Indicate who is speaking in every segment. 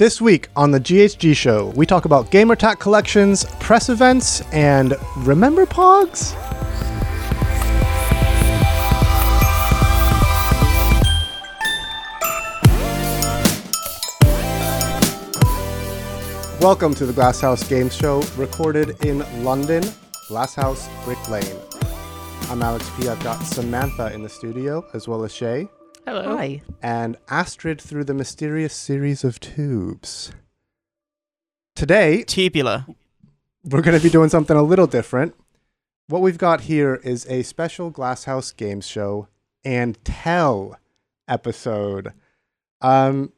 Speaker 1: This week on the GHG show, we talk about gamertag collections, press events, and remember Pogs? Welcome to the Glasshouse Games Show, recorded in London, Glasshouse Brick Lane. I'm Alex P. I've got Samantha in the studio, as well as Shay,
Speaker 2: Hello.
Speaker 3: Hi.
Speaker 1: and Astrid through the mysterious series of tubes. Today,
Speaker 3: Tubular.
Speaker 1: we're going to be doing something a little different. What we've got here is a special Glasshouse Games Show and Tell episode. Um,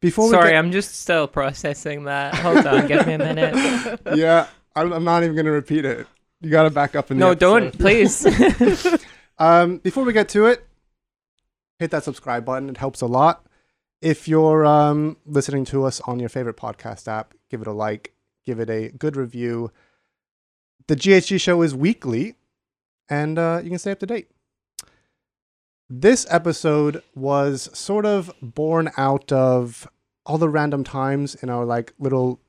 Speaker 1: before
Speaker 2: Sorry,
Speaker 1: we
Speaker 2: I'm just still processing that. Hold on, give me a minute.
Speaker 1: yeah, I'm, I'm not even going to repeat it. You got to back up in the
Speaker 2: No,
Speaker 1: episode.
Speaker 2: don't, please.
Speaker 1: Um, before we get to it, hit that subscribe button. It helps a lot. If you're um, listening to us on your favorite podcast app, give it a like, give it a good review. The GHG show is weekly, and uh, you can stay up to date. This episode was sort of born out of all the random times in our like little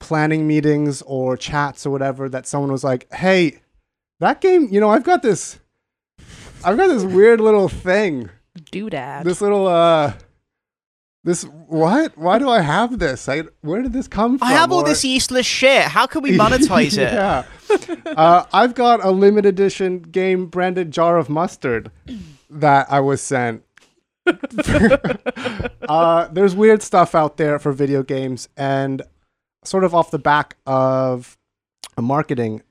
Speaker 1: planning meetings or chats or whatever that someone was like, "Hey, that game, you know, I've got this I've got this weird little thing.
Speaker 3: Doodad.
Speaker 1: This little uh this what? Why do I have this? I, where did this come from?
Speaker 4: I have all
Speaker 1: Or-
Speaker 4: this useless shit. How can we monetize it?
Speaker 1: yeah. uh, I've got a limited edition game branded jar of mustard that I was sent. uh, there's weird stuff out there for video games, and sort of off the back of a marketing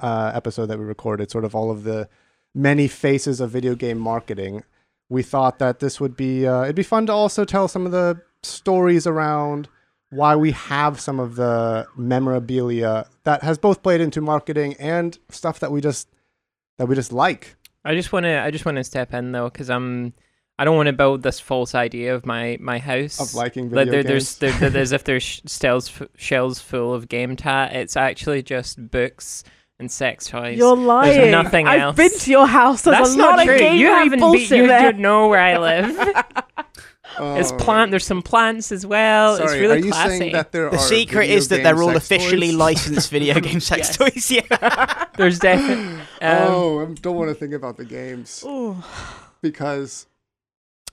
Speaker 1: uh, episode that we recorded, sort of all of the many faces of video game marketing. We thought that this would be uh, it'd be fun to also tell some of the stories around why we have some of the memorabilia that has both played into marketing and stuff that we just that we just like.
Speaker 2: I just want to. I just want to step in though, because I'm. I don't want to build this false idea of my my house
Speaker 1: Of liking
Speaker 2: Like,
Speaker 1: video
Speaker 2: there,
Speaker 1: games.
Speaker 2: there's there, there- as if there's sh- shelves shelves full of game tat. It's actually just books and sex toys.
Speaker 3: You're lying.
Speaker 2: nothing
Speaker 3: I've
Speaker 2: else.
Speaker 3: been to your house. There's
Speaker 2: That's
Speaker 3: a
Speaker 2: not
Speaker 3: lot
Speaker 2: true.
Speaker 3: of game
Speaker 2: you
Speaker 3: rat
Speaker 2: haven't. Be,
Speaker 3: bullshit
Speaker 2: you
Speaker 3: there.
Speaker 2: don't know where I live. There's
Speaker 1: Oh.
Speaker 2: plant. There's some plants as well.
Speaker 1: Sorry,
Speaker 2: it's really
Speaker 1: are you
Speaker 2: classy.
Speaker 1: saying that there
Speaker 4: The
Speaker 1: are
Speaker 4: secret
Speaker 1: video
Speaker 4: is that
Speaker 1: game
Speaker 4: they're all
Speaker 1: sex
Speaker 4: officially
Speaker 1: toys?
Speaker 4: licensed video game sex
Speaker 2: Yes.
Speaker 4: toys. Yeah.
Speaker 2: There's definitely. Um,
Speaker 1: oh, I don't want to think about the games
Speaker 3: Ooh.
Speaker 1: because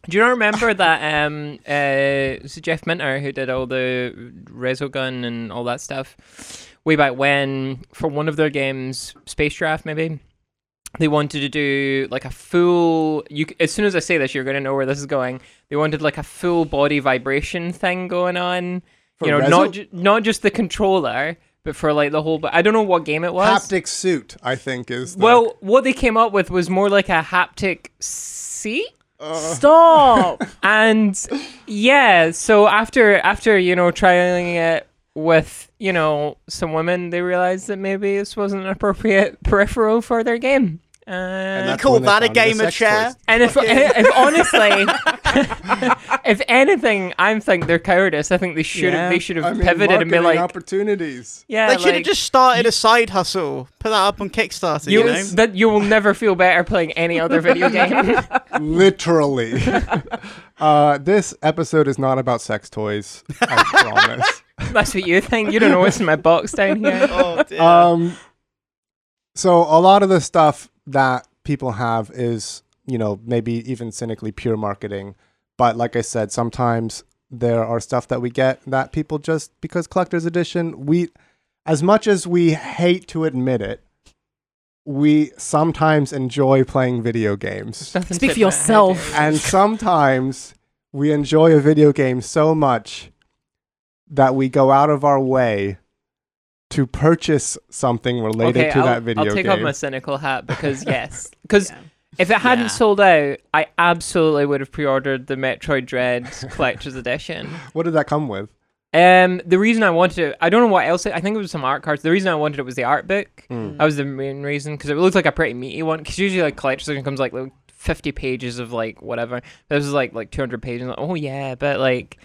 Speaker 2: Do you not remember that? Um, uh, was it Jeff Minter who did all the Resogun and all that stuff way back when for one of their games, Space Draft, maybe. They wanted to do like a full. You as soon as I say this, you're gonna know where this is going. They wanted like a full body vibration thing going on.
Speaker 1: for
Speaker 2: you know,
Speaker 1: Reso-
Speaker 2: not ju- not just the controller, but for like the whole. But I don't know what game it was.
Speaker 1: haptic suit, I think is the,
Speaker 2: Well, what they came up with was more like a haptic seat.
Speaker 1: uh,
Speaker 3: Stop.
Speaker 2: and yeah so after after you know trialing it with you know some women they realized that maybe this wasn't an appropriate peripheral for their game uh,
Speaker 1: and
Speaker 2: and,
Speaker 1: that's
Speaker 4: call that a
Speaker 1: founded the
Speaker 4: gamer
Speaker 1: sex
Speaker 4: chair?
Speaker 1: toys.
Speaker 2: if, if honestly if anything i think they're cowardice i think they should have
Speaker 3: Yeah.
Speaker 2: they should have
Speaker 1: I mean,
Speaker 2: pivoted and been like
Speaker 1: opportunities.
Speaker 2: yeah
Speaker 4: they should have just started a side hustle. Put that up on Kickstarter. You,
Speaker 2: you,
Speaker 4: know.
Speaker 2: that you will never feel better playing any other video game
Speaker 1: Literally. uh, this episode is not about sex toys. I promise.
Speaker 2: That's what you think you don't know what's in my box down here
Speaker 4: Oh, dear.
Speaker 1: Um, so a lot of the stuff that people have is, you know, maybe even cynically pure marketing. But like I said, sometimes there are stuff that we get that people just because collector's edition, we, as much as we hate to admit it, we sometimes enjoy playing video games.
Speaker 3: Speak for yourself.
Speaker 1: and sometimes we enjoy a video game so much that we go out of our way to purchase something related to
Speaker 2: I'll,
Speaker 1: that video
Speaker 2: I'll take
Speaker 1: game.
Speaker 2: off my cynical hat because yes, because
Speaker 3: Yeah.
Speaker 2: if it hadn't
Speaker 4: Yeah.
Speaker 2: sold out, I absolutely would have pre-ordered the Metroid Dread Collector's Edition.
Speaker 1: What did that come with?
Speaker 2: Um, the reason I wanted it, I don't know what else. It, I think it was some art cards. The reason I wanted it was the art book.
Speaker 1: Mm.
Speaker 2: That was the main reason because it looked like a pretty meaty one. Because usually like collector's edition comes like, like fifty pages of like whatever. This was like like two hundred pages. Like, oh yeah, but like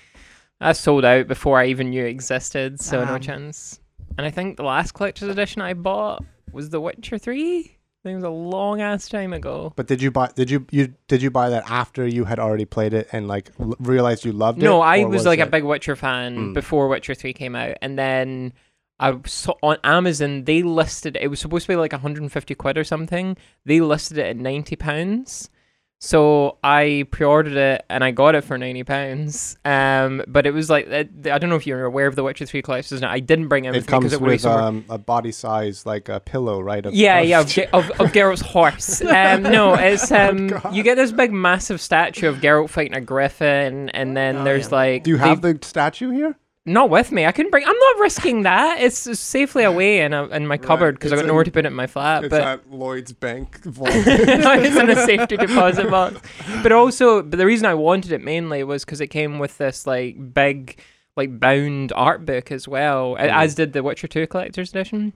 Speaker 2: I sold out before I even knew it existed, so no chance. And I think the last collector's edition I bought was The Witcher Three. I think it was a long ass time ago.
Speaker 1: But did you buy? Did you you did you buy that after you had already played it and like l- realized you loved it?
Speaker 2: No, I
Speaker 1: or
Speaker 2: was, like a big Witcher fan
Speaker 1: Mm.
Speaker 2: before Witcher 3 came out. And then I saw on Amazon, they listed it was supposed to be like 150 quid or something. They listed it at 90 pounds. So I pre-ordered it and I got it for 90 pounds. Um, but it was like I don't know if you're aware of the Witcher 3 collections. Now I didn't bring it with
Speaker 1: It comes
Speaker 2: it
Speaker 1: with um, a body size like a pillow, right? Of,
Speaker 2: yeah,
Speaker 1: of-
Speaker 2: yeah, of, Ge- of, of Geralt's horse. Um, no, it's um,
Speaker 1: God.
Speaker 2: you get this big, massive statue of Geralt fighting a griffin, and then
Speaker 4: Oh,
Speaker 2: there's
Speaker 4: yeah.
Speaker 2: like
Speaker 1: Do you have the statue here?
Speaker 2: Not with me. I couldn't bring. I'm not risking that. It's safely away in a, in my cupboard because I
Speaker 1: it's
Speaker 2: got nowhere
Speaker 1: in-
Speaker 2: to put it in my flat.
Speaker 1: it's
Speaker 2: but
Speaker 1: at Lloyd's Bank vault.
Speaker 2: it's in a safety deposit box. But also, but the reason I wanted it mainly was because it came with this like big, like bound art book as well,
Speaker 1: Mm.
Speaker 2: as did the Witcher Two Collector's Edition.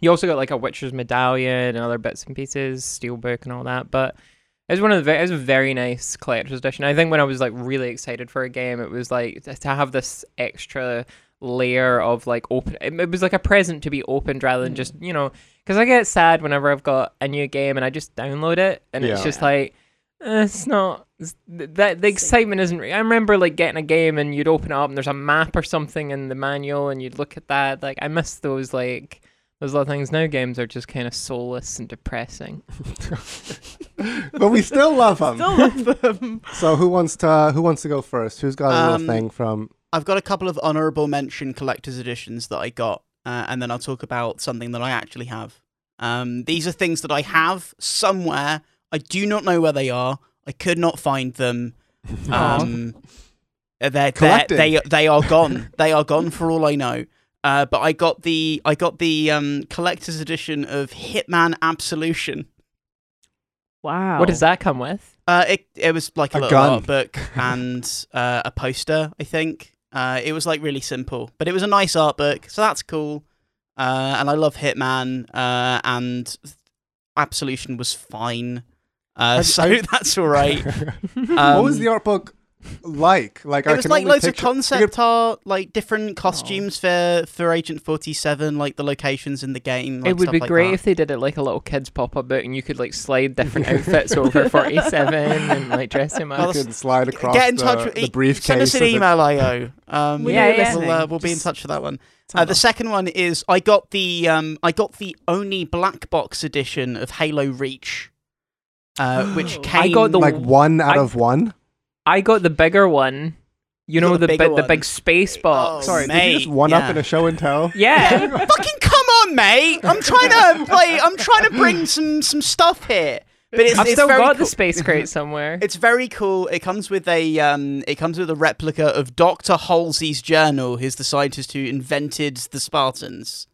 Speaker 2: You also got like a Witcher's medallion and other bits and pieces, steelbook and all that. But it was one of the ve- it was a very nice collector's edition. I think when I was like really excited for a game, it was like to to have this extra layer of like open. It, it was like a present to be opened rather than just you know because I get sad whenever I've got a new game and I just download it and it's just like eh, it's not it's, that the excitement isn't. Re- I remember like getting a game and you'd open it up and there's a map or something in the manual and you'd look at that. Like I miss those like those little things. Now games are just kind of soulless and depressing.
Speaker 1: but we still love them.
Speaker 3: Still love them.
Speaker 1: So who wants to who wants to go first? Who's got a
Speaker 4: Um,
Speaker 1: little thing from?
Speaker 4: I've got a couple of honorable mention collector's editions that I got, uh, and then I'll talk about something that I actually have. Um, these are things that I have somewhere. I do not know where they are. I could not find them. Um, they're, they're,
Speaker 1: Collecting.
Speaker 4: they they are gone. they are gone for all I know. Uh, but I got the I got the um, collector's edition of Hitman Absolution.
Speaker 3: Wow.
Speaker 2: What does that come with?
Speaker 4: Uh, it it was like a,
Speaker 1: A
Speaker 4: little
Speaker 1: gun.
Speaker 4: art book and uh, a poster, I think. Uh, it was like really simple, but it was a nice art book, so that's cool. Uh, and I love Hitman, uh, and Absolution was fine. Uh, so that's all right.
Speaker 1: what was
Speaker 4: Um,
Speaker 1: the art book like? Like I
Speaker 4: It was
Speaker 1: can
Speaker 4: like loads
Speaker 1: picture-
Speaker 4: of concept art, like different costumes for for Agent Forty Seven, like the locations in the game. Like
Speaker 2: it would
Speaker 4: stuff
Speaker 2: be
Speaker 4: like
Speaker 2: great
Speaker 4: that.
Speaker 2: if they did it like a little kids pop up book and you could like slide different outfits over 47 and like dress him up.
Speaker 1: You could slide across
Speaker 4: Get in
Speaker 1: the,
Speaker 4: touch with
Speaker 1: the briefcase.
Speaker 4: Send us an
Speaker 1: as it-
Speaker 4: email, IO. Um,
Speaker 3: We
Speaker 2: know you're
Speaker 4: we'll, uh, we'll be in touch for that one. Uh, the second one is I got the um I got the only black box edition of Halo Reach, uh, which
Speaker 3: Oh.
Speaker 4: came.
Speaker 2: I got the-
Speaker 1: like one out
Speaker 2: I-
Speaker 1: of one.
Speaker 2: I got the bigger one. You
Speaker 4: You
Speaker 2: know
Speaker 4: the
Speaker 2: the
Speaker 4: bigger
Speaker 2: big the big space box.
Speaker 4: Oh,
Speaker 1: Sorry, did
Speaker 4: mate,
Speaker 1: you just one
Speaker 4: yeah.
Speaker 1: up in a show and tell?
Speaker 2: Yeah.
Speaker 4: Fucking come on, mate! I'm trying to like I'm trying to bring some some stuff here, but it's,
Speaker 2: I've
Speaker 4: it's
Speaker 2: still
Speaker 4: very
Speaker 2: got
Speaker 4: cool.
Speaker 2: the space crate somewhere.
Speaker 4: It's very cool. It comes with a um, it comes with a replica of Doctor Halsey's journal, who's the scientist who invented the Spartans.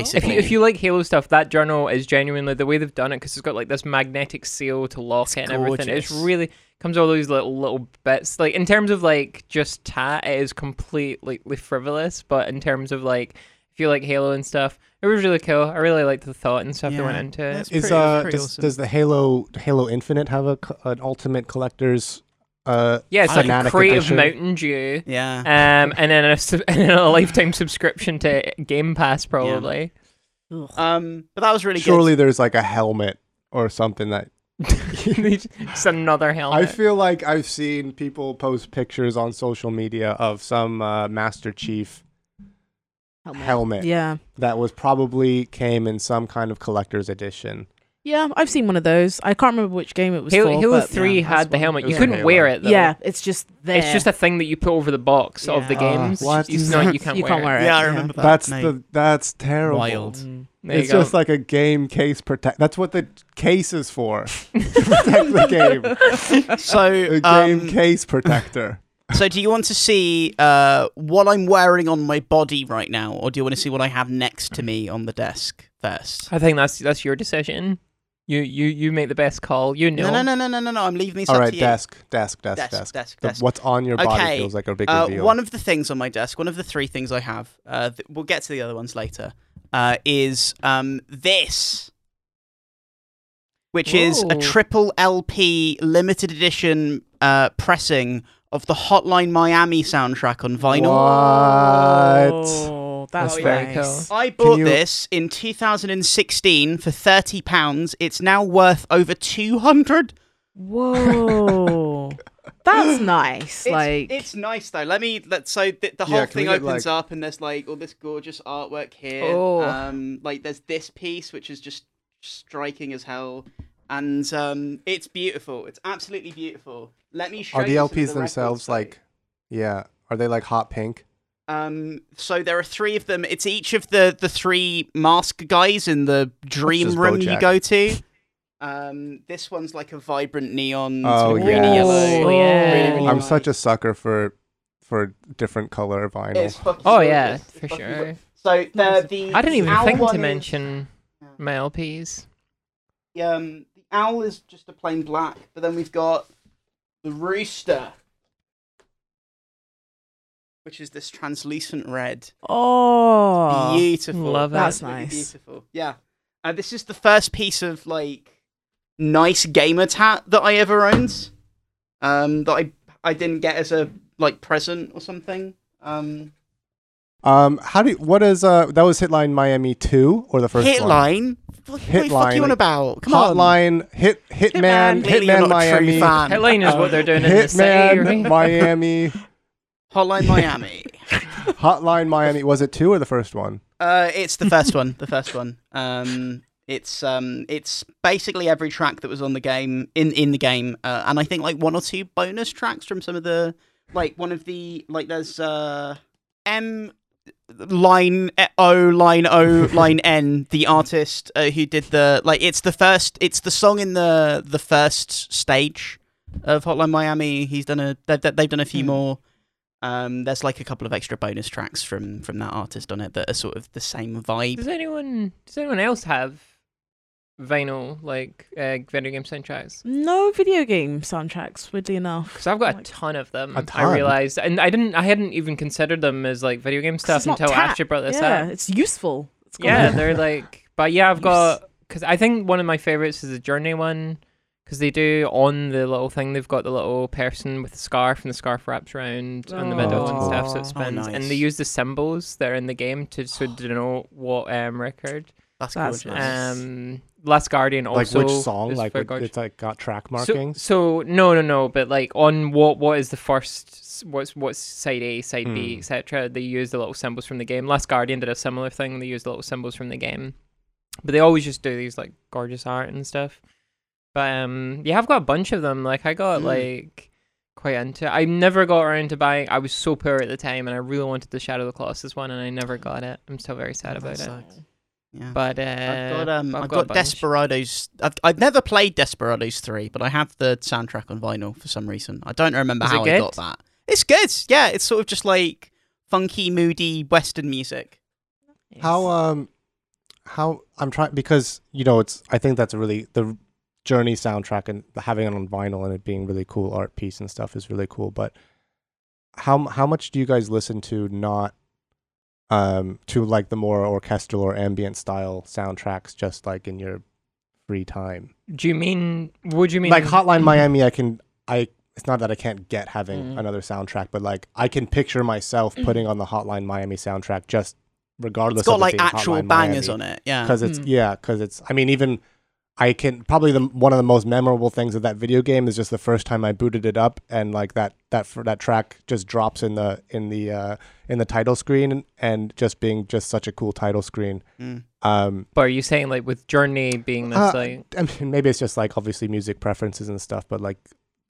Speaker 2: If
Speaker 4: Basically,
Speaker 2: you if you like Halo stuff, that journal is genuinely the way they've done it because it's got like this magnetic seal to lock
Speaker 4: It's
Speaker 2: it and everything. It's really comes with all these little little bits. Like in terms of like just tat, it is completely frivolous. But in terms of like if you like Halo and stuff, it was really cool. I really liked the thought and stuff that went into it.
Speaker 4: It's
Speaker 1: Is
Speaker 4: pretty-
Speaker 1: uh
Speaker 4: pretty
Speaker 1: does,
Speaker 4: awesome.
Speaker 1: does the Halo Halo Infinite have a an ultimate collector's uh
Speaker 2: Yeah, it's like a
Speaker 1: Fanatic
Speaker 2: crate
Speaker 1: edition?
Speaker 2: of Mountain Dew.
Speaker 4: yeah.
Speaker 2: Um, and then a, and then a lifetime subscription to Game Pass, probably.
Speaker 3: Ugh.
Speaker 4: Um, but that was really
Speaker 1: surely
Speaker 4: good.
Speaker 1: there's like a helmet or something that
Speaker 2: Just another helmet.
Speaker 1: I feel like I've seen people post pictures on social media of some uh, Master Chief helmet
Speaker 3: Yeah.
Speaker 1: that was probably came in some kind of collector's edition.
Speaker 3: Yeah, I've seen one of those. I can't remember which game it was
Speaker 2: Halo,
Speaker 3: for.
Speaker 2: Halo
Speaker 3: but-
Speaker 2: Three
Speaker 3: yeah,
Speaker 2: had the helmet. You
Speaker 1: was
Speaker 2: couldn't
Speaker 1: Halo.
Speaker 2: wear it though.
Speaker 3: Yeah, it's just there.
Speaker 2: It's just a thing that you put over the box of the
Speaker 3: Yeah.
Speaker 2: games.
Speaker 1: Uh, what?
Speaker 2: It's not you can't
Speaker 3: you
Speaker 2: wear
Speaker 3: can't
Speaker 2: it.
Speaker 3: wear it.
Speaker 4: yeah, I remember that.
Speaker 1: that's
Speaker 4: mate.
Speaker 1: the that's terrible.
Speaker 4: Wild.
Speaker 3: Mm.
Speaker 1: It's
Speaker 2: go.
Speaker 1: just like a game case protect. That's what the case is for. protect the game.
Speaker 4: So,
Speaker 1: A game
Speaker 4: um,
Speaker 1: case protector.
Speaker 4: so do you want to see uh, what I'm wearing on my body right now, or do you want to see what I have next to me on the desk first?
Speaker 2: I think that's that's your decision. You you you make the best call. You know.
Speaker 4: No, no, no, no, no, no, no. I'm leaving these
Speaker 1: All
Speaker 4: up
Speaker 1: right,
Speaker 4: to you.
Speaker 1: desk, desk, desk,
Speaker 4: desk,
Speaker 1: desk.
Speaker 4: desk,
Speaker 1: The-
Speaker 4: desk.
Speaker 1: what's on your body
Speaker 4: Okay,
Speaker 1: feels like a big
Speaker 4: Uh,
Speaker 1: reveal.
Speaker 4: one of the things on my desk, one of the three things I have, uh, th- we'll get to the other ones later, uh, is um, this, which is a triple LP limited edition uh, pressing of the Hotline Miami soundtrack on vinyl.
Speaker 1: What?
Speaker 3: That's
Speaker 4: Oh,
Speaker 2: very
Speaker 3: nice.
Speaker 2: cool.
Speaker 4: I bought
Speaker 1: you-
Speaker 4: this in 2016 for 30 pounds. It's now worth over 200.
Speaker 3: Whoa, that's nice.
Speaker 4: It's,
Speaker 3: like,
Speaker 4: it's nice though. Let me let so the, the whole
Speaker 1: Yeah,
Speaker 4: thing opens
Speaker 1: like-
Speaker 4: up and there's like all this gorgeous artwork here.
Speaker 2: Oh.
Speaker 4: Um, like there's this piece which is just striking as hell, and um, it's beautiful. It's absolutely beautiful. Let me show you.
Speaker 1: Are the
Speaker 4: you
Speaker 1: LPs
Speaker 4: the
Speaker 1: themselves like, yeah? Are they like hot pink?
Speaker 4: Um, so there are three of them. It's each of the the three mask guys in the dream
Speaker 1: just
Speaker 4: room you go to. Um, this one's like a vibrant neon,
Speaker 1: Oh,
Speaker 4: sort of
Speaker 1: yes.
Speaker 4: yellow.
Speaker 3: Oh, yeah.
Speaker 4: Really, really
Speaker 1: I'm
Speaker 4: nice.
Speaker 1: such a sucker for for different color vinyl.
Speaker 4: It's
Speaker 2: Oh
Speaker 4: gorgeous.
Speaker 2: yeah,
Speaker 4: It's
Speaker 2: for sure.
Speaker 4: gorgeous. So the the
Speaker 2: I didn't even think to mention
Speaker 4: Yeah.
Speaker 2: my LPs.
Speaker 4: um the owl is just a plain black, but then we've got the rooster, which is this translucent red.
Speaker 3: oh,
Speaker 4: beautiful,
Speaker 2: love it.
Speaker 3: That's
Speaker 4: Absolutely
Speaker 3: nice.
Speaker 4: Beautiful, yeah. Uh, this is the first piece of like nice gamer tat that I ever owned. Um, that I I didn't get as a like present or something. Um,
Speaker 1: Um, how do you, what is uh that was Hitline Miami two or the first one?
Speaker 4: Hitline. What, what the fuck
Speaker 1: Hitline,
Speaker 4: are you on about? Come on.
Speaker 1: Hotline, Hit Hitman,
Speaker 4: Clearly you're
Speaker 1: Hitman
Speaker 4: not a true
Speaker 1: Miami,
Speaker 2: Hitline is what they're doing in the city,
Speaker 1: Hitman? Miami,
Speaker 4: Hotline Miami.
Speaker 1: Hotline Miami. Was it two or the first one?
Speaker 4: Uh, it's the first one. The first one. Um, it's um, it's basically every track that was on the game in in the game, uh, and I think like one or two bonus tracks from some of the like one of the like there's uh M line O line O line N the artist uh, who did the like it's the first it's the song in the the first stage of Hotline Miami. He's done a they've, they've done a few
Speaker 3: Hmm.
Speaker 4: more. Um, there's like a couple of extra bonus tracks from from that artist on it that are sort of the same vibe.
Speaker 2: Does anyone does anyone else have vinyl like uh, video game soundtracks?
Speaker 3: no video game soundtracks. Weirdly enough,
Speaker 2: Because I've got a ton of them.
Speaker 1: A
Speaker 2: I
Speaker 1: ton?
Speaker 2: realized, and I didn't, I hadn't even considered them as like video game stuff until
Speaker 3: tap.
Speaker 2: Ashley brought this
Speaker 3: yeah,
Speaker 2: up.
Speaker 3: it's useful. It's
Speaker 2: Yeah, they're like, but yeah, I've
Speaker 3: Use.
Speaker 2: got because I think one of my favorites is the Journey one because they do on the little thing they've got the little person with the scarf and the scarf wraps around in the middle and stuff, so
Speaker 3: Oh.
Speaker 2: it spins. And
Speaker 4: nice.
Speaker 2: they use the symbols that are in the game to so to denote what um record.
Speaker 4: That's,
Speaker 3: That's
Speaker 4: gorgeous.
Speaker 3: nice.
Speaker 2: Um, Last Guardian also Like
Speaker 1: which song? Like
Speaker 2: very
Speaker 1: which- it's like got track
Speaker 2: So,
Speaker 1: markings.
Speaker 2: so no, no, no. But like on what what is the first? What's what's side A, side B,
Speaker 1: Hmm.
Speaker 2: etc. They use the little symbols from the game. Last Guardian did a similar thing. They used the little symbols from the game, but they always just do these like gorgeous art and stuff. But um, yeah, I've got a bunch of them. Like I got
Speaker 4: Mm.
Speaker 2: like quite into. I never got around to buying. I was so poor at the time, and I really wanted the Shadow of the Colossus one, and I never got it. I'm still very sad
Speaker 4: Oh,
Speaker 2: about
Speaker 4: that
Speaker 2: it.
Speaker 4: sucks. yeah.
Speaker 2: But uh,
Speaker 4: I've got um,
Speaker 2: I've
Speaker 4: I've
Speaker 2: got
Speaker 4: got. Desperados. I've I've never played Desperados three, but I have the soundtrack on vinyl for some reason. I don't remember
Speaker 2: Is
Speaker 4: how I got that. It's good. Yeah, it's sort of just like funky, moody Western music.
Speaker 1: How um how I'm trying because you know it's I think that's a really the journey soundtrack and having it on vinyl and it being really cool art piece and stuff is really cool. But how how much do you guys listen to not um to like the more orchestral or ambient style soundtracks just like in your free time?
Speaker 2: Do you mean? Would you mean
Speaker 1: like Hotline Miami, I can I. It's not that I can't get having
Speaker 3: Mm.
Speaker 1: another soundtrack, but like I can picture myself putting on the Hotline Miami soundtrack just regardless.
Speaker 4: It's got
Speaker 1: of
Speaker 4: like actual
Speaker 1: Hotline
Speaker 4: bangers
Speaker 1: Miami.
Speaker 4: on it. Yeah.
Speaker 1: because it's
Speaker 3: Mm.
Speaker 1: yeah because it's i mean even i can probably the one of the most memorable things of that video game is just the first time i booted it up and like that that for that track just drops in the in the uh in the title screen and just being just such a cool title screen
Speaker 4: Mm.
Speaker 1: um
Speaker 2: But are you saying like with Journey being this
Speaker 1: Uh,
Speaker 2: like?
Speaker 1: i mean maybe it's just like obviously music preferences and stuff but like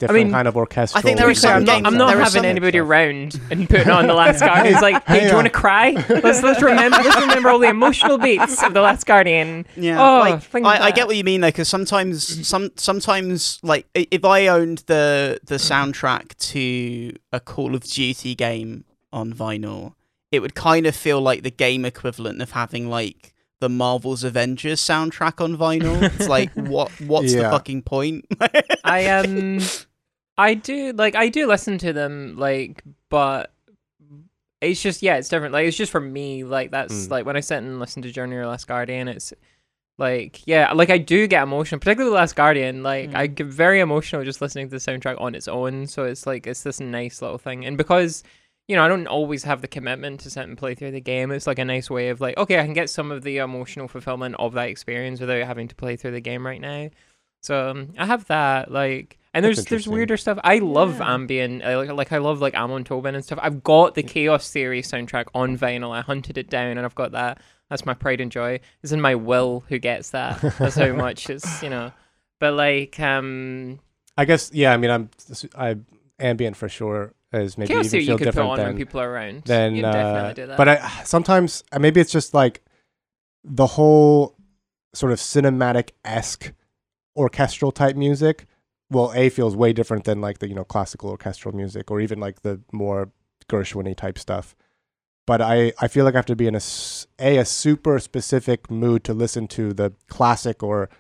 Speaker 1: different
Speaker 2: mean,
Speaker 1: kind of orchestral
Speaker 4: I think there
Speaker 2: To
Speaker 4: are
Speaker 2: be fair,
Speaker 4: some
Speaker 2: I'm not, I'm not
Speaker 4: there
Speaker 2: having
Speaker 4: some-
Speaker 2: anybody around and putting on the Last Guardian. It's like, hey, do you want to cry? Let's let's remember let's remember all the emotional beats of the Last Guardian.
Speaker 4: Yeah,
Speaker 2: Oh,
Speaker 4: like, I, I get what you mean though, because sometimes, some sometimes, like if I owned the the soundtrack to a Call of Duty game on vinyl, it would kind of feel like the game equivalent of having like the Marvel's Avengers soundtrack on vinyl. It's like, what what's the fucking point?
Speaker 2: I um, I do like I do listen to them like, but it's just yeah, it's different. Like it's just for me. Like that's
Speaker 1: Mm.
Speaker 2: like when I sit and listen to Journey or Last Guardian, it's like yeah, like I do get emotional, particularly Last Guardian. Like I
Speaker 3: Mm.
Speaker 2: get very emotional just listening to the soundtrack on its own. So it's like it's this nice little thing, and because. you know, I don't always have the commitment to sit and play through the game. It's like a nice way of like, okay, I can get some of the emotional fulfillment of that experience without having to play through the game right now. So um, I have that like, and there's there's weirder stuff. I love
Speaker 3: Yeah.
Speaker 2: ambient, I like like I love like Amon Tobin and stuff. I've got the Chaos Theory soundtrack on vinyl. I hunted it down, and I've got that. That's my pride and joy. It's in my will. Who gets that? That's how much it's you know. But like um,
Speaker 1: I guess yeah. I mean, I'm I ambient for sure is maybe
Speaker 2: Chaos
Speaker 1: even
Speaker 2: Theory
Speaker 1: feel
Speaker 2: you could put
Speaker 1: different
Speaker 2: on
Speaker 1: than
Speaker 2: when people are around.
Speaker 1: then
Speaker 2: you
Speaker 1: uh,
Speaker 2: definitely do that.
Speaker 1: but I sometimes uh, maybe it's just like the whole sort of cinematic esque orchestral type music. Well, a feels way different than like the you know classical orchestral music or even like the more Gershwin type stuff. But I, I feel like I have to be in a, a, a super specific mood to listen to the classic or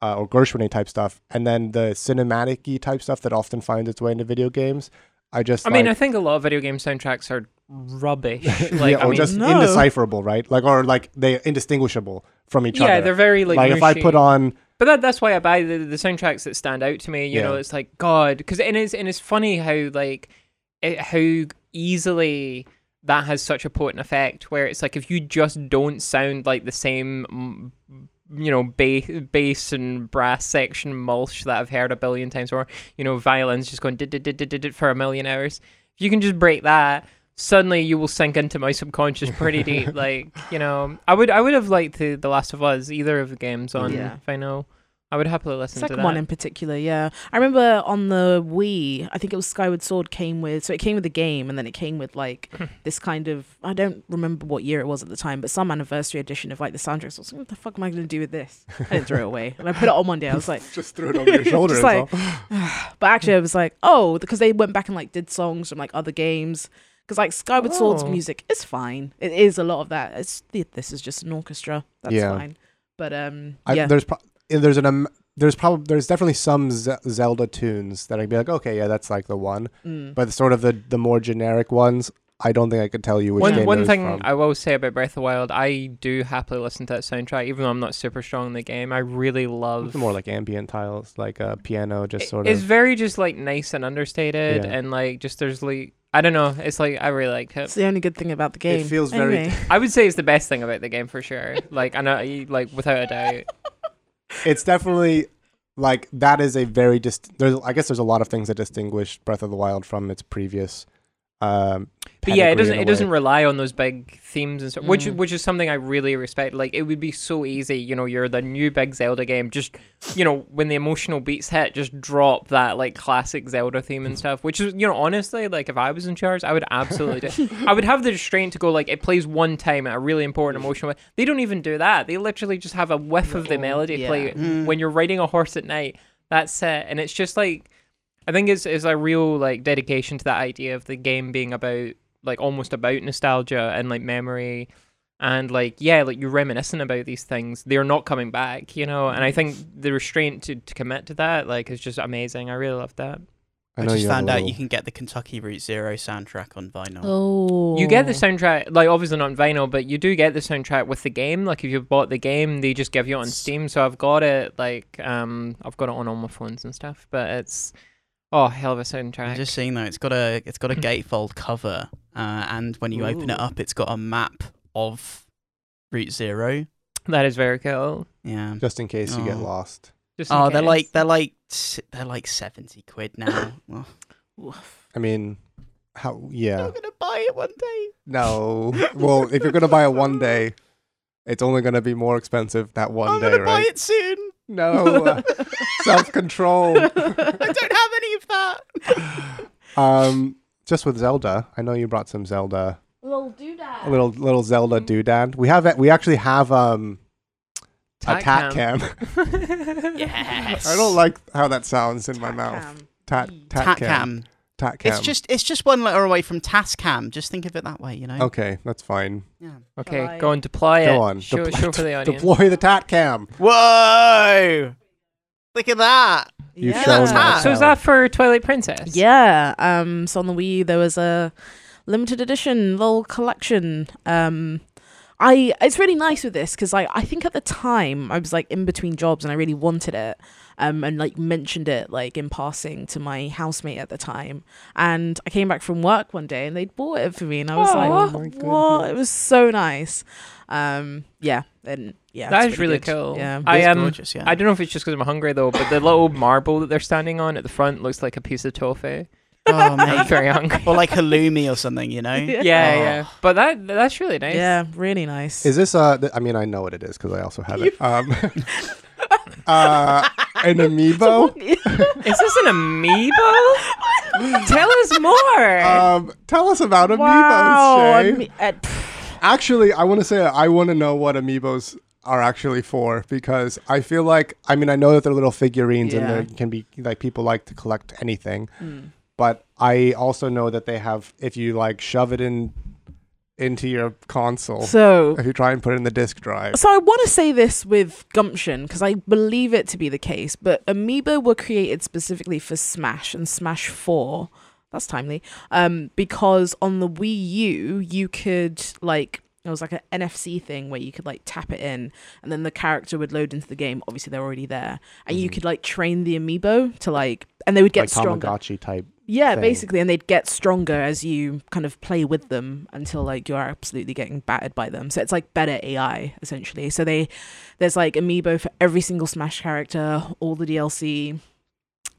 Speaker 1: uh, or Gershwin type stuff, and then the cinematic type stuff that often finds its way into video games. I just
Speaker 2: I mean, I think a lot of video game soundtracks are rubbish.
Speaker 1: yeah,
Speaker 2: Like, I
Speaker 1: or
Speaker 2: mean,
Speaker 1: just
Speaker 3: No.
Speaker 1: indecipherable, right? Like, or like they indistinguishable from each
Speaker 2: yeah,
Speaker 1: other.
Speaker 2: Yeah, they're very like.
Speaker 1: Like, if I put on,
Speaker 2: But that, that's why I buy the, the soundtracks that stand out to me. You know, it's like God, because and it's and it's funny how like it, how easily that has such a potent effect. Where it's like if you just don't sound like the same, you know, bass, bass and brass section mulch that I've heard a billion times, or you know, violins just going did did did did did for a million hours. If you can just break that. Suddenly, you will sink into my subconscious pretty deep. Like you know, I would, I would have liked the, the Last of Us, either of the games on
Speaker 3: Yeah.
Speaker 2: vinyl. I know. I would happily listen
Speaker 3: It's
Speaker 2: to
Speaker 3: like
Speaker 2: that.
Speaker 3: one in particular, yeah. I remember on the Wii, I think it was Skyward Sword came with, so it came with the game, and then it came with like this kind of, I don't remember what year it was at the time, but some anniversary edition of like the soundtrack. So I was like, what the fuck am I going to do with this? I didn't throw it away, and I put it on one day. I was like,
Speaker 1: just threw it over your shoulder.
Speaker 3: Just like- but actually, I was like, oh, because they went back and like did songs from like other games. Because like Skyward Sword's
Speaker 2: Oh.
Speaker 3: music is fine. It is a lot of that. It's this is just an orchestra. That's
Speaker 1: Yeah.
Speaker 3: fine. But um,
Speaker 1: I,
Speaker 3: yeah,
Speaker 1: there's pro- there's an um, there's probably there's definitely some Ze- Zelda tunes that I'd be like, okay, yeah, that's like the one.
Speaker 3: mm.
Speaker 1: But sort of the the more generic ones, I don't think I could tell you which
Speaker 2: one
Speaker 1: game
Speaker 2: one thing
Speaker 1: from.
Speaker 2: I will say about Breath of the Wild, I do happily listen to that soundtrack, even though I'm not super strong in the game. I really love.
Speaker 1: It's more like ambient tiles, like a piano, just
Speaker 2: It-
Speaker 1: sort
Speaker 2: It's
Speaker 1: of.
Speaker 2: It's very just like nice and understated,
Speaker 1: Yeah.
Speaker 2: and like just there's like I don't know. It's like I really like
Speaker 3: it's
Speaker 2: it.
Speaker 3: the only good thing about the game.
Speaker 1: It feels very-
Speaker 3: Anyway.
Speaker 2: I would say it's the best thing about the game for sure. Like I know, like without a doubt.
Speaker 1: It's definitely like that is a very dist- there's I guess there's a lot of things that distinguish Breath of the Wild from its previous um
Speaker 2: But yeah, it doesn't it doesn't rely on those big themes and stuff, which
Speaker 3: Mm.
Speaker 2: which is something I really respect. Like it would be so easy, you know, you're the new big Zelda game, just you know, when the emotional beats hit, just drop that like classic Zelda theme and stuff. Which is, you know, honestly, like if I was in charge, I would absolutely do. I would have the restraint to go like it plays one time at a really important emotional. way. They don't even do that. They literally just have a whiff of the melody
Speaker 3: yeah.
Speaker 2: play
Speaker 4: Mm.
Speaker 2: when you're riding a horse at night. That's it, and it's just like I think it's it's a real like dedication to that idea of the game being about like almost about nostalgia and like memory. And like yeah like you're reminiscing about these things. They're not coming back you know? And i think the restraint to, to commit to that like is just amazing. I really love that.
Speaker 4: I,
Speaker 1: know
Speaker 4: just
Speaker 1: you have
Speaker 4: found out
Speaker 1: little-
Speaker 4: you can get the Kentucky Route Zero soundtrack on vinyl.
Speaker 3: Oh,
Speaker 2: you get the soundtrack like obviously not on vinyl but you do get the soundtrack with the game. Like if you've bought the game they just give you it on steam. So i've got it like um i've got it on all my phones and stuff but it's oh hell of a soundtrack
Speaker 4: I'm just seeing though, it's got a it's got a gatefold cover, uh, and when you open it up, it's got a map of Route Zero.
Speaker 2: that is very cool
Speaker 4: Yeah.
Speaker 1: just in case you get
Speaker 4: Oh.
Speaker 1: lost.
Speaker 2: just in
Speaker 4: Oh, they're like they're like they're like seventy quid now. well,
Speaker 1: I mean, how yeah.
Speaker 4: I'm gonna buy it one day.
Speaker 1: No. well, if you're gonna buy it one day, it's only gonna be more expensive that one
Speaker 4: I'm
Speaker 1: day,
Speaker 4: gonna buy it soon.
Speaker 1: No. uh, Self control.
Speaker 4: I don't have any of that.
Speaker 1: um, just with Zelda, I know you brought some Zelda,
Speaker 3: Little do that.
Speaker 1: a little little Zelda doodad. We have. We actually have um a tat cam.
Speaker 4: Yes.
Speaker 1: I don't like how that sounds in my mouth. Tat tat
Speaker 4: Tat
Speaker 1: cam.
Speaker 4: Cam.
Speaker 1: Tat cam.
Speaker 4: It's just it's just one letter away from Tascam. Just think of it that way, you know.
Speaker 1: okay. That's fine.
Speaker 4: Yeah.
Speaker 2: okay
Speaker 3: Shall
Speaker 2: go and deploy it
Speaker 1: Go on.
Speaker 2: show,
Speaker 1: Deploy-
Speaker 2: show for the audience
Speaker 1: Deploy the tat cam.
Speaker 4: Whoa! Look at that.
Speaker 1: You've
Speaker 3: yeah.
Speaker 1: shown
Speaker 4: Tat.
Speaker 2: so is that for twilight princess
Speaker 3: Yeah. Um. So on the Wii, there was a limited edition little collection. Um. I it's really nice with this because I I think at the time I was like in between jobs and I really wanted it. Um, and like mentioned it like in passing to my housemate at the time, and I came back from work one day and they'd bought it for me, and I was
Speaker 2: Aw.
Speaker 3: like,
Speaker 1: Oh
Speaker 3: "What?" It was so nice. Um, yeah, and yeah,
Speaker 2: That
Speaker 3: it's
Speaker 2: really
Speaker 3: good.
Speaker 2: cool.
Speaker 3: Yeah,
Speaker 2: I
Speaker 4: It's
Speaker 2: am.
Speaker 4: gorgeous, yeah.
Speaker 2: I don't know if it's just because I'm hungry though, but the little marble that they're standing on at the front looks like a piece of tofu.
Speaker 4: oh
Speaker 2: I'm
Speaker 4: man,
Speaker 2: very hungry.
Speaker 4: or like halloumi or something, you know.
Speaker 3: Yeah.
Speaker 2: Yeah,
Speaker 4: Oh.
Speaker 2: yeah. But that that's really nice.
Speaker 3: yeah, really nice.
Speaker 1: Is this uh? Th- I mean, I know what it is because I also have it. Um, uh, an amiibo.
Speaker 2: Is this an amiibo? Tell us more.
Speaker 1: Um, tell us about amiibos,
Speaker 3: wow,
Speaker 1: Shay.
Speaker 3: ami- uh,
Speaker 1: Actually, I want to say I want to know what amiibos are actually for because I feel like I mean I know that they're little figurines and
Speaker 3: Yeah.
Speaker 1: they can be like people like to collect anything,
Speaker 3: mm.
Speaker 1: but I also know that they have if you like shove it in into your console,
Speaker 3: so
Speaker 1: if you try and put it in the disk drive.
Speaker 3: So I want to say this with gumption because I believe it to be the case, but Amiibo were created specifically for Smash and Smash 4. That's timely. Um, because on the Wii U, you could like it was like an NFC thing where you could like tap it in, and then the character would load into the game. Obviously, they're already there, and you
Speaker 1: Mhm.
Speaker 3: could like train the Amiibo to like, and they would get
Speaker 1: like
Speaker 3: stronger.
Speaker 1: Tamagotchi type.
Speaker 3: Yeah,
Speaker 1: thing.
Speaker 3: basically, and they'd get stronger as you kind of play with them until like you're absolutely getting battered by them. So it's like better AI essentially. So they there's like amiibo for every single Smash character, all the DLC.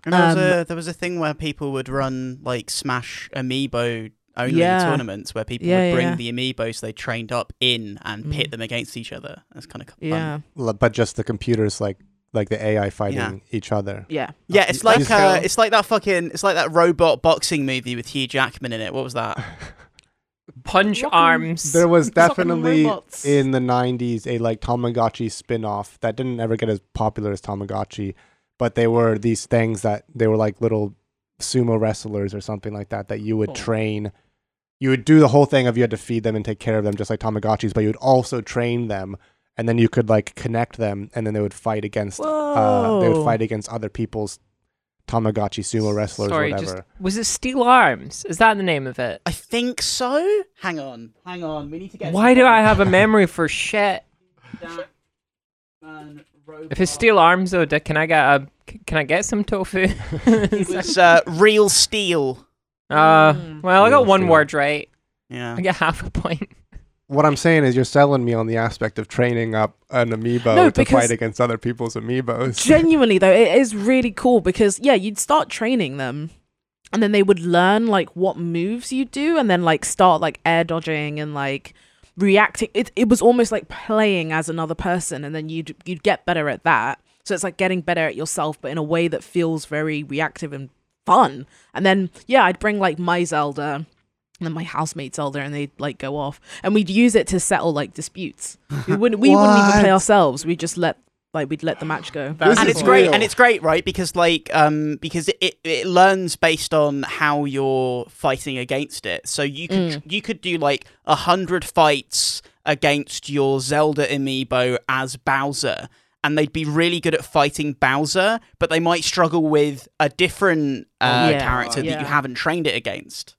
Speaker 4: And there was
Speaker 3: Um,
Speaker 4: a there was a thing where people would run like Smash Amiibo only
Speaker 3: Yeah.
Speaker 4: tournaments where people
Speaker 3: Yeah,
Speaker 4: would bring
Speaker 3: yeah.
Speaker 4: the amiibos they trained up in and pit
Speaker 3: Mm.
Speaker 4: them against each other. That's kind of fun.
Speaker 3: Yeah,
Speaker 1: L- But just the computers like like the AI fighting
Speaker 4: Yeah.
Speaker 1: each other.
Speaker 3: yeah.
Speaker 4: Yeah, it's like uh, it's like that fucking it's like that robot boxing movie with Hugh Jackman in it. What was that?
Speaker 2: Punch
Speaker 3: Rock'em-
Speaker 2: arms.
Speaker 1: There was definitely in the 90s a like Tamagotchi spin-off that didn't ever get as popular as Tamagotchi, but they were these things that they were like little sumo wrestlers or something like that that you would
Speaker 2: Oh.
Speaker 1: train. You would do the whole thing of you had to feed them and take care of them just like Tamagotchis, but you would also train them and then you could like connect them and then they would fight against uh, they would fight against other people's Tamagotchi sumo wrestlers
Speaker 2: Sorry,
Speaker 1: or
Speaker 2: just
Speaker 1: whatever.
Speaker 2: was it Steel Arms? Is that the name of it?
Speaker 4: I think so. Hang on, hang on. We need to get.
Speaker 2: Why do I have a memory for shit? If it's Steel Arms though, d- can I get a can I get some tofu?
Speaker 4: It was uh, real steel.
Speaker 2: Uh,
Speaker 3: Mm.
Speaker 2: well, I got one
Speaker 1: Steel.
Speaker 2: word right.
Speaker 4: Yeah.
Speaker 2: I get half a point.
Speaker 1: What I'm saying is you're selling me on the aspect of training up an amiibo
Speaker 3: No,
Speaker 1: to fight against other people's amiibos.
Speaker 3: Genuinely though, it is really cool because yeah, you'd start training them. And then they would learn like what moves you do and then like start like air dodging and like reacting it it was almost like playing as another person and then you'd you'd get better at that. So it's like getting better at yourself but in a way that feels very reactive and fun. And then yeah, I'd bring like my Zelda and then my housemate Zelda and they'd like go off. And we'd use it to settle like disputes. We wouldn't we wouldn't even play ourselves. We'd just let like we'd let the match go.
Speaker 2: That's
Speaker 4: and
Speaker 1: is
Speaker 4: it's great and it's great right because like um because it, it, it learns based on how you're fighting against it so you could
Speaker 3: Mm.
Speaker 4: you could do like a hundred fights against your zelda amiibo as bowser and they'd be really good at fighting bowser but they might struggle with a different uh,
Speaker 3: Yeah,
Speaker 4: character that
Speaker 3: yeah.
Speaker 4: you haven't trained it against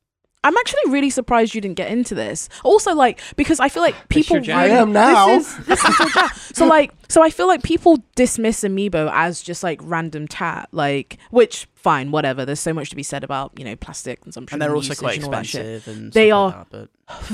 Speaker 3: I'm actually really surprised you didn't get into this. Also, like because I feel like people.
Speaker 2: your jam.
Speaker 1: I am now.
Speaker 3: This is, this is your so like, so I feel like people dismiss amiibo as just like random tat, like which fine, whatever. There's so much to be said about you know plastic consumption,
Speaker 4: and they're also quite
Speaker 3: and all that shit.
Speaker 4: expensive and
Speaker 3: They are-
Speaker 4: like that,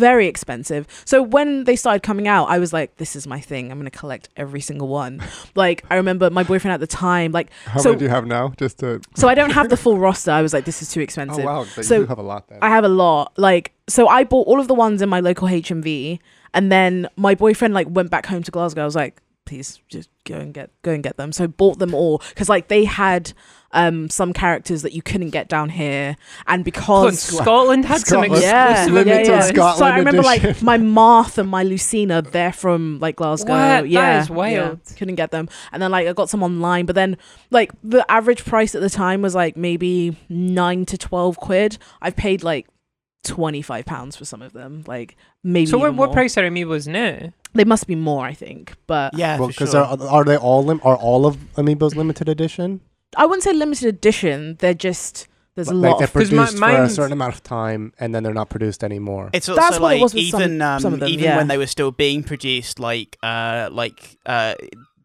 Speaker 3: Very expensive. So when they started coming out, I was like, this is my thing. I'm gonna collect every single one. like I remember my boyfriend at the time, like
Speaker 1: How
Speaker 3: So-
Speaker 1: many do you have now? Just to.
Speaker 3: so I don't have the full roster. I was like, this is too expensive."
Speaker 1: Oh
Speaker 3: expensive.
Speaker 1: wow, but
Speaker 3: So,
Speaker 1: you have a lot then.
Speaker 3: I have a lot. Like, so I bought all of the ones in my local HMV, and then my boyfriend like went back home to Glasgow. I was like, please just go and get go and get them. So I bought them all because like they had um some characters that you couldn't get down here, and
Speaker 2: and
Speaker 3: because.
Speaker 2: Scotland had some
Speaker 1: Scotland.
Speaker 3: yeah,
Speaker 2: exclusive
Speaker 1: Limited
Speaker 3: yeah, yeah.
Speaker 2: amiibos.
Speaker 1: Scotland
Speaker 3: so I remember like my Marth and my Lucina, they're from like Glasgow.
Speaker 2: What?
Speaker 3: Yeah,
Speaker 2: is wild.
Speaker 3: yeah. Couldn't get them, and then like I got some online, but then like the average price at the time was like maybe nine to twelve quid. I've paid like twenty five pounds for some of them, like maybe.
Speaker 2: So what, what price are amiibos now?
Speaker 3: They must be more, I think, but
Speaker 4: yeah
Speaker 1: well, because
Speaker 4: sure.
Speaker 1: are, are they all lim- are all of Amiibo's limited edition?
Speaker 3: I wouldn't say limited edition. They're just There's a
Speaker 1: like
Speaker 3: lot
Speaker 1: they're
Speaker 3: of
Speaker 2: 'Cause my-
Speaker 1: produced for a certain amount of time and then they're not produced anymore.
Speaker 4: It's also
Speaker 3: That's what it
Speaker 4: like
Speaker 3: was with some-
Speaker 4: even um,
Speaker 3: some of them,
Speaker 4: even
Speaker 3: yeah.
Speaker 4: when they were still being produced, like uh, like uh,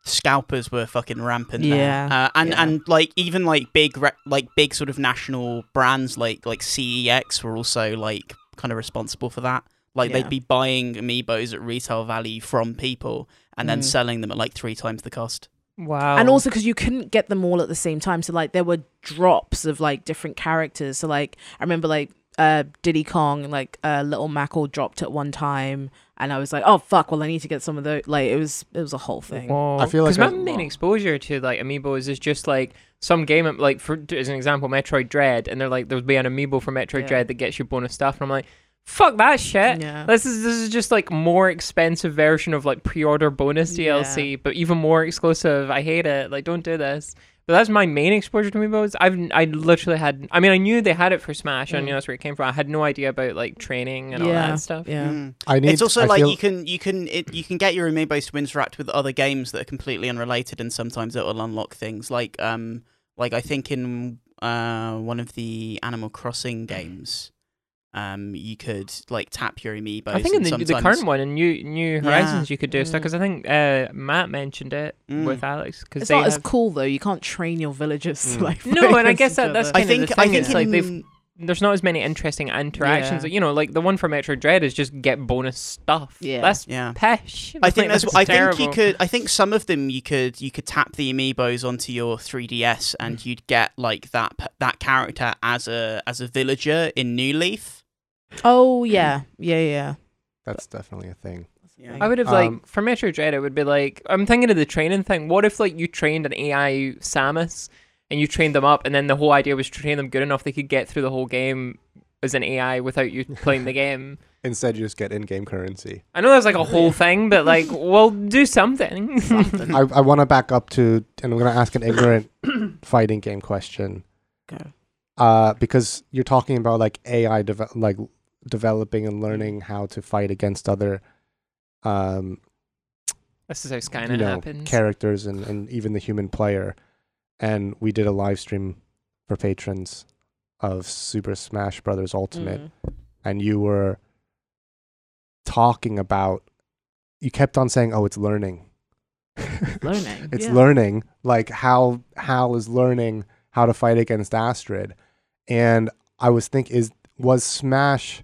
Speaker 4: scalpers were fucking rampant. there.
Speaker 3: Yeah,
Speaker 4: uh, and
Speaker 3: yeah.
Speaker 4: and like even like big re- like big sort of national brands like like CEX were also like kind of responsible for that. Like
Speaker 3: Yeah.
Speaker 4: they'd be buying amiibos at retail value from people and then
Speaker 3: Mm.
Speaker 4: selling them at like three times the cost.
Speaker 2: Wow.
Speaker 3: and also because you couldn't get them all at the same time so like there were drops of like different characters so like i remember like uh diddy kong and like uh little mac all dropped at one time and i was like oh fuck well i need to get some of those like it was it was a whole thing
Speaker 2: Whoa.
Speaker 1: I feel like
Speaker 2: because my main exposure to like amiibos is just like some game, like for as an example, Metroid Dread, and they're like there'll be an amiibo for Metroid
Speaker 3: Yeah.
Speaker 2: Dread that gets you bonus stuff, and I'm like, fuck that shit.
Speaker 3: yeah
Speaker 2: This is this is just like more expensive version of like pre-order bonus
Speaker 3: Yeah.
Speaker 2: DLC, but even more exclusive. I hate it. Like, don't do this. But that's my main exposure to Amiibos. I've I literally had. I mean, I knew they had it for Smash. I
Speaker 3: Mm.
Speaker 2: knew that's where it came from. I had no idea about like training and all that stuff.
Speaker 3: yeah
Speaker 4: Mm.
Speaker 1: I need.
Speaker 4: it's also
Speaker 1: I
Speaker 4: like
Speaker 1: feel-
Speaker 4: you can you can it, you can get your amiibos to interact with other games that are completely unrelated, and sometimes it will unlock things like um like I think in uh one of the Animal Crossing games, um you could like tap your amiibos.
Speaker 2: I think in
Speaker 4: and
Speaker 2: the, the current one in New New Horizons you could do stuff
Speaker 3: Mm.
Speaker 2: because I think uh, Matt mentioned it
Speaker 4: Mm.
Speaker 2: with Alex because
Speaker 3: it's
Speaker 2: they
Speaker 3: not as cool though you can't train your villagers
Speaker 1: Mm.
Speaker 3: like
Speaker 2: No, and I guess that- that's
Speaker 3: other.
Speaker 4: I
Speaker 2: kind of the
Speaker 4: think I
Speaker 2: thing,
Speaker 4: think
Speaker 2: it's like they've- there's not as many interesting interactions.
Speaker 3: Yeah.
Speaker 2: You know, like the one for Metroid Dread is just get bonus stuff.
Speaker 3: Yeah.
Speaker 2: that's
Speaker 4: yeah.
Speaker 2: pesh.
Speaker 4: I think
Speaker 2: Like,
Speaker 4: that's.
Speaker 2: that's
Speaker 4: I think you could. I think some of them you could. You could tap the amiibos onto your 3ds, and you'd get like that that character as a as a villager in New Leaf.
Speaker 3: Oh yeah yeah yeah
Speaker 1: that's definitely a thing.
Speaker 4: Yeah.
Speaker 2: I would have like
Speaker 1: Um,
Speaker 2: for Metroid Dread, it would be like I'm thinking of the training thing. What if like you trained an AI Samus and you trained them up, and then the whole idea was to train them good enough they could get through the whole game as an AI without you playing the game.
Speaker 1: Instead, you just get in-game currency.
Speaker 2: I know that's like a whole thing, but like, well, do something.
Speaker 1: I, I want to back up to, and I'm going to ask an ignorant fighting game question.
Speaker 3: Go.
Speaker 1: Uh, because you're talking about like AI, deve- like developing and learning how to fight against other, um,
Speaker 2: this is how Skynet
Speaker 1: you know,
Speaker 2: happens.
Speaker 1: characters and, and even the human player. And we did a live stream for patrons of Super Smash Brothers Ultimate,
Speaker 3: Mm.
Speaker 1: and you were talking about. You kept on saying, "Oh, it's learning."
Speaker 3: Learning,
Speaker 1: it's
Speaker 3: yeah.
Speaker 1: learning. Like how Hal is learning how to fight against Astrid, and I was think is was Smash.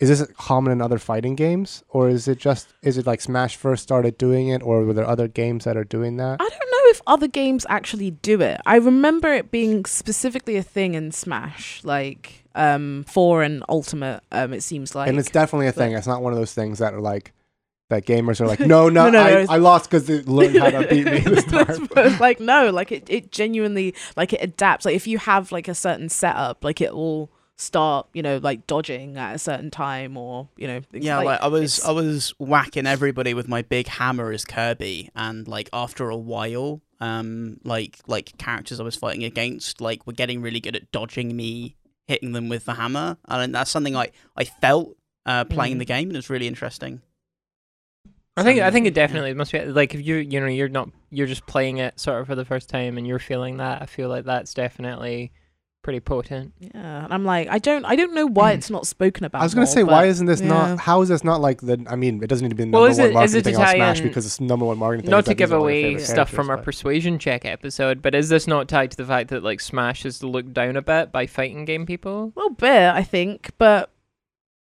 Speaker 1: Is this common in other fighting games, or is it just is it like Smash first started doing it, or were there other games that are doing that?
Speaker 3: I don't know if other games actually do it. I remember it being specifically a thing in Smash, like um, four and Ultimate. Um, it seems like
Speaker 1: and it's definitely a thing. It's not one of those things that are like that gamers are like, no, no,
Speaker 3: No, no,
Speaker 1: I,
Speaker 3: no.
Speaker 1: I lost because they learned how to beat me. This time.
Speaker 3: like no, like it, it genuinely like it adapts. Like if you have like a certain setup, like it will start, you know, like dodging at a certain time or you know. things
Speaker 4: Yeah, like, I was
Speaker 3: it's-
Speaker 4: I was whacking everybody with my big hammer as Kirby, and like after a while, um, like like characters I was fighting against, like were getting really good at dodging me hitting them with the hammer, and that's something I I felt uh, playing
Speaker 3: Mhm.
Speaker 4: the game, and it was really interesting.
Speaker 2: I think I think it
Speaker 4: Yeah.
Speaker 2: definitely must be like if you you know you're not you're just playing it sort of for the first time and you're feeling that. I feel like that's definitely pretty potent.
Speaker 3: yeah, and I'm like, I don't, I don't know why it's not spoken about.
Speaker 1: I was gonna
Speaker 3: more,
Speaker 1: say, why isn't this
Speaker 3: yeah.
Speaker 1: not? How is this not like the? I mean, it doesn't need to be the
Speaker 2: Well,
Speaker 1: number
Speaker 2: is
Speaker 1: one
Speaker 2: it- is
Speaker 1: marketing
Speaker 2: it
Speaker 1: thing on Smash because it's number one marketing.
Speaker 2: Not
Speaker 1: is
Speaker 2: to give
Speaker 1: these are my
Speaker 2: away stuff from our
Speaker 1: but-
Speaker 2: persuasion check episode, but is this not tied to the fact that like Smash is looked down a bit by fighting game people?
Speaker 3: A little bit, I think, but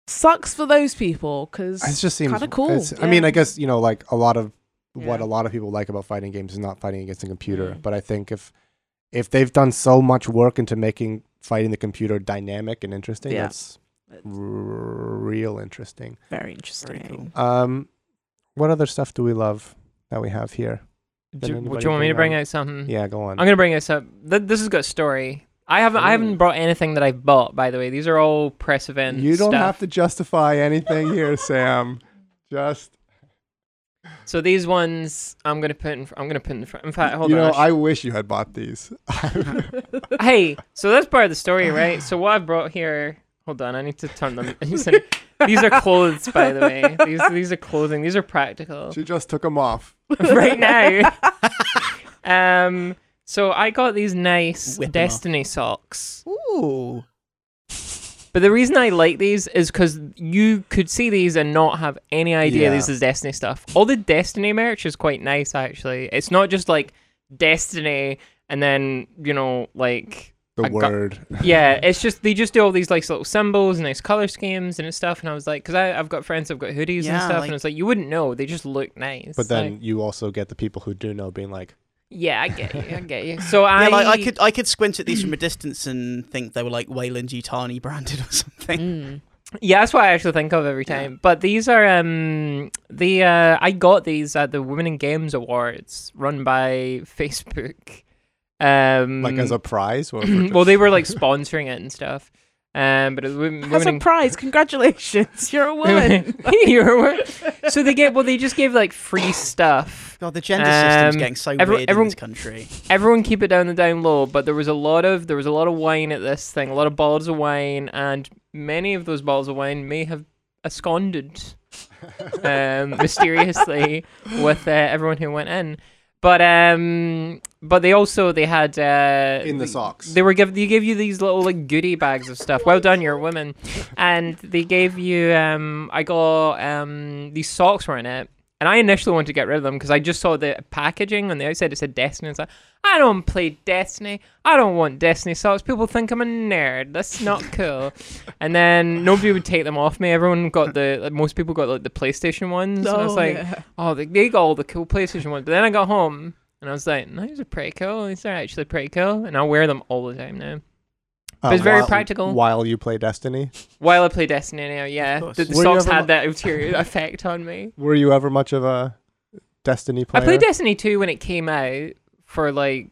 Speaker 3: sucks for those people because
Speaker 1: It just seems
Speaker 3: kinda cool,
Speaker 1: it's- I mean. I guess you know, like a lot of what
Speaker 3: Yeah.
Speaker 1: a lot of people like about fighting games is not fighting against a computer.
Speaker 3: Mm.
Speaker 1: But I think if if they've done so much work into making fighting the computer dynamic and interesting,
Speaker 3: Yeah.
Speaker 1: that's r- real interesting.
Speaker 3: very interesting.
Speaker 4: cool.
Speaker 1: Um, what other stuff do we love that we have here?
Speaker 2: Do, do you want me to
Speaker 1: bring
Speaker 2: bring
Speaker 1: out-
Speaker 2: out something?
Speaker 1: Yeah, go on.
Speaker 2: I'm gonna bring this up. Th- this has got story. I haven't. I haven't brought anything that I've bought. By the way, these are all press events.
Speaker 1: you don't
Speaker 2: stuff.
Speaker 1: have to justify anything here, Sam. Just
Speaker 2: So these ones, I'm gonna put. In, fr- I'm gonna put in. front. in fact, hold
Speaker 1: you
Speaker 2: on.
Speaker 1: know,
Speaker 2: I'll sh-
Speaker 1: I wish you had bought these.
Speaker 2: hey, so that's part of the story, right? So what I brought here. Hold on, I need to turn them. these are clothes, by the way. These these are clothing. These are practical.
Speaker 1: she just took them off.
Speaker 2: right now. um. So I got these nice
Speaker 4: Whip 'em off.
Speaker 2: Destiny socks.
Speaker 4: Ooh.
Speaker 2: But the reason I like these is because you could see these and not have any idea
Speaker 1: Yeah.
Speaker 2: this is Destiny stuff. All the Destiny merch is quite nice, actually. It's not just like Destiny and then, you know, like
Speaker 1: The
Speaker 2: I got-
Speaker 1: word.
Speaker 2: yeah, it's just they just do all these like little symbols and nice color schemes and stuff. And I was like, because I've got friends that've got hoodies and stuff,
Speaker 4: like-
Speaker 2: and it's like you wouldn't know. They just look nice.
Speaker 1: But then
Speaker 2: Like,
Speaker 1: you also get the people who do know being like,
Speaker 2: yeah, I get you. I get you. So I,
Speaker 4: Yeah, like I could I could squint at these from a distance and think they were like Weyland Yutani branded or something.
Speaker 3: Mm.
Speaker 2: Yeah, that's what I actually think of every time. But these are um the uh I got these at the Women in Games Awards run by Facebook. Um
Speaker 1: like as a prize or
Speaker 2: well they were like sponsoring it and stuff. Um but it was women,
Speaker 3: As
Speaker 2: women
Speaker 3: a prize, congratulations, you're a woman.
Speaker 2: You're a wo- so they get well they just gave like free stuff.
Speaker 4: God, the gender system's
Speaker 2: Um,
Speaker 4: getting so
Speaker 2: every-
Speaker 4: weird
Speaker 2: everyone-
Speaker 4: in this country.
Speaker 2: Everyone keep it down the down low, but there was a lot of there was a lot of wine at this thing, a lot of bottles of wine, and many of those bottles of wine may have absconded um, mysteriously with uh, everyone who went in. But um, but they also they had uh,
Speaker 1: in the socks.
Speaker 2: They were give they give you these little like goodie bags of stuff. Well done, you're a woman. And they gave you um I got um these socks were in it. And I initially wanted to get rid of them because I just saw the packaging on the outside. It said Destiny. It's like, I don't play Destiny. I don't want Destiny socks. People think I'm a nerd. That's not cool. and then nobody would take them off me. Everyone got the, like, most people got like the PlayStation ones. Oh, and I was
Speaker 3: Oh,
Speaker 2: like,
Speaker 3: yeah.
Speaker 2: oh, they, they got all the cool PlayStation ones. But then I got home and I was like, no, these are pretty cool. These are actually pretty cool. And I wear them all the time now.
Speaker 1: Uh,
Speaker 2: it's very
Speaker 1: while-
Speaker 2: practical.
Speaker 1: While you play Destiny,
Speaker 2: While I play Destiny now, yeah. The, the
Speaker 1: Were you
Speaker 2: socks had
Speaker 1: mu-
Speaker 2: that ulterior effect on me.
Speaker 1: were you ever much of a Destiny player?
Speaker 2: I played Destiny 2 when it came out for like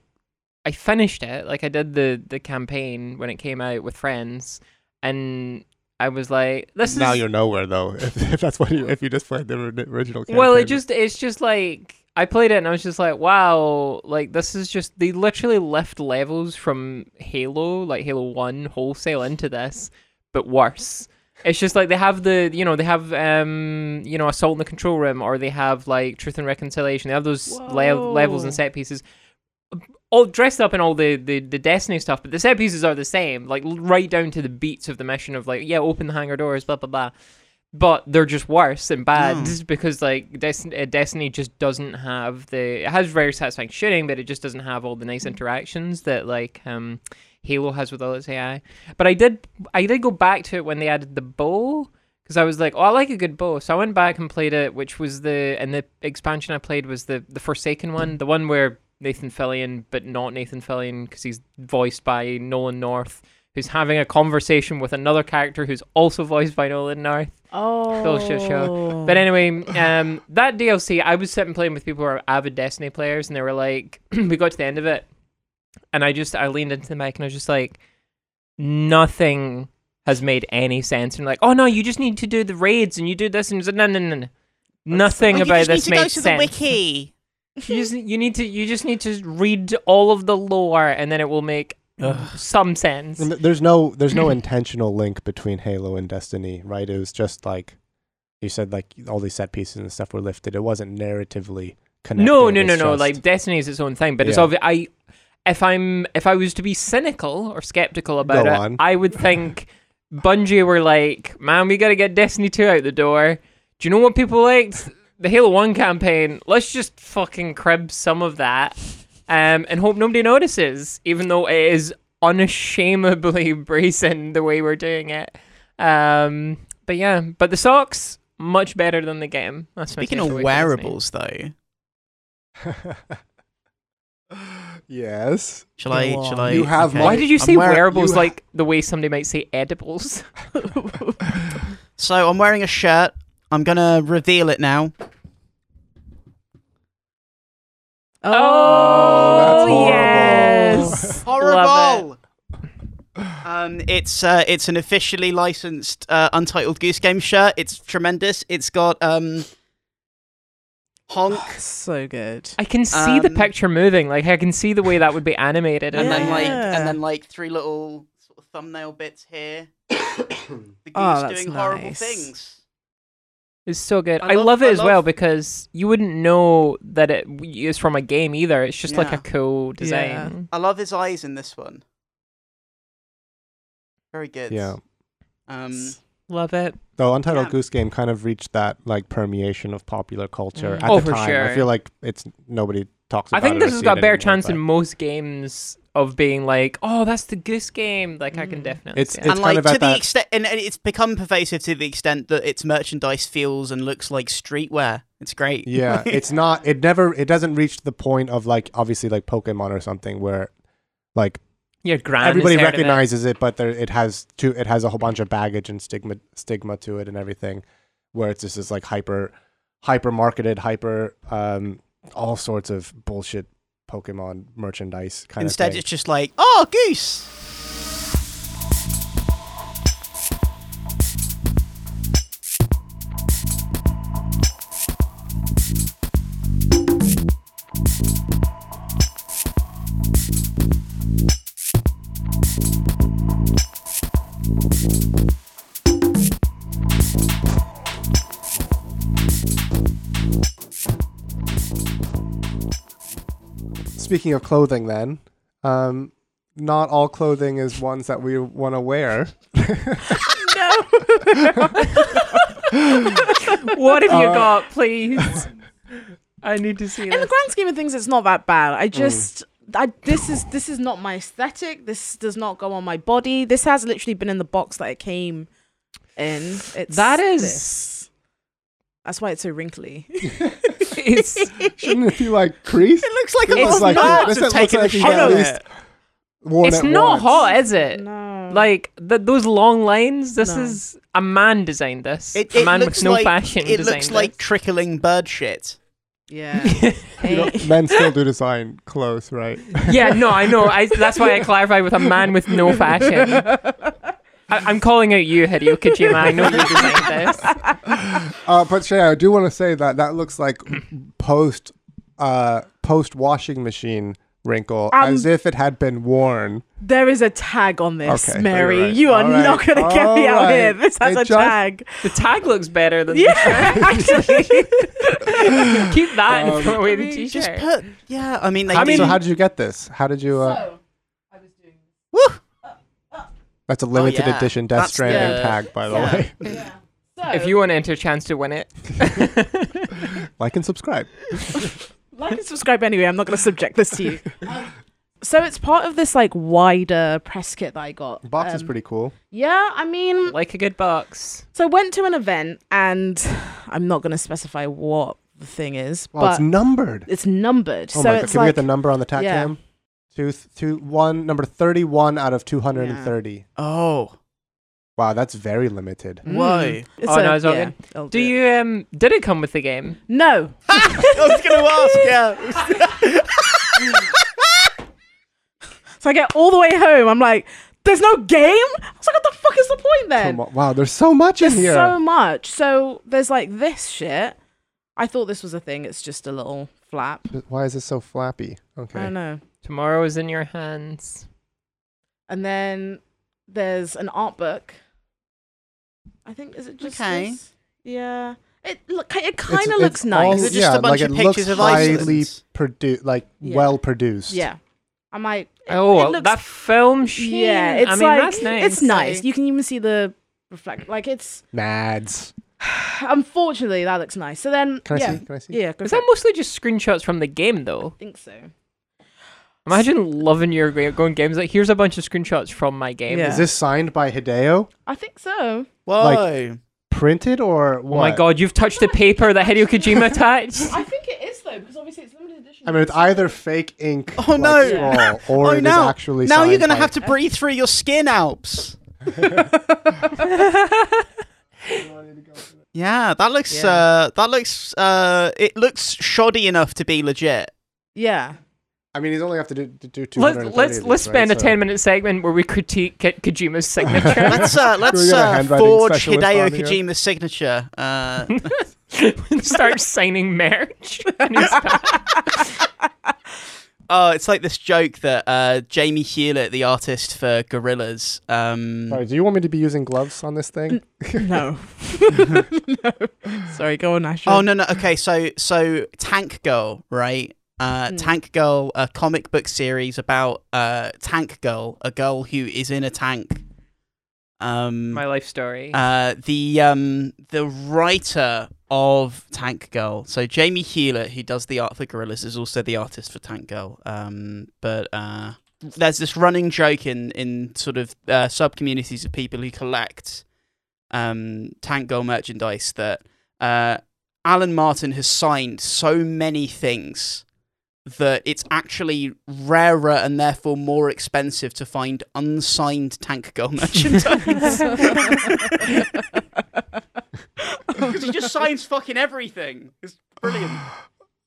Speaker 2: I finished it. Like I did the the campaign when it came out with friends and I was like this
Speaker 1: Now
Speaker 2: is
Speaker 1: you're nowhere though. If, if that's what you if you just played the ori- original.
Speaker 2: Well, it just it's just like I played it and I was just like, wow, like this is just they literally lift levels from Halo, like Halo 1 wholesale into this, but worse. It's just like they have the you know, they have um you know, assault in the control room or they have like truth and reconciliation. They have those le- levels and set pieces all dressed up in all the, the, the Destiny stuff, but the set pieces are the same, like right down to the beats of the mission of like, yeah, open the hangar doors, blah blah blah. But they're just worse and bad
Speaker 4: Oh.
Speaker 2: because like Destiny, uh, Destiny just doesn't have the. It has very satisfying shooting, but it just doesn't have all the nice interactions that like um Halo has with all its AI. But I did I did go back to it when they added the bow because I was like, oh, I like a good bow. So I went back and played it, which was the and the expansion I played was the the Forsaken one, the one where Nathan Fillion, but not Nathan Fillion because he's voiced by Nolan North, who's having a conversation with another character who's also voiced by Nolan North.
Speaker 3: Oh.
Speaker 2: Bullshit show. But anyway, um, that DLC, I was sitting playing with people who are avid Destiny players, and they were like, we got to the end of it, and I just I leaned into the mic and I was just like, nothing has made any sense. And like, oh no, you just need to do the raids and you do this and like, no no no no. Nothing
Speaker 4: Oh,
Speaker 2: about this
Speaker 4: need to go
Speaker 2: makes
Speaker 4: to
Speaker 2: sense.
Speaker 4: wiki.
Speaker 2: You just you need to you just need to read all of the lore and then it will make some sense.
Speaker 1: And there's no there's no intentional link between Halo and Destiny, right? It was just like you said, like all these set pieces and stuff were lifted. It wasn't narratively connected.
Speaker 2: No, no, no,
Speaker 1: it's
Speaker 2: no.
Speaker 1: just-
Speaker 2: Like Destiny is its own thing, but it's
Speaker 1: Yeah.
Speaker 2: obvious. I, if I'm, if I was to be cynical or skeptical about
Speaker 1: Go
Speaker 2: it,
Speaker 1: on.
Speaker 2: I would think Bungie were like, "Man, we got to get Destiny two out the door." Do you know what people liked? The Halo One campaign. Let's just fucking crib some of that, um, and hope nobody notices, even though it is unashamedly brazen the way we're doing it. Um, but yeah, but the socks much better than the game. That's
Speaker 4: Speaking of
Speaker 2: takeaway for
Speaker 4: wearables, though,
Speaker 1: yes.
Speaker 4: shall I? Shall I?
Speaker 1: You have
Speaker 2: Why
Speaker 1: I'm
Speaker 2: did you say
Speaker 4: wear-
Speaker 2: wearables
Speaker 1: you ha-
Speaker 2: like the way somebody might say edibles?
Speaker 4: So I'm wearing a shirt. I'm gonna reveal it now.
Speaker 2: Oh,
Speaker 1: that's horrible.
Speaker 2: yes. Love
Speaker 4: Um, it's uh, it's an officially licensed uh, Untitled Goose Game shirt. It's tremendous. It's got um, honk,
Speaker 3: so good.
Speaker 2: I can see the
Speaker 4: Um,
Speaker 2: picture moving. Like I can see the way that would be animated.
Speaker 4: and then
Speaker 2: there.
Speaker 4: like
Speaker 3: Yeah.
Speaker 4: and then like three little sort of thumbnambit bits here. The goose
Speaker 3: Oh, that's
Speaker 4: doing horrible
Speaker 3: nice.
Speaker 4: things.
Speaker 2: It's so good.
Speaker 4: I
Speaker 2: I,
Speaker 4: love-
Speaker 2: love,
Speaker 4: I
Speaker 2: it as well because you wouldn't know that it w- is from a game either. It's just like a cool design.
Speaker 4: I love his eyes in this one. Very good.
Speaker 1: Yeah.
Speaker 4: Um,
Speaker 2: Love it.
Speaker 1: Though Untitled
Speaker 4: Yeah.
Speaker 1: Goose Game kind of reached that like permeation of popular culture
Speaker 3: Mm.
Speaker 1: at
Speaker 2: Oh,
Speaker 1: the
Speaker 2: for
Speaker 1: time. I feel like it's nobody talks
Speaker 2: I
Speaker 1: about it.
Speaker 2: I think
Speaker 1: or
Speaker 2: this has got
Speaker 1: it
Speaker 2: a better
Speaker 1: anymore,
Speaker 2: chance
Speaker 1: but
Speaker 2: in most games of being like, oh, that's the goose game. Like I can
Speaker 3: Mm.
Speaker 2: definitely.
Speaker 1: It's-
Speaker 2: see
Speaker 1: it's
Speaker 2: it.
Speaker 4: and
Speaker 1: kind
Speaker 4: like
Speaker 1: of
Speaker 4: to
Speaker 1: at
Speaker 4: the
Speaker 1: that-
Speaker 4: extent, and and it's become pervasive to the extent that its merchandise feels and looks like streetwear. It's great.
Speaker 1: Yeah, it's not. It never. It doesn't reach the point of like obviously like Pokemon or something where like
Speaker 2: yeah, Gran
Speaker 1: everybody
Speaker 2: has heard of it.
Speaker 1: recognizes it, but there it has to it has a whole bunch of baggage and stigma stigma to it and everything, where it's just this like hyper hyper marketed hyper um all sorts of bullshit Pokemon merchandise kind
Speaker 4: Instead,
Speaker 1: of thing.
Speaker 4: it's just like, oh, goose.
Speaker 1: Speaking of clothing, then, um, not all clothing is ones that we want to wear. No.
Speaker 2: what have you
Speaker 1: Uh,
Speaker 2: got, please? I need to see
Speaker 3: In the grand scheme of things, it's not that bad.
Speaker 1: Mm.
Speaker 3: I just, I this is this is not my aesthetic. This does not go on my body. This has literally been in the box that it came in. It's
Speaker 2: That is-
Speaker 3: this. That's why it's so wrinkly.
Speaker 2: It's
Speaker 1: Shouldn't it be like crease?
Speaker 4: It looks like a
Speaker 1: It
Speaker 4: lot
Speaker 1: looks like-
Speaker 4: nerds
Speaker 1: this
Speaker 4: have
Speaker 1: looks like
Speaker 4: a
Speaker 1: you
Speaker 4: shit
Speaker 1: at
Speaker 4: on
Speaker 1: least-
Speaker 4: it.
Speaker 1: Worn
Speaker 2: it's
Speaker 1: it
Speaker 2: not
Speaker 1: once.
Speaker 2: hot, is it?
Speaker 3: no,
Speaker 2: Like th- those long lines. This
Speaker 3: No.
Speaker 2: is a man designed this.
Speaker 4: It,
Speaker 2: a
Speaker 4: it
Speaker 2: man
Speaker 4: looks
Speaker 2: with no
Speaker 4: like
Speaker 2: fashion
Speaker 4: it
Speaker 2: designed
Speaker 4: looks like
Speaker 2: this.
Speaker 4: trickling bird shit.
Speaker 3: yeah.
Speaker 1: You know, men still do design clothes, right?
Speaker 2: yeah, no, I know. I, that's why I clarified with a man with no fashion. I, I'm calling out you, Hideo Kojima. I know you designed this.
Speaker 1: Uh, but Shay, I do want to say that that looks like post uh, post washing machine wrinkle,
Speaker 3: Um,
Speaker 1: as if it had been worn.
Speaker 3: There is a tag on this,
Speaker 1: Okay,
Speaker 3: Mary.
Speaker 1: you're right.
Speaker 3: You are
Speaker 1: All right,
Speaker 3: not going to get me
Speaker 1: all
Speaker 3: out here.
Speaker 1: right.
Speaker 3: This has
Speaker 1: It
Speaker 3: a
Speaker 1: just-
Speaker 3: tag.
Speaker 2: The tag looks better than
Speaker 3: Yeah,
Speaker 2: the shirt.
Speaker 3: actually.
Speaker 2: Keep that and
Speaker 1: Um,
Speaker 2: throw away the
Speaker 3: I mean,
Speaker 4: Just put, yeah. I mean, they
Speaker 1: I
Speaker 4: do.
Speaker 1: so how did you get this? How did you? Uh,
Speaker 4: Woo!
Speaker 1: That's a limited
Speaker 4: yeah.
Speaker 1: edition Death
Speaker 4: That's
Speaker 1: Stranding
Speaker 2: the-
Speaker 1: tag, by the
Speaker 4: yeah.
Speaker 1: way.
Speaker 2: if you want to enter a chance to win it,
Speaker 1: like and subscribe.
Speaker 3: like and subscribe anyway. I'm not going to subject this to you. so it's part of this like wider press kit that I got.
Speaker 1: Box is
Speaker 3: Um,
Speaker 1: pretty cool.
Speaker 3: Yeah, I mean,
Speaker 2: like a good box.
Speaker 3: so I went to an event and I'm not going to specify what the thing is,
Speaker 1: Well,
Speaker 3: but
Speaker 1: it's numbered.
Speaker 3: it's numbered.
Speaker 1: Oh
Speaker 3: so
Speaker 1: my god!
Speaker 3: it's
Speaker 1: Can we get the number on the tag
Speaker 3: yeah.
Speaker 1: cam? Two, th- two, one, number thirty-one out of two hundred and thirty.
Speaker 4: Oh,
Speaker 1: Wow, that's very limited.
Speaker 3: Mm.
Speaker 4: Why?
Speaker 3: It's
Speaker 2: Oh,
Speaker 3: a-
Speaker 2: no, it's all
Speaker 3: yeah,
Speaker 2: good.
Speaker 3: I'll
Speaker 2: Do
Speaker 3: it.
Speaker 2: you um? Did it come with the game?
Speaker 3: No.
Speaker 4: I was going to ask. Yeah.
Speaker 3: So I get all the way home. I'm like, there's no game. I was like, what the fuck is the point then?
Speaker 1: Come on. Wow, there's so much
Speaker 3: There's
Speaker 1: in here.
Speaker 3: so much. So there's like this shit. I thought this was a thing. It's just a little flap.
Speaker 1: Why is this so flappy? Okay.
Speaker 3: I don't know.
Speaker 2: Tomorrow is in your hands.
Speaker 3: And then there's an art book. I think is it just
Speaker 4: Okay.
Speaker 3: this? Yeah. It look. It kind of looks nice.
Speaker 4: Is it just
Speaker 1: yeah,
Speaker 4: a bunch
Speaker 1: like
Speaker 4: of
Speaker 1: it looks
Speaker 4: pictures of
Speaker 1: highly
Speaker 4: Iceland?
Speaker 1: produced, like
Speaker 3: Yeah.
Speaker 1: well produced.
Speaker 3: Yeah. I might. it-
Speaker 2: oh,
Speaker 3: it looks,
Speaker 2: that film sheen.
Speaker 3: Yeah, it's
Speaker 2: I mean,
Speaker 3: like
Speaker 2: that's nice.
Speaker 3: it's nice. You can even see the reflect. Like it's.
Speaker 1: Nads.
Speaker 3: Unfortunately, that looks nice. So then,
Speaker 1: Can I
Speaker 3: yeah,
Speaker 1: see? Can I see?
Speaker 3: yeah. Go
Speaker 2: Is
Speaker 3: for
Speaker 2: that
Speaker 3: it.
Speaker 2: mostly just screenshots from the game, though?
Speaker 3: I think so.
Speaker 2: Imagine loving your ga- going games like here's a bunch of screenshots from my game.
Speaker 3: Yeah.
Speaker 1: Is this signed by Hideo?
Speaker 3: I think so.
Speaker 4: Why?
Speaker 1: Printed or
Speaker 2: Oh
Speaker 1: what?
Speaker 2: my god, you've touched the paper that Hideo Kojima touched.
Speaker 3: I think it is though, because obviously it's limited edition.
Speaker 1: I mean, it's either fake ink
Speaker 4: Oh,
Speaker 1: like
Speaker 4: no.
Speaker 1: scroll, or
Speaker 4: Oh,
Speaker 1: it is oh,
Speaker 4: no.
Speaker 1: actually
Speaker 4: Now you're gonna
Speaker 1: by-
Speaker 4: have to breathe through your skin, Alps. Yeah, that looks.
Speaker 3: Yeah.
Speaker 4: Uh, that looks. Uh, it looks shoddy enough to be legit.
Speaker 3: Yeah.
Speaker 1: I mean, he's only have to do, do two
Speaker 2: let's let's let's spend a ten minute segment where we critique Ko- Kojima's signature.
Speaker 4: Let's uh, let's uh, forge
Speaker 1: specialist
Speaker 4: Hideo
Speaker 1: on?
Speaker 4: Kojima's signature. Uh,
Speaker 2: Start signing merch. And he's-
Speaker 4: Oh, it's like this joke that uh, Jamie Hewlett, the artist for Gorillaz, um,
Speaker 1: Sorry, do you want me to be using gloves on this thing?
Speaker 3: no. no. Sorry, go on, Asher.
Speaker 4: Oh no no okay so so Tank Girl right uh
Speaker 3: Hmm.
Speaker 4: Tank Girl a comic book series about uh Tank Girl a girl who is in a tank um
Speaker 2: My life story.
Speaker 4: uh the um the writer of Tank Girl so Jamie Hewlett who does the art for Gorillaz is also the artist for Tank Girl um but uh there's this running joke in in sort of uh, sub communities of people who collect um Tank Girl merchandise that uh Alan Martin has signed so many things that it's actually rarer and therefore more expensive to find unsigned Tank Girl merchandise. Oh, because he just signs fucking everything. It's brilliant.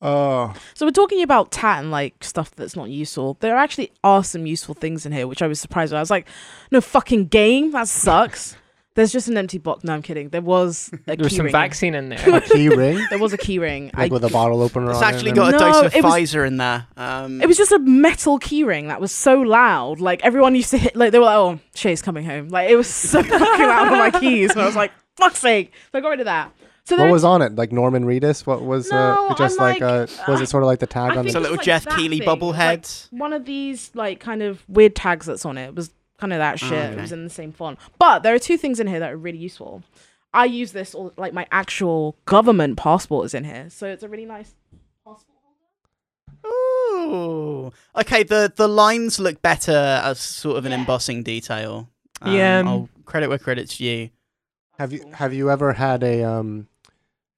Speaker 1: Oh,
Speaker 3: So we're talking about tat and like stuff that's not useful. There actually are some useful things in here, which I was surprised. With. I was like, no fucking game, that sucks. There's just an empty box. No, I'm kidding. There was a
Speaker 2: There's
Speaker 3: key
Speaker 2: some
Speaker 3: ring.
Speaker 2: vaccine in there.
Speaker 1: a key ring,
Speaker 3: There was a key ring. I,
Speaker 1: like with a bottle opener
Speaker 4: It's
Speaker 1: on
Speaker 4: actually
Speaker 1: it.
Speaker 4: got a
Speaker 3: No,
Speaker 4: dose of
Speaker 3: it was-
Speaker 4: Pfizer in there. Um,
Speaker 3: it was just a metal key ring that was so loud. Like everyone used to hit. Like they were like, "Oh, Shay's coming home." Like it was so fucking loud on my keys. And I was like, "Fuck's sake!" So I got rid of that. So
Speaker 1: What was on it? Like Norman Reedus? What was
Speaker 3: No,
Speaker 1: uh, just
Speaker 3: I'm
Speaker 1: like, uh,
Speaker 3: like-
Speaker 1: was it sort of like the tag
Speaker 3: I
Speaker 1: on
Speaker 3: think
Speaker 4: it's a
Speaker 1: the?
Speaker 3: it's
Speaker 4: little
Speaker 3: like
Speaker 4: Jeff
Speaker 3: that
Speaker 4: Keighley
Speaker 3: thing,
Speaker 4: bobblehead.
Speaker 3: one of these like kind of weird tags that's on it. It was kind of that shit.
Speaker 4: okay.
Speaker 3: It was in the same font. But there are two things in here that are really useful. I use this all like my actual government passport is in here, so it's a really nice passport.
Speaker 4: Ooh. Okay, the the lines look better as sort of an
Speaker 3: Yeah.
Speaker 4: embossing detail. Um,
Speaker 2: Yeah.
Speaker 4: I'll credit where credit's due.
Speaker 1: Have you have you ever had a um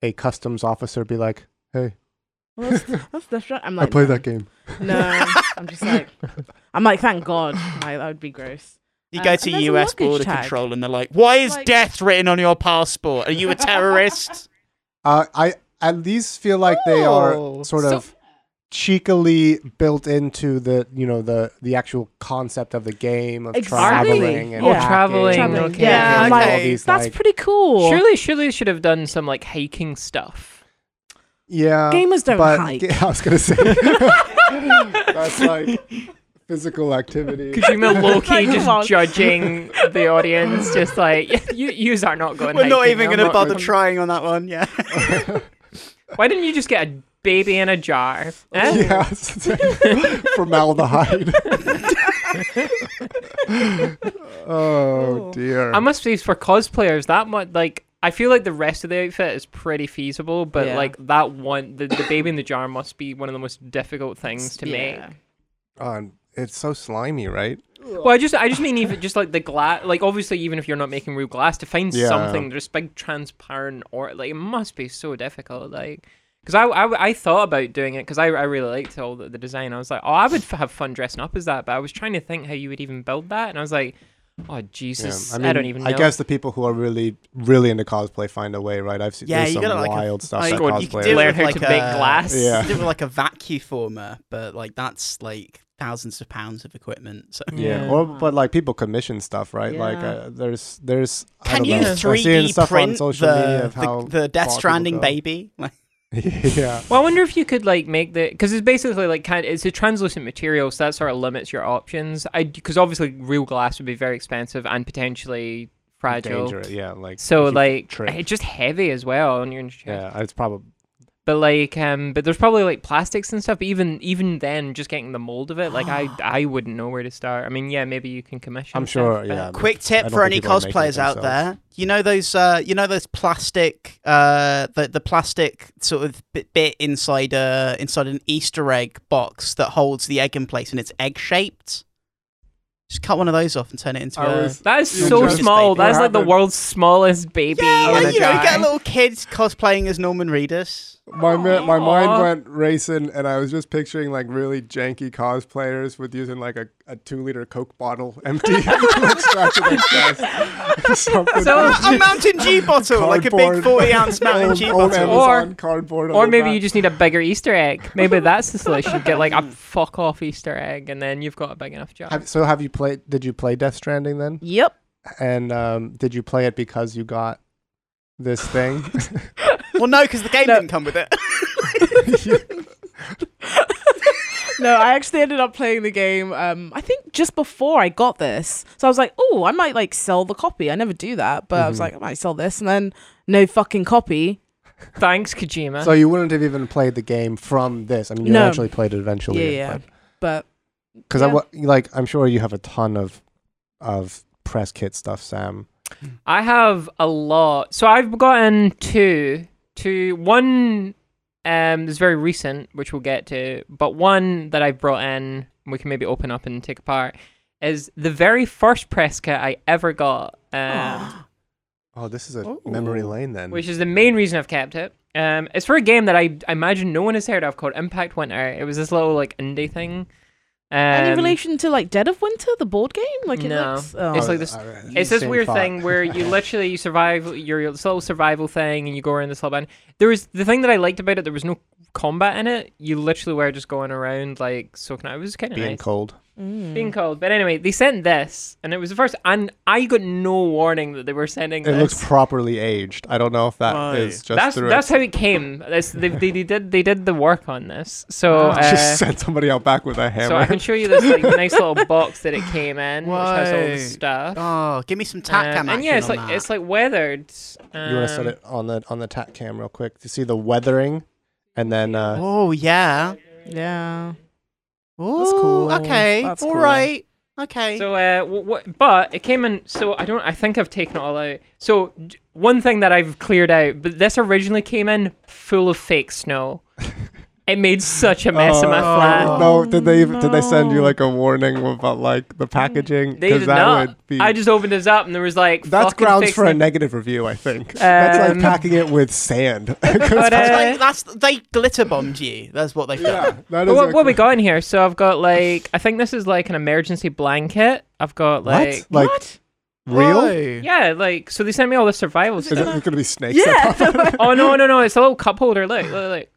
Speaker 1: a customs officer be like, "Hey,
Speaker 3: Well, that's, that's different. I'm
Speaker 1: I
Speaker 3: like,
Speaker 1: played
Speaker 3: no.
Speaker 1: that game."
Speaker 3: No, I'm just like, I'm like, thank God. Like, that would be gross.
Speaker 4: You
Speaker 3: Uh,
Speaker 4: go to US border
Speaker 3: tag.
Speaker 4: control and they're like, "Why is
Speaker 3: Like-
Speaker 4: death written on your passport? Are you a terrorist?"
Speaker 1: Uh, I at least feel like they are
Speaker 4: Oh,
Speaker 1: sort
Speaker 2: so-
Speaker 1: of cheekily built into the you know the the actual concept of the game of
Speaker 3: Exactly.
Speaker 1: traveling and
Speaker 3: Oh,
Speaker 1: hacking
Speaker 2: traveling,
Speaker 3: Traveling,
Speaker 2: okay.
Speaker 3: yeah.
Speaker 4: Yeah,
Speaker 3: I'm
Speaker 4: okay.
Speaker 1: all
Speaker 3: like,
Speaker 1: these,
Speaker 3: that's
Speaker 1: like-
Speaker 3: pretty cool.
Speaker 2: Surely, surely should have done some like hiking stuff.
Speaker 1: Yeah.
Speaker 3: Gamers don't
Speaker 1: but
Speaker 3: hike.
Speaker 1: I was gonna say that's like physical activity.
Speaker 2: Could you imagine Loki
Speaker 3: Like, on.
Speaker 2: just judging the audience, just like you, yous are not going.
Speaker 4: We're not even going to bother
Speaker 2: going."
Speaker 4: trying on that one. Yeah.
Speaker 2: Why didn't you just get a baby in a jar? Eh?
Speaker 1: Yeah, formaldehyde. oh dear.
Speaker 2: I must say, for cosplayers, that much like I feel like the rest of the outfit is pretty feasible, but
Speaker 3: Yeah.
Speaker 2: like that one, the, the baby in the jar must be one of the most difficult things to make.
Speaker 1: Oh, it's so slimy, right?
Speaker 2: Well, I just I just mean even just like the glass, like obviously even if you're not making real glass, to find
Speaker 1: Yeah.
Speaker 2: something just big transparent or like it must be so difficult, like. Because I, I, I thought about doing it because I, I really liked all the, the design. I was like, oh, I would f- have fun dressing up as that. But I was trying to think how you would even build that, and I was like, oh Jesus, I,
Speaker 1: mean,
Speaker 2: don't even know.
Speaker 1: I guess the people who are really, really into cosplay find a way, right? I've seen
Speaker 4: Yeah, you
Speaker 1: some
Speaker 4: gotta, like, a-
Speaker 1: wild stuff
Speaker 4: I-
Speaker 1: that
Speaker 2: you
Speaker 1: cosplay.
Speaker 2: could do learn
Speaker 4: with,
Speaker 2: how
Speaker 4: like,
Speaker 2: to make
Speaker 4: a-
Speaker 2: glass.
Speaker 1: Yeah.
Speaker 4: Do it with like a vacuum former, but like that's like thousands of pounds of equipment. So
Speaker 1: Yeah.
Speaker 2: Yeah.
Speaker 1: or but like people commission stuff, right? Like uh, there's there's I
Speaker 4: can
Speaker 1: don't
Speaker 4: you three D
Speaker 1: stuff on
Speaker 4: print
Speaker 1: social
Speaker 4: the,
Speaker 1: media of how
Speaker 4: the, the Death Stranding baby? Like,
Speaker 1: yeah.
Speaker 2: Well, I wonder if you could like make the because it's basically like kind it's a translucent material, so that sort of limits your options. I because obviously real glass would be very expensive and potentially fragile.
Speaker 1: Dangerous, yeah, like
Speaker 2: So like it's just heavy as well on your chest.
Speaker 1: yeah, it's probably
Speaker 2: But like um, but there's probably like plastics and stuff. But even even then, just getting the mold of it, like I I wouldn't know where to start. I mean, yeah, maybe you can commission.
Speaker 1: I'm sure,
Speaker 2: but-
Speaker 1: yeah.
Speaker 4: quick tip for any
Speaker 1: people are making it
Speaker 4: cosplayers out there: you know those, uh, you know those plastic, uh, the the plastic sort of bit, bit inside uh inside an Easter egg box that holds the egg in place, and it's egg shaped. Just cut one of those off and turn it into
Speaker 1: I
Speaker 4: a.
Speaker 1: was-
Speaker 2: That is so small. That's like the world's smallest baby
Speaker 4: yeah, like, you know,
Speaker 2: jar.
Speaker 4: you get a little kid cosplaying as Norman Reedus.
Speaker 1: My ma- my mind went racing, and I was just picturing like really janky cosplayers with using like a, a two liter Coke bottle empty, like strapped their chest. Something
Speaker 2: So-
Speaker 1: with
Speaker 4: a Mountain G bottle, like a big
Speaker 1: cardboard-
Speaker 4: forty ounce Mountain
Speaker 1: old-
Speaker 4: Dew
Speaker 1: old
Speaker 4: bottle.
Speaker 1: Amazon cardboard. on
Speaker 2: Or
Speaker 1: the
Speaker 2: maybe
Speaker 1: back.
Speaker 2: you just need a bigger Easter egg. Maybe that's the solution. Get like a fuck off Easter egg, and then you've got a big enough jar.
Speaker 1: Have, so have you played? Did you play Death Stranding then?
Speaker 3: Yep.
Speaker 1: And um, did you play it because you got this thing?
Speaker 4: Well, no, because the game
Speaker 3: No.
Speaker 4: didn't come with it.
Speaker 3: no, I actually ended up playing the game. Um, I think just before I got this, so I was like, "Oh, I might like sell the copy." I never do that, but I was
Speaker 1: Mhm.
Speaker 3: like, "I might sell this," and then no fucking copy.
Speaker 2: Thanks, Kojima.
Speaker 1: So you wouldn't have even played the game from this. I mean, you
Speaker 3: No.
Speaker 1: actually played it eventually.
Speaker 3: Yeah, yeah. But
Speaker 1: Because I
Speaker 3: Yeah.
Speaker 1: wa- like, I'm sure you have a ton of of press kit stuff, Sam.
Speaker 2: I have a lot. So I've gotten two. Two. One um is very recent, which we'll get to. But one that I've brought in, we can maybe open up and take apart, is the very first press kit I ever got. Um,
Speaker 1: Oh, this is a
Speaker 4: Ooh.
Speaker 1: memory lane then.
Speaker 2: which is the main reason I've kept it. Um, it's for a game that I, I imagine no one has heard of called Impact Winter. It was this little like indie thing. Um,
Speaker 3: any relation to like Dead of Winter, the board game? Like it
Speaker 2: No.
Speaker 3: looks. Oh.
Speaker 2: It's like this-
Speaker 1: Alright,
Speaker 2: It's this weird
Speaker 1: thought.
Speaker 2: thing where you literally you survive your this little survival thing and you go around this little band. There was the thing that I liked about it. There was no combat in it. You literally were just going around like soaking. out. It was kind of
Speaker 1: being
Speaker 2: nice.
Speaker 1: cold.
Speaker 3: Mm.
Speaker 2: Being cold. But anyway, they sent this, and it was the first. And I got no warning that they were sending
Speaker 1: It
Speaker 2: this.
Speaker 1: looks properly aged. I don't know if that is
Speaker 4: Right.
Speaker 1: just
Speaker 2: that's
Speaker 1: through
Speaker 2: that's
Speaker 1: it.
Speaker 2: how it came. They, they, they did they did the work on this. So
Speaker 3: Wow.
Speaker 2: uh,
Speaker 1: just sent somebody out back with a hammer.
Speaker 2: so I can show you this like nice little box that it came in, which has all the stuff.
Speaker 4: Oh, give me some tack
Speaker 2: Um,
Speaker 4: cam
Speaker 2: and yeah, it's like
Speaker 4: that.
Speaker 2: it's like weathered.
Speaker 1: you want to set
Speaker 2: Um,
Speaker 1: it on the on the tack cam real quick to see the weathering, and then uh,
Speaker 4: Oh yeah.
Speaker 3: Yeah.
Speaker 4: Oh,
Speaker 3: cool.
Speaker 4: Okay.
Speaker 3: That's
Speaker 4: All
Speaker 3: cool.
Speaker 4: right. Okay.
Speaker 2: So, uh, w- w- but it came in. So I don't. I think I've taken it all out. So one thing that I've cleared out, but this originally came in full of fake snow. it made such a mess of my
Speaker 1: Oh,
Speaker 2: flat.
Speaker 1: No, did they even, did they send you like a warning about like the packaging?
Speaker 2: They did
Speaker 1: that
Speaker 2: not.
Speaker 1: would be.
Speaker 2: I just opened this up and there was like
Speaker 1: that's grounds
Speaker 2: fake
Speaker 1: for a negative review, I think. that's like
Speaker 2: Um,
Speaker 1: packing it with sand.
Speaker 2: But,
Speaker 4: that's,
Speaker 2: uh,
Speaker 4: like, that's they glitter bombed you. That's what they've
Speaker 1: yeah, that
Speaker 2: But
Speaker 1: is
Speaker 2: what, what we got in here? So I've got like I think this is like an emergency blanket. I've got
Speaker 1: What?
Speaker 2: like
Speaker 1: Like
Speaker 3: What?
Speaker 1: real?
Speaker 4: Whoa.
Speaker 2: yeah, like so they sent me all the survival
Speaker 1: Is
Speaker 2: stuff.
Speaker 1: it going to be snakes?
Speaker 3: Yeah.
Speaker 1: that pop out?
Speaker 2: oh no no no! It's a little cup holder. Look look look.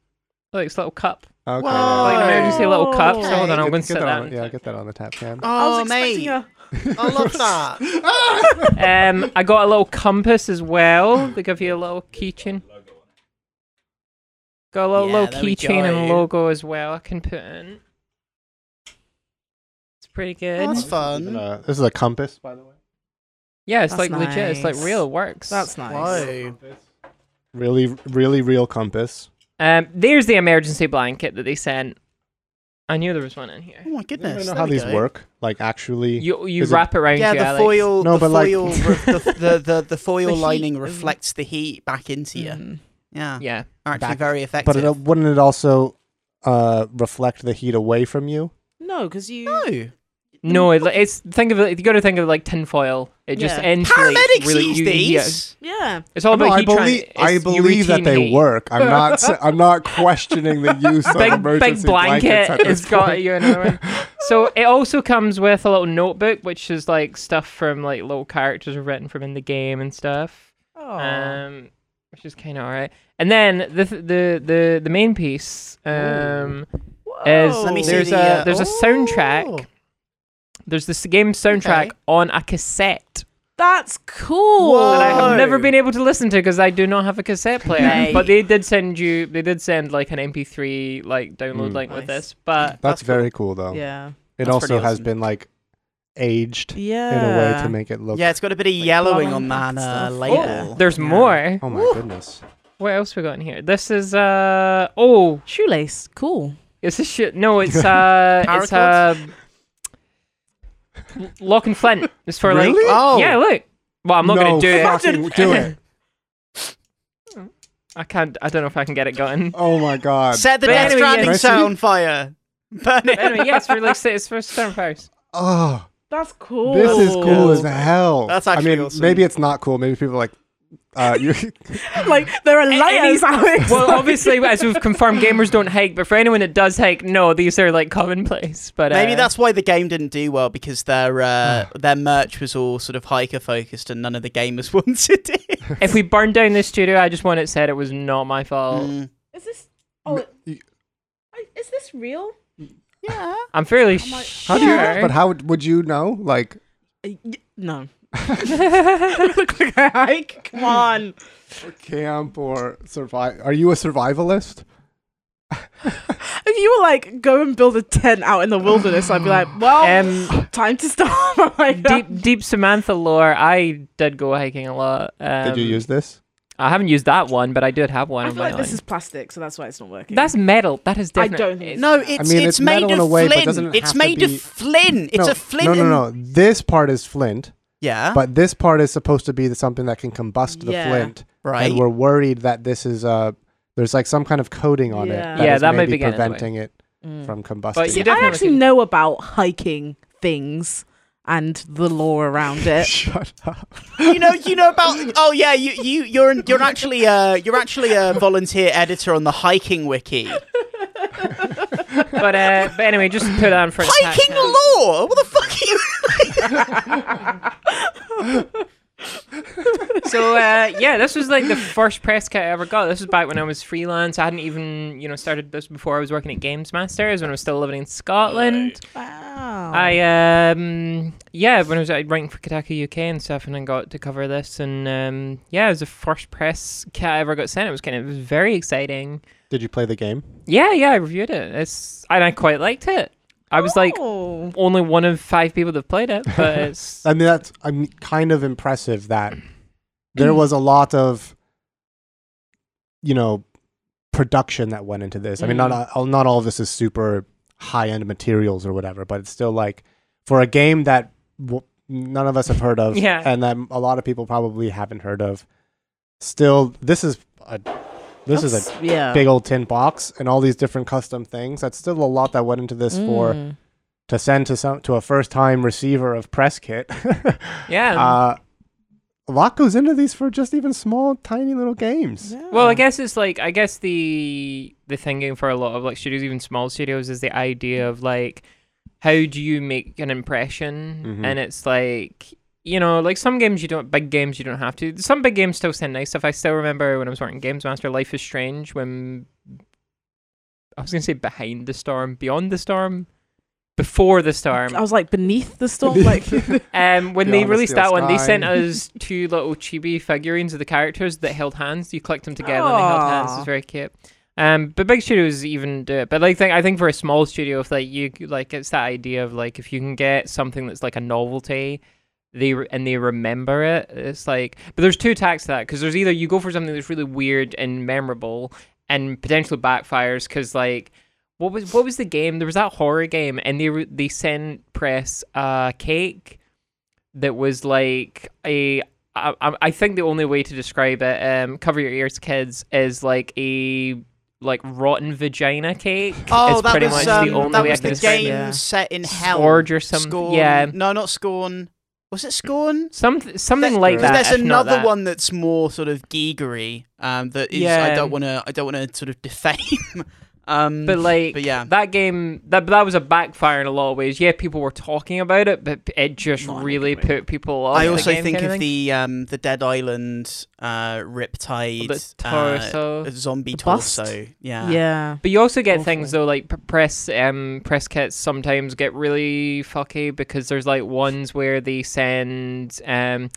Speaker 2: Look, it's a little cup.
Speaker 1: okay.
Speaker 4: Whoa.
Speaker 2: Like an emergency little cup. So hold on, I'm
Speaker 1: Get-
Speaker 2: going to
Speaker 1: get
Speaker 2: set
Speaker 1: that
Speaker 2: that.
Speaker 1: on,
Speaker 2: on.
Speaker 1: yeah, get that on the tap cam.
Speaker 3: I was
Speaker 4: Oh,
Speaker 3: expecting
Speaker 4: mate.
Speaker 3: a.
Speaker 4: I love that.
Speaker 2: Um, I got a little compass as well. They give you a little keychain. Got a little,
Speaker 4: Yeah,
Speaker 2: little
Speaker 4: there we
Speaker 2: keychain and
Speaker 4: go.
Speaker 2: logo as well. I can put in. It's pretty good.
Speaker 4: That's fun.
Speaker 1: uh, this is a compass, by the way.
Speaker 2: yeah, it's
Speaker 3: That's
Speaker 2: like legit. It's like
Speaker 3: nice.
Speaker 2: real. It works.
Speaker 3: That's nice.
Speaker 4: Whoa.
Speaker 1: Really, really real compass.
Speaker 2: Um, there's the emergency blanket that they sent. I knew there was one in here.
Speaker 4: Oh my
Speaker 1: I don't
Speaker 4: goodness.
Speaker 1: know
Speaker 4: there
Speaker 1: how
Speaker 4: we
Speaker 1: these
Speaker 4: go.
Speaker 1: work. Like actually,
Speaker 2: You you
Speaker 1: Is it-
Speaker 2: wrap it around
Speaker 4: Yeah,
Speaker 2: you,
Speaker 4: the
Speaker 2: Alex.
Speaker 4: foil.
Speaker 1: No,
Speaker 4: the
Speaker 1: but, like-
Speaker 4: foil, re- the, the the the foil
Speaker 3: The heat
Speaker 4: lining
Speaker 3: of-
Speaker 4: reflects the heat back into you.
Speaker 3: Mm.
Speaker 4: Yeah,
Speaker 2: Yeah.
Speaker 4: actually
Speaker 1: Back-
Speaker 4: very effective.
Speaker 1: but it, wouldn't it also uh, reflect the heat away from you?
Speaker 3: No, because you.
Speaker 4: no,
Speaker 2: No, it, it's think of it. You got to think of it like tinfoil. It just
Speaker 3: Yeah.
Speaker 2: insulates
Speaker 4: paramedics
Speaker 2: really.
Speaker 4: use
Speaker 2: you- yeah.
Speaker 4: these.
Speaker 3: Yeah.
Speaker 2: It's all
Speaker 1: No,
Speaker 2: about
Speaker 1: I
Speaker 2: heat
Speaker 1: believe
Speaker 2: tran-
Speaker 1: I
Speaker 2: it's- you
Speaker 1: believe that
Speaker 2: retain
Speaker 1: they
Speaker 2: heat.
Speaker 1: work. I'm not sa- I'm not questioning the use of
Speaker 2: big
Speaker 1: emergency
Speaker 2: big blanket.
Speaker 1: blankets at this
Speaker 2: It's got
Speaker 1: point.
Speaker 2: you another one. So it also comes with a little notebook, which is like stuff from like little characters are written from in the game and stuff.
Speaker 3: Oh.
Speaker 2: Um, which is kind of alright. And then the th- the the the main piece um is
Speaker 4: Let me see
Speaker 2: there's
Speaker 4: the,
Speaker 2: a
Speaker 4: uh,
Speaker 2: there's a
Speaker 4: oh.
Speaker 2: soundtrack. There's this game soundtrack
Speaker 4: Okay.
Speaker 2: on a cassette
Speaker 3: That's cool.
Speaker 4: Whoa.
Speaker 2: that I have never been able to listen to because I do not have a cassette player.
Speaker 4: Mate.
Speaker 2: But they did send you, they did send like an MP3 like download
Speaker 1: Mm.
Speaker 2: link with this. But
Speaker 1: That's,
Speaker 4: That's
Speaker 1: very cool though.
Speaker 3: Yeah.
Speaker 1: It
Speaker 4: That's
Speaker 1: also
Speaker 4: pretty
Speaker 1: has
Speaker 4: awesome.
Speaker 1: been like aged
Speaker 3: Yeah.
Speaker 1: in a way to make it look.
Speaker 4: Yeah, it's got a bit of
Speaker 3: Like
Speaker 4: yellowing on that uh, label.
Speaker 2: oh, there's
Speaker 3: Yeah.
Speaker 2: more.
Speaker 1: Oh my
Speaker 4: Woo.
Speaker 1: goodness.
Speaker 2: What else we got in here? This is uh oh,
Speaker 3: Shoelace. Cool.
Speaker 2: is this shit? No, it's uh, it's uh,
Speaker 4: Paracord?
Speaker 2: lock and flint. It's for like
Speaker 4: Oh,
Speaker 2: yeah, look. Well, I'm not
Speaker 1: no
Speaker 2: gonna do it.
Speaker 1: do it.
Speaker 2: I can't. I don't know if I can get it going.
Speaker 1: Oh my god.
Speaker 4: Set the
Speaker 2: But
Speaker 4: Death
Speaker 2: anyway.
Speaker 4: Stranding
Speaker 1: Can
Speaker 4: set on fire. Burn it.
Speaker 2: But anyway, yeah, it's for like it's for Stormfires.
Speaker 1: Oh,
Speaker 3: That's cool.
Speaker 1: this is cool as hell.
Speaker 4: That's actually.
Speaker 1: I mean,
Speaker 4: awesome.
Speaker 1: maybe it's not cool. Maybe people are like, uh, you.
Speaker 3: like there are layers, Alex.
Speaker 2: Well, obviously, as we've confirmed, gamers don't hike. But for anyone that does hike, no, these are like commonplace. But uh,
Speaker 4: Maybe that's why the game didn't do well because their uh, their merch was all sort of hiker focused and none of the gamers wanted it.
Speaker 2: if we burned down this studio, I just want it said it was not my fault.
Speaker 4: Mm.
Speaker 3: is this? Oh,
Speaker 1: You-
Speaker 3: is this real?
Speaker 4: Yeah.
Speaker 2: I'm fairly
Speaker 3: I'm like,
Speaker 1: How do you?
Speaker 2: sure.
Speaker 1: But how would would you know? Like,
Speaker 3: Uh, No. Look like a hike. Come on.
Speaker 1: camp or survive? Are you a survivalist?
Speaker 3: If you were like, go and build a tent out in the wilderness, I'd be like, well,
Speaker 2: Um,
Speaker 3: time to stop. like,
Speaker 2: deep deep Samantha lore. I did go hiking a lot. Um,
Speaker 1: Did you use this?
Speaker 2: I haven't used that one, but I did have one
Speaker 3: I
Speaker 2: on
Speaker 3: feel
Speaker 2: my
Speaker 3: like this is plastic, so that's why it's not working.
Speaker 2: That's metal. That is different.
Speaker 3: I don't think
Speaker 4: No, it's
Speaker 1: mean,
Speaker 4: it's,
Speaker 1: it's
Speaker 4: made of
Speaker 1: way,
Speaker 4: flint.
Speaker 1: doesn't
Speaker 4: It's made
Speaker 1: be-
Speaker 4: of flint. It's
Speaker 1: no,
Speaker 4: a flint.
Speaker 1: No, no, no. This part is flint,
Speaker 4: Yeah.
Speaker 1: but this part is supposed to be something that can combust the
Speaker 3: Yeah.
Speaker 1: flint.
Speaker 4: right.
Speaker 1: And we're worried that this is uh there's like some kind of coating on
Speaker 3: Yeah.
Speaker 1: it.
Speaker 2: Yeah,
Speaker 1: is
Speaker 2: that might
Speaker 1: maybe
Speaker 2: be getting in the way.
Speaker 1: preventing it
Speaker 3: Mm.
Speaker 1: from combusting.
Speaker 2: But
Speaker 3: See,
Speaker 2: you
Speaker 3: I actually
Speaker 2: can-
Speaker 3: know about hiking things and the lore around it.
Speaker 1: Shut up.
Speaker 4: you know, you know about. Oh yeah, you you you're you're actually uh you're actually a volunteer editor on the hiking wiki.
Speaker 2: But uh, but anyway, just put that in front. of
Speaker 4: Hiking
Speaker 2: Tack.
Speaker 4: law. What the fuck are you?
Speaker 2: So uh, yeah, this was like the first press kit I ever got. This was back when I was freelance. I hadn't even you know started this before I was working at Games Masters when I was still living in Scotland.
Speaker 3: Wow.
Speaker 2: I um yeah when I was uh, writing for Kotaku UK and stuff, and I got to cover this, and um yeah, it was the first press kit I ever got sent. It was kind of it was very exciting.
Speaker 1: Did you play the game?
Speaker 2: Yeah, yeah, I reviewed it. It's and I quite liked it. I was like
Speaker 3: Oh.
Speaker 2: only one of five people that played it, but it's
Speaker 1: I mean, that's I'm kind of impressive that there was a lot of, you know, production that went into this. I mean, not all- not all of this is super high end materials or whatever, but it's still like for a game that w- none of us have heard of,
Speaker 2: Yeah.
Speaker 1: and that a lot of people probably haven't heard of. Still, this is a this is a
Speaker 3: yeah.
Speaker 1: big old tin box and all these different custom things. That's still a lot that went into this for
Speaker 3: Mm.
Speaker 1: to send to some to a first time receiver of press kit.
Speaker 2: yeah.
Speaker 1: uh, a lot goes into these for just even small, tiny little games.
Speaker 3: Yeah.
Speaker 2: Well, I guess it's like I guess the the thinking for a lot of like studios, even small studios, is the idea of like how do you make an impression,
Speaker 1: Mhm.
Speaker 2: and it's like you know like some games you don't big games you don't have to. Some big games still send nice stuff. I still remember when I was working Games Master, Life is Strange when I was gonna say behind the storm, beyond the storm, before the storm.
Speaker 3: I was like beneath the storm, like
Speaker 2: Um, when they
Speaker 1: Beyond the
Speaker 2: released
Speaker 1: Steel
Speaker 2: that one, they
Speaker 1: Sky.
Speaker 2: sent us two little chibi figurines of the characters that held hands. You clicked them together and they held hands. It
Speaker 3: Aw.
Speaker 2: was very cute. Um, but big studios even do it. But like, think I think for a small studio, if like you like, it's that idea of like if you can get something that's like a novelty, they re- and they remember it. It's like, but there's two tacks to that because there's either you go for something that's really weird and memorable and potentially backfires because like what was what was the game? There was that horror game, and they re- they sent press a cake that was like a. I, I I think the only way to describe it, um, cover your ears, kids, is like a like rotten vagina cake.
Speaker 4: Oh,
Speaker 2: is
Speaker 4: that
Speaker 2: pretty
Speaker 4: was
Speaker 2: much
Speaker 4: um,
Speaker 2: the only
Speaker 4: that
Speaker 2: way
Speaker 4: was
Speaker 2: I
Speaker 4: the
Speaker 2: can describe
Speaker 4: game.
Speaker 3: Yeah.
Speaker 4: set in hell.
Speaker 2: Scourge or something.
Speaker 4: Scorn.
Speaker 2: Yeah,
Speaker 4: No, not Scorn. Was it Scorn?
Speaker 2: some something
Speaker 4: There-
Speaker 2: like
Speaker 4: 'cause
Speaker 2: that.
Speaker 4: There's
Speaker 2: if not
Speaker 4: another
Speaker 2: that.
Speaker 4: one that's more sort of geegery. Um, that is.
Speaker 2: yeah.
Speaker 4: I don't want to. I don't want to sort of defame. um,
Speaker 2: But like
Speaker 4: but yeah.
Speaker 2: that game, that that was a backfire in a lot of ways. Yeah, people were talking about it, but it just
Speaker 3: Not
Speaker 2: really put people off.
Speaker 4: I
Speaker 2: the
Speaker 4: also
Speaker 2: game
Speaker 4: think
Speaker 2: kind
Speaker 4: of
Speaker 2: thing.
Speaker 4: the um the Dead Island uh Riptide
Speaker 2: the
Speaker 4: uh, zombie
Speaker 3: The bust?
Speaker 4: torso. Yeah.
Speaker 3: yeah.
Speaker 2: But you also get
Speaker 3: Awful.
Speaker 2: things though, like press um press kits sometimes get really fucky because there's like ones where they send um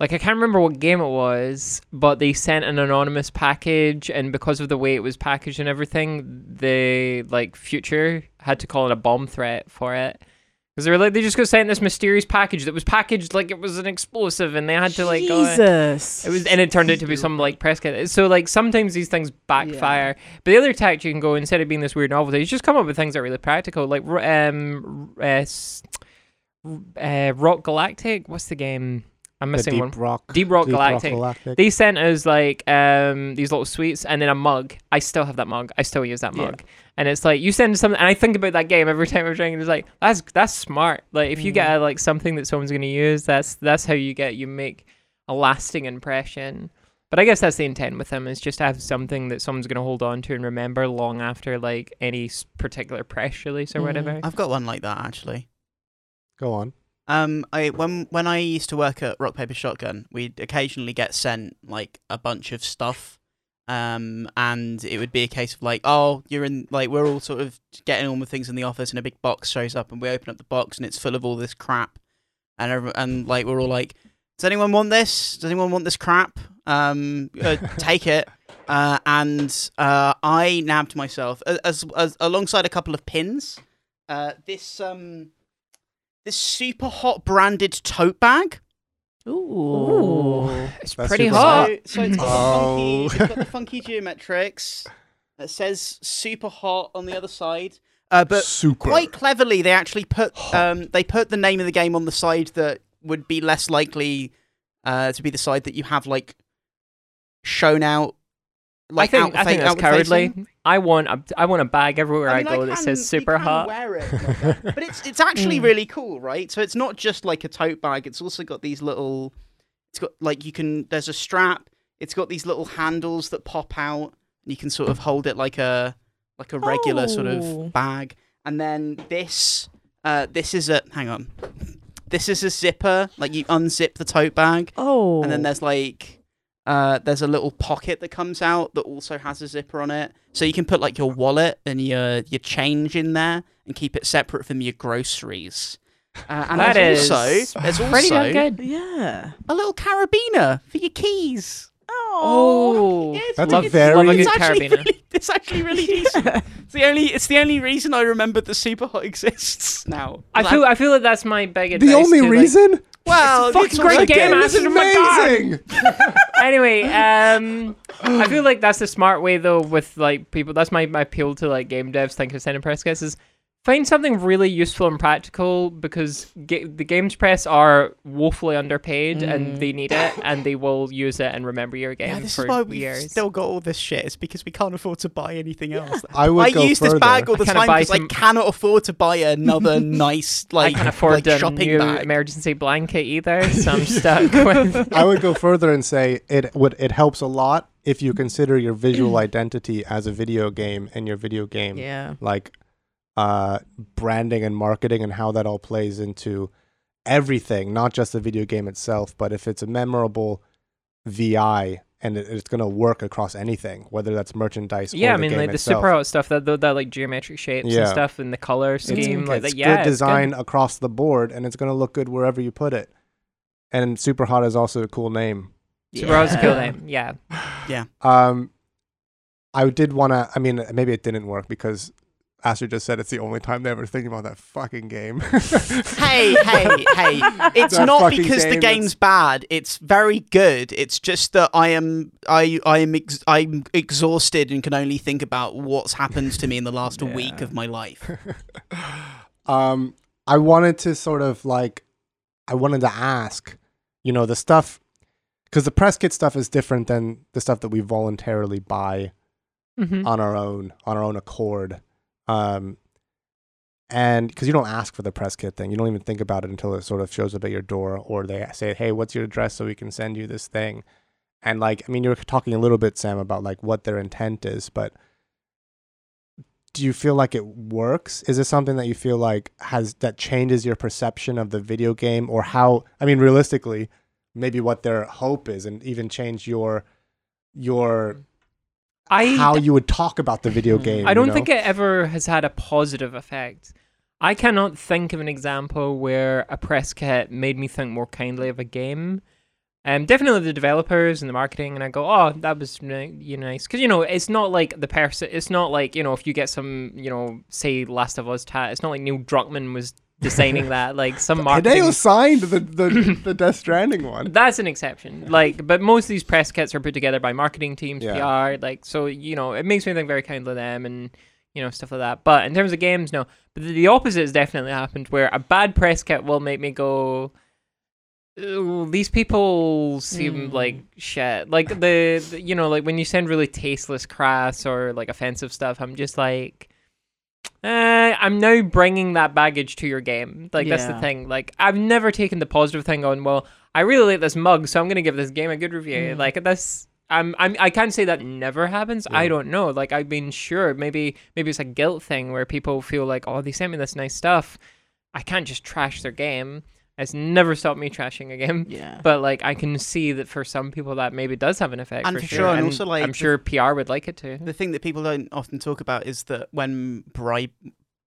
Speaker 2: like I can't remember what game it was, but they sent an anonymous package, and because of the way it was packaged and everything, the like future had to call it a bomb threat for it. Because they were like, they just got sent this mysterious package that was packaged like it was an explosive, and they had to like go.
Speaker 3: Jesus.
Speaker 2: It was, and it turned out to be some like press kit. So like sometimes these things backfire. But the other tactic you can go instead of being this weird novelty, is just come up with things that are really practical. Like um, uh, uh, Rock Galactic. What's the game? I'm
Speaker 1: The
Speaker 2: missing
Speaker 1: Deep
Speaker 2: one.
Speaker 1: Rock.
Speaker 2: Deep Rock Galactic.
Speaker 1: Galactic.
Speaker 2: They sent us like um these little sweets and then a mug. I still have that mug. I still use that
Speaker 3: Yeah.
Speaker 2: mug. And it's like you send something, and I think about that game every time I'm trying. It's like that's that's smart. Like if you
Speaker 3: Mm.
Speaker 2: get a, like something that someone's gonna use, that's that's how you get you make a lasting impression. But I guess that's the intent with them is just to have something that someone's gonna hold on to and remember long after like any particular press release or
Speaker 3: Mm.
Speaker 2: whatever.
Speaker 4: I've got one like that actually.
Speaker 1: Go on.
Speaker 4: Um, I when when I used to work at Rock Paper Shotgun, we'd occasionally get sent like a bunch of stuff. Um, and it would be a case of like, oh, you're in like we're all sort of getting on with things in the office, and a big box shows up, and we open up the box, and it's full of all this crap, and every, and like we're all like, does anyone want this? Does anyone want this crap? Um, uh, take it. Uh, and uh, I nabbed myself a- as, as alongside a couple of pins. Uh, this um, this super hot branded tote bag.
Speaker 3: Ooh.
Speaker 2: It's
Speaker 1: That's
Speaker 2: pretty
Speaker 1: super
Speaker 2: hot.
Speaker 1: hot.
Speaker 4: So, so it's got,
Speaker 1: Oh.
Speaker 4: the funky, it's got the funky geometrics. It says super hot on the other side. Uh, but
Speaker 1: Super.
Speaker 4: quite cleverly, they actually put um, they put the name of the game on the side that would be less likely uh, to be the side that you have like shown out. Like
Speaker 2: I think
Speaker 4: out,
Speaker 2: I think that's
Speaker 4: outward
Speaker 2: cowardly. I want a I want a bag everywhere I,
Speaker 4: mean,
Speaker 2: go that
Speaker 4: can-
Speaker 2: says
Speaker 4: you
Speaker 2: super
Speaker 4: can
Speaker 2: hot.
Speaker 4: Wear it like that. but it's it's actually
Speaker 3: Mm.
Speaker 4: really cool, right? So it's not just like a tote bag. It's also got these little. It's got like you can. There's a strap. It's got these little handles that pop out. You can sort of hold it like a like a regular sort
Speaker 3: Oh.
Speaker 4: of bag. And then this uh this is a hang on. This is a zipper. Like you unzip the tote bag,
Speaker 3: Oh.
Speaker 4: and then there's like uh, there's a little pocket that comes out that also has a zipper on it, so you can put like your wallet and your your change in there and keep it separate from your groceries. Uh, and
Speaker 2: That
Speaker 4: there's
Speaker 2: is
Speaker 4: also there's
Speaker 2: Pretty
Speaker 4: also
Speaker 2: good.
Speaker 3: Yeah.
Speaker 4: a little carabiner for your keys.
Speaker 2: Oh,
Speaker 4: Yeah, it's
Speaker 1: That's
Speaker 4: really-
Speaker 1: a very-
Speaker 2: love a
Speaker 4: it's
Speaker 2: good
Speaker 4: actually
Speaker 2: carabiner.
Speaker 4: really, it's actually really decent. It's the only it's the only reason I remembered the super hot exists now.
Speaker 2: I feel I feel like that's my big advice.
Speaker 1: the only
Speaker 2: to, like-
Speaker 1: reason?
Speaker 4: well,
Speaker 2: It's a fucking great
Speaker 4: also
Speaker 2: game,
Speaker 4: good.
Speaker 2: Acid
Speaker 1: This is
Speaker 2: my car.
Speaker 1: amazing.
Speaker 2: anyway, um, I feel like that's the smart way though with like people. That's my, my appeal to like game devs thinking of sending press kits is find something really useful and practical because ga- the games press are woefully underpaid and
Speaker 3: Mm.
Speaker 2: they need it and they will use it and remember your game
Speaker 4: Yeah, this
Speaker 2: for
Speaker 4: is why we've
Speaker 2: years.
Speaker 4: still got all this shit. It's because we can't afford to buy anything else.
Speaker 1: I would
Speaker 4: I
Speaker 1: go
Speaker 4: use
Speaker 1: further.
Speaker 4: this bag all the
Speaker 2: I
Speaker 4: time
Speaker 2: buy
Speaker 4: because I cannot afford to buy another nice like
Speaker 2: I can't afford
Speaker 4: like,
Speaker 2: a
Speaker 4: shopping
Speaker 2: new
Speaker 4: bag.
Speaker 2: emergency blanket either, so I'm stuck with.
Speaker 1: I would go further and say it would it helps a lot if you consider your visual identity as a video game and your video game
Speaker 3: Yeah.
Speaker 1: like uh branding and marketing and how that all plays into everything, not just the video game itself, but if it's a memorable VI and it, it's going to work across anything, whether that's merchandise
Speaker 2: Yeah,
Speaker 1: or
Speaker 2: I
Speaker 1: the
Speaker 2: mean
Speaker 1: game
Speaker 2: like the
Speaker 1: itself.
Speaker 2: super hot stuff that that, that like geometric shapes
Speaker 1: Yeah.
Speaker 2: and stuff and the color
Speaker 1: It's-
Speaker 2: scheme like
Speaker 1: it's
Speaker 2: that. Yeah,
Speaker 1: good
Speaker 2: it's
Speaker 1: design across the board and it's going to look good wherever you put it. And super hot is also a cool name.
Speaker 2: Super hot is a cool name. Yeah. Yeah.
Speaker 1: Um, I did want to. I mean, maybe it didn't work because Astrid just said it's the only time they ever think about that fucking game.
Speaker 4: hey, hey, hey! It's
Speaker 1: That
Speaker 4: not
Speaker 1: fucking
Speaker 4: because the
Speaker 1: game
Speaker 4: game's bad. It's very good. It's just that I am I I am ex- I'm exhausted and can only think about what's happened to me in the last
Speaker 2: Yeah.
Speaker 4: week of my life.
Speaker 1: um, I wanted to sort of like, I wanted to ask, you know, the stuff, because the press kit stuff is different than the stuff that we voluntarily buy
Speaker 2: Mm-hmm.
Speaker 1: on our own, on our own accord. Um, and because you don't ask for the press kit thing, you don't even think about it until it sort of shows up at your door, or they say, "Hey, what's your address so we can send you this thing?" And like, I mean, you're talking a little bit, Sam, about like what their intent is, but do you feel like it works? Is it something that you feel like has that changes your perception of the video game, or how? I mean, realistically, maybe what their hope is, and even change your your
Speaker 2: I
Speaker 1: how you would talk about the video game.
Speaker 2: I don't
Speaker 1: know?
Speaker 2: think it ever has had a positive effect. I cannot think of an example where a press kit made me think more kindly of a game. Um, definitely the developers and the marketing, and I go, oh, that was you know, nice because you know it's not like the person. It's not like you know if you get some you know say Last of Us tat. It's not like Neil Druckmann was designing that. Like some marketing.
Speaker 1: Hideo signed the, the, the Death Stranding one.
Speaker 2: That's an exception. Like, but most of these press kits are put together by marketing teams,
Speaker 1: Yeah.
Speaker 2: PR. Like, so you know, it makes me think very kindly of them and you know stuff like that. But in terms of games, no. But the, the opposite has definitely happened, where a bad press kit will make me go. These people seem
Speaker 3: Mm.
Speaker 2: like shit. Like the, the, you know, like when you send really tasteless, crass, or like offensive stuff, I'm just like, uh, I'm now bringing that baggage to your game. Like that's the thing. Like I've never taken the positive thing on. Well, I really like this mug, so I'm gonna give this game a good review.
Speaker 3: Mm.
Speaker 2: Like that's. I'm, I'm I can't say that never happens. I don't know. Like I've been sure maybe maybe it's a guilt thing where people feel like oh they sent me this nice stuff, I can't just trash their game. It's never stopped me trashing a game.
Speaker 3: Yeah.
Speaker 2: But like I can see that for some people that maybe does have an effect.
Speaker 4: And
Speaker 2: for sure.
Speaker 4: sure, and also, like,
Speaker 2: I'm sure PR would like it too.
Speaker 4: The thing that people don't often talk about is that when bribe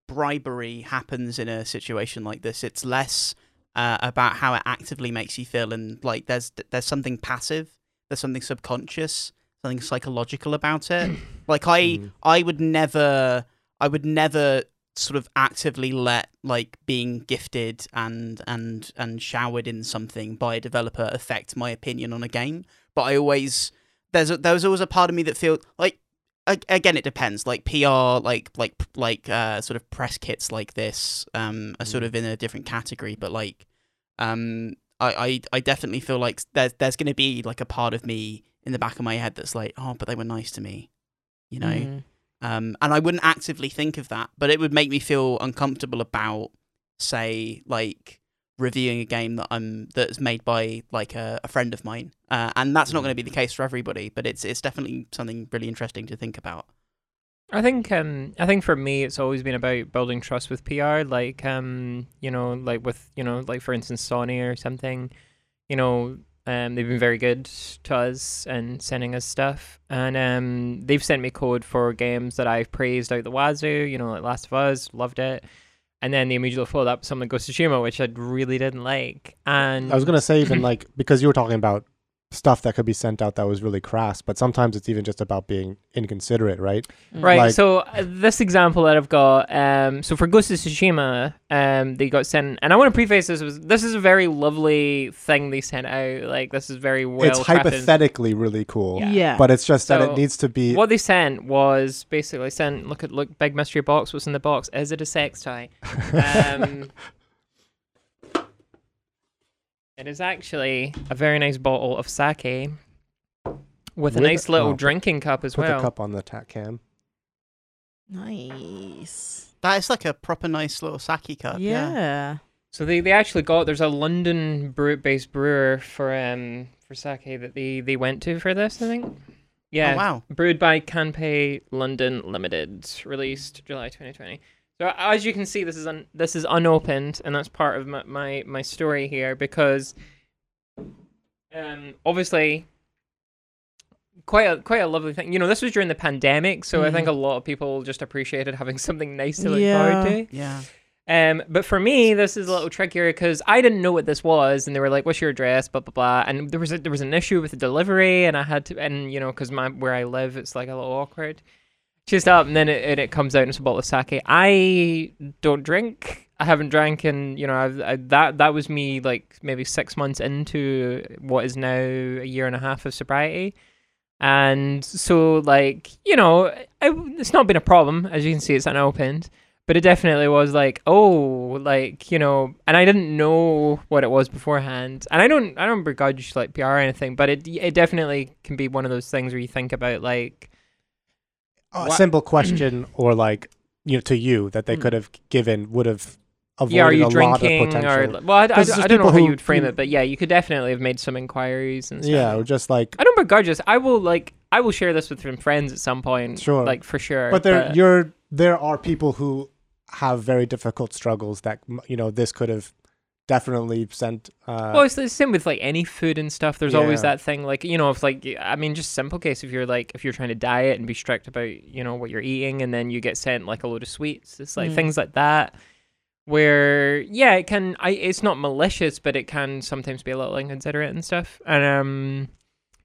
Speaker 4: bribery happens in a situation like this, it's less uh, about how it actively makes you feel, and like there's there's something passive, there's something subconscious, something psychological about it. like I
Speaker 1: Mhm.
Speaker 4: I would never I would never sort of actively let like being gifted and and and showered in something by a developer affect my opinion on a game. But I always there's a, there was always a part of me that feels like again it depends like PR like like like uh sort of press kits like this um are sort of in a different category but like um I I, I definitely feel like there's there's going to be like a part of me in the back of my head that's like oh but they were nice to me you know
Speaker 3: Mm.
Speaker 4: Um, and I wouldn't actively think of that, but it would make me feel uncomfortable about, say, like reviewing a game that I'm that's made by like a, a friend of mine, uh, and that's not going to be the case for everybody. But it's it's definitely something really interesting to think about.
Speaker 2: I think um I think for me it's always been about building trust with PR like um you know like with you know like for instance Sony or something you know um they've been very good to us and sending us stuff. And um they've sent me code for games that I've praised out the wazoo you know like Last of Us loved it. And then they immediately followed up something Ghost of Tsushima which I really didn't like. And
Speaker 1: I was gonna say even like because you were talking about stuff that could be sent out that was really crass, but sometimes it's even just about being inconsiderate, right?
Speaker 3: Mm.
Speaker 2: Right.
Speaker 1: Like-
Speaker 2: so uh, this example that I've got, um, so for Ghost of Tsushima, um, they got sent, and I want to preface this was this is a very lovely thing they sent out. Like this is very well.
Speaker 1: it's hypothetically really cool,
Speaker 2: Yeah.
Speaker 3: Yeah.
Speaker 1: but it's just that it needs to be.
Speaker 2: What they sent was basically sent. Look at look, big mystery box. What's in the box? Is it a sex toy? Um, it is actually a very nice bottle of sake with a
Speaker 1: With-
Speaker 2: nice little
Speaker 1: oh, put-
Speaker 2: drinking cup as
Speaker 1: Put
Speaker 2: well.
Speaker 1: the cup on the tack cam.
Speaker 3: nice.
Speaker 4: That is like a proper nice little sake cup. Yeah.
Speaker 3: Yeah.
Speaker 2: So they, they actually got there's a London brew based brewer for um for sake that they, they went to for this I think. Yeah.
Speaker 4: Oh wow.
Speaker 2: Brewed by Kanpai London Limited, released July 2020. So as you can see, this is un- this is unopened, and that's part of my, my, my story here because, um, obviously, quite a quite a lovely thing. You know, this was during the pandemic, so I think
Speaker 3: Mhm.
Speaker 2: a lot of people just appreciated having something nice to look
Speaker 3: Yeah.
Speaker 2: forward to.
Speaker 4: Yeah.
Speaker 2: Um, but for me, this is a little trickier because I didn't know what this was, and they were like, "What's your address?" Blah blah blah, and there was a, there was an issue with the delivery, and I had to, and you know, because my where I live, it's like a little awkward. Chased up, and then it, and it comes out and it's a bottle of sake. I don't drink. I haven't drank, and you know, I've, I, that that was me like maybe six months into what is now a year and a half of sobriety. And so, like, you know, it, it's not been a problem. As you can see, it's unopened but it definitely was like oh like you know and i didn't know what it was beforehand and i don't i don't begrudge like pr or anything but it it definitely can be one of those things where you think about like
Speaker 1: A simple question, or like you know, to you that they
Speaker 3: Mm.
Speaker 1: could have given would have avoided
Speaker 2: yeah are you
Speaker 1: a lot of
Speaker 2: drinking
Speaker 1: potential.
Speaker 2: or well i, I, I don't know how
Speaker 1: who-
Speaker 2: you would frame
Speaker 1: who-
Speaker 2: it but yeah you could definitely have made some inquiries and stuff
Speaker 1: yeah, or just like.
Speaker 2: i don't this i will like i will share this with some friends at some point
Speaker 1: Sure.
Speaker 2: like for sure
Speaker 1: But there, you're there are people who have very difficult struggles that you know this could have definitely sent. Uh,
Speaker 2: well, it's the same with like any food and stuff. There's always that thing, like you know, if like I mean, just simple case if you're like if you're trying to diet and be strict about you know what you're eating, and then you get sent like a load of sweets. It's like
Speaker 3: Mm.
Speaker 2: things like that, where yeah, it can. I it's not malicious, but it can sometimes be a little inconsiderate and stuff. And um,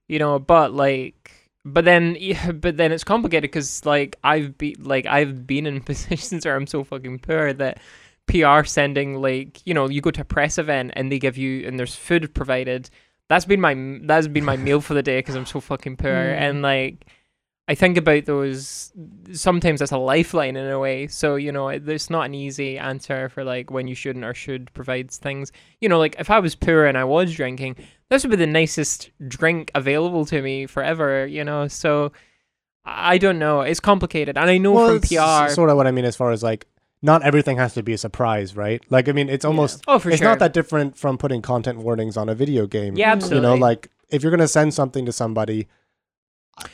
Speaker 2: you know, but like. But then, yeah, but then it's complicated because like I've been like I've been in positions where I'm so fucking poor that PR sending like you know you go to a press event and they give you and there's food provided. That's been my that's been my meal for the day because I'm so fucking poor
Speaker 3: Mm.
Speaker 2: and like I think about those sometimes that's a lifeline in a way. So you know it's not an easy answer for like when you shouldn't or should provide things. You know like if I was poor and I was drinking, this would be the nicest drink available to me forever. You know so. I don't know. It's complicated, and I know
Speaker 1: well,
Speaker 2: from PR.
Speaker 1: sort of what I mean as far as like not everything has to be a surprise, right? Like I mean, it's almost
Speaker 2: oh, for
Speaker 1: it's
Speaker 2: sure.
Speaker 1: not that different from putting content warnings on a video game.
Speaker 2: Yeah, absolutely.
Speaker 1: You know, like if you're gonna send something to somebody,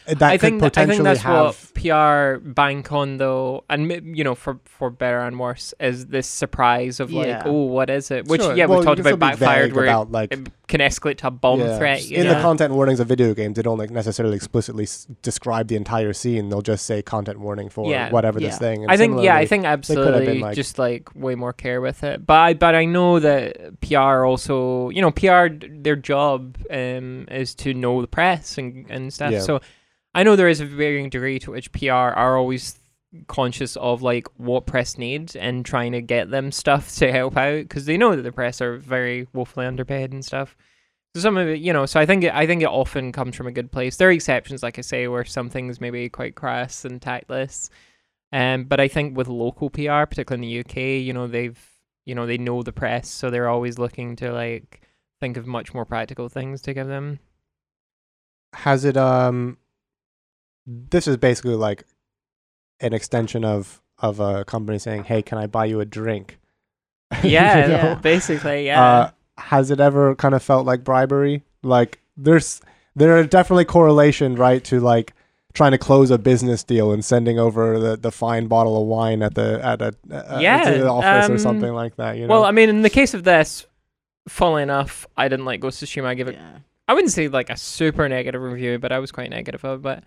Speaker 1: that
Speaker 2: I think I think that's
Speaker 1: have.
Speaker 2: what PR bank on though, and you know, for for better and worse, is this surprise of like,
Speaker 3: Yeah.
Speaker 2: oh, what is it? Which
Speaker 1: Sure.
Speaker 2: yeah,
Speaker 1: Well,
Speaker 2: we talked about backfired, where
Speaker 1: about like
Speaker 2: it can escalate to a bomb
Speaker 1: yeah,
Speaker 2: threat.
Speaker 1: In
Speaker 2: know?
Speaker 1: the content warnings of video games. They don't like necessarily explicitly s- describe the entire scene. They'll just say content warning for
Speaker 2: Yeah.
Speaker 1: whatever this thing. And
Speaker 2: I think yeah, I think absolutely
Speaker 1: been, like-
Speaker 2: just like way more care with it. But I but I know that PR also you know PR their job um is to know the press and and stuff.
Speaker 1: Yeah.
Speaker 2: So I know there is a varying degree to which PR are always conscious of like what press needs and trying to get them stuff to help out because they know that the press are very woefully underpaid and stuff. So some of it, you know, so I think it, I think it often comes from a good place. There are exceptions, like I say, where some things may be quite crass and tactless. Um, but I think with local PR, particularly in the UK, you know, they've, you know, they know the press, so they're always looking to like think of much more practical things to give them.
Speaker 1: has it um this is basically like an extension of of a company saying hey can i buy you a drink You
Speaker 2: Yeah,
Speaker 1: know?
Speaker 3: Yeah.
Speaker 2: basically, yeah.
Speaker 1: uh, has it ever kind of felt like bribery like there's there are definitely correlation right to like trying to close a business deal and sending over the, the fine bottle of wine at the at a uh,
Speaker 2: Yeah,
Speaker 1: to the office or
Speaker 2: um,
Speaker 1: something like that you know
Speaker 2: well, I mean, in the case of this, funnily enough, I didn't like Ghost of Tsushima. I give it
Speaker 3: Yeah.
Speaker 2: I wouldn't say like a super negative review, but I was quite negative of it.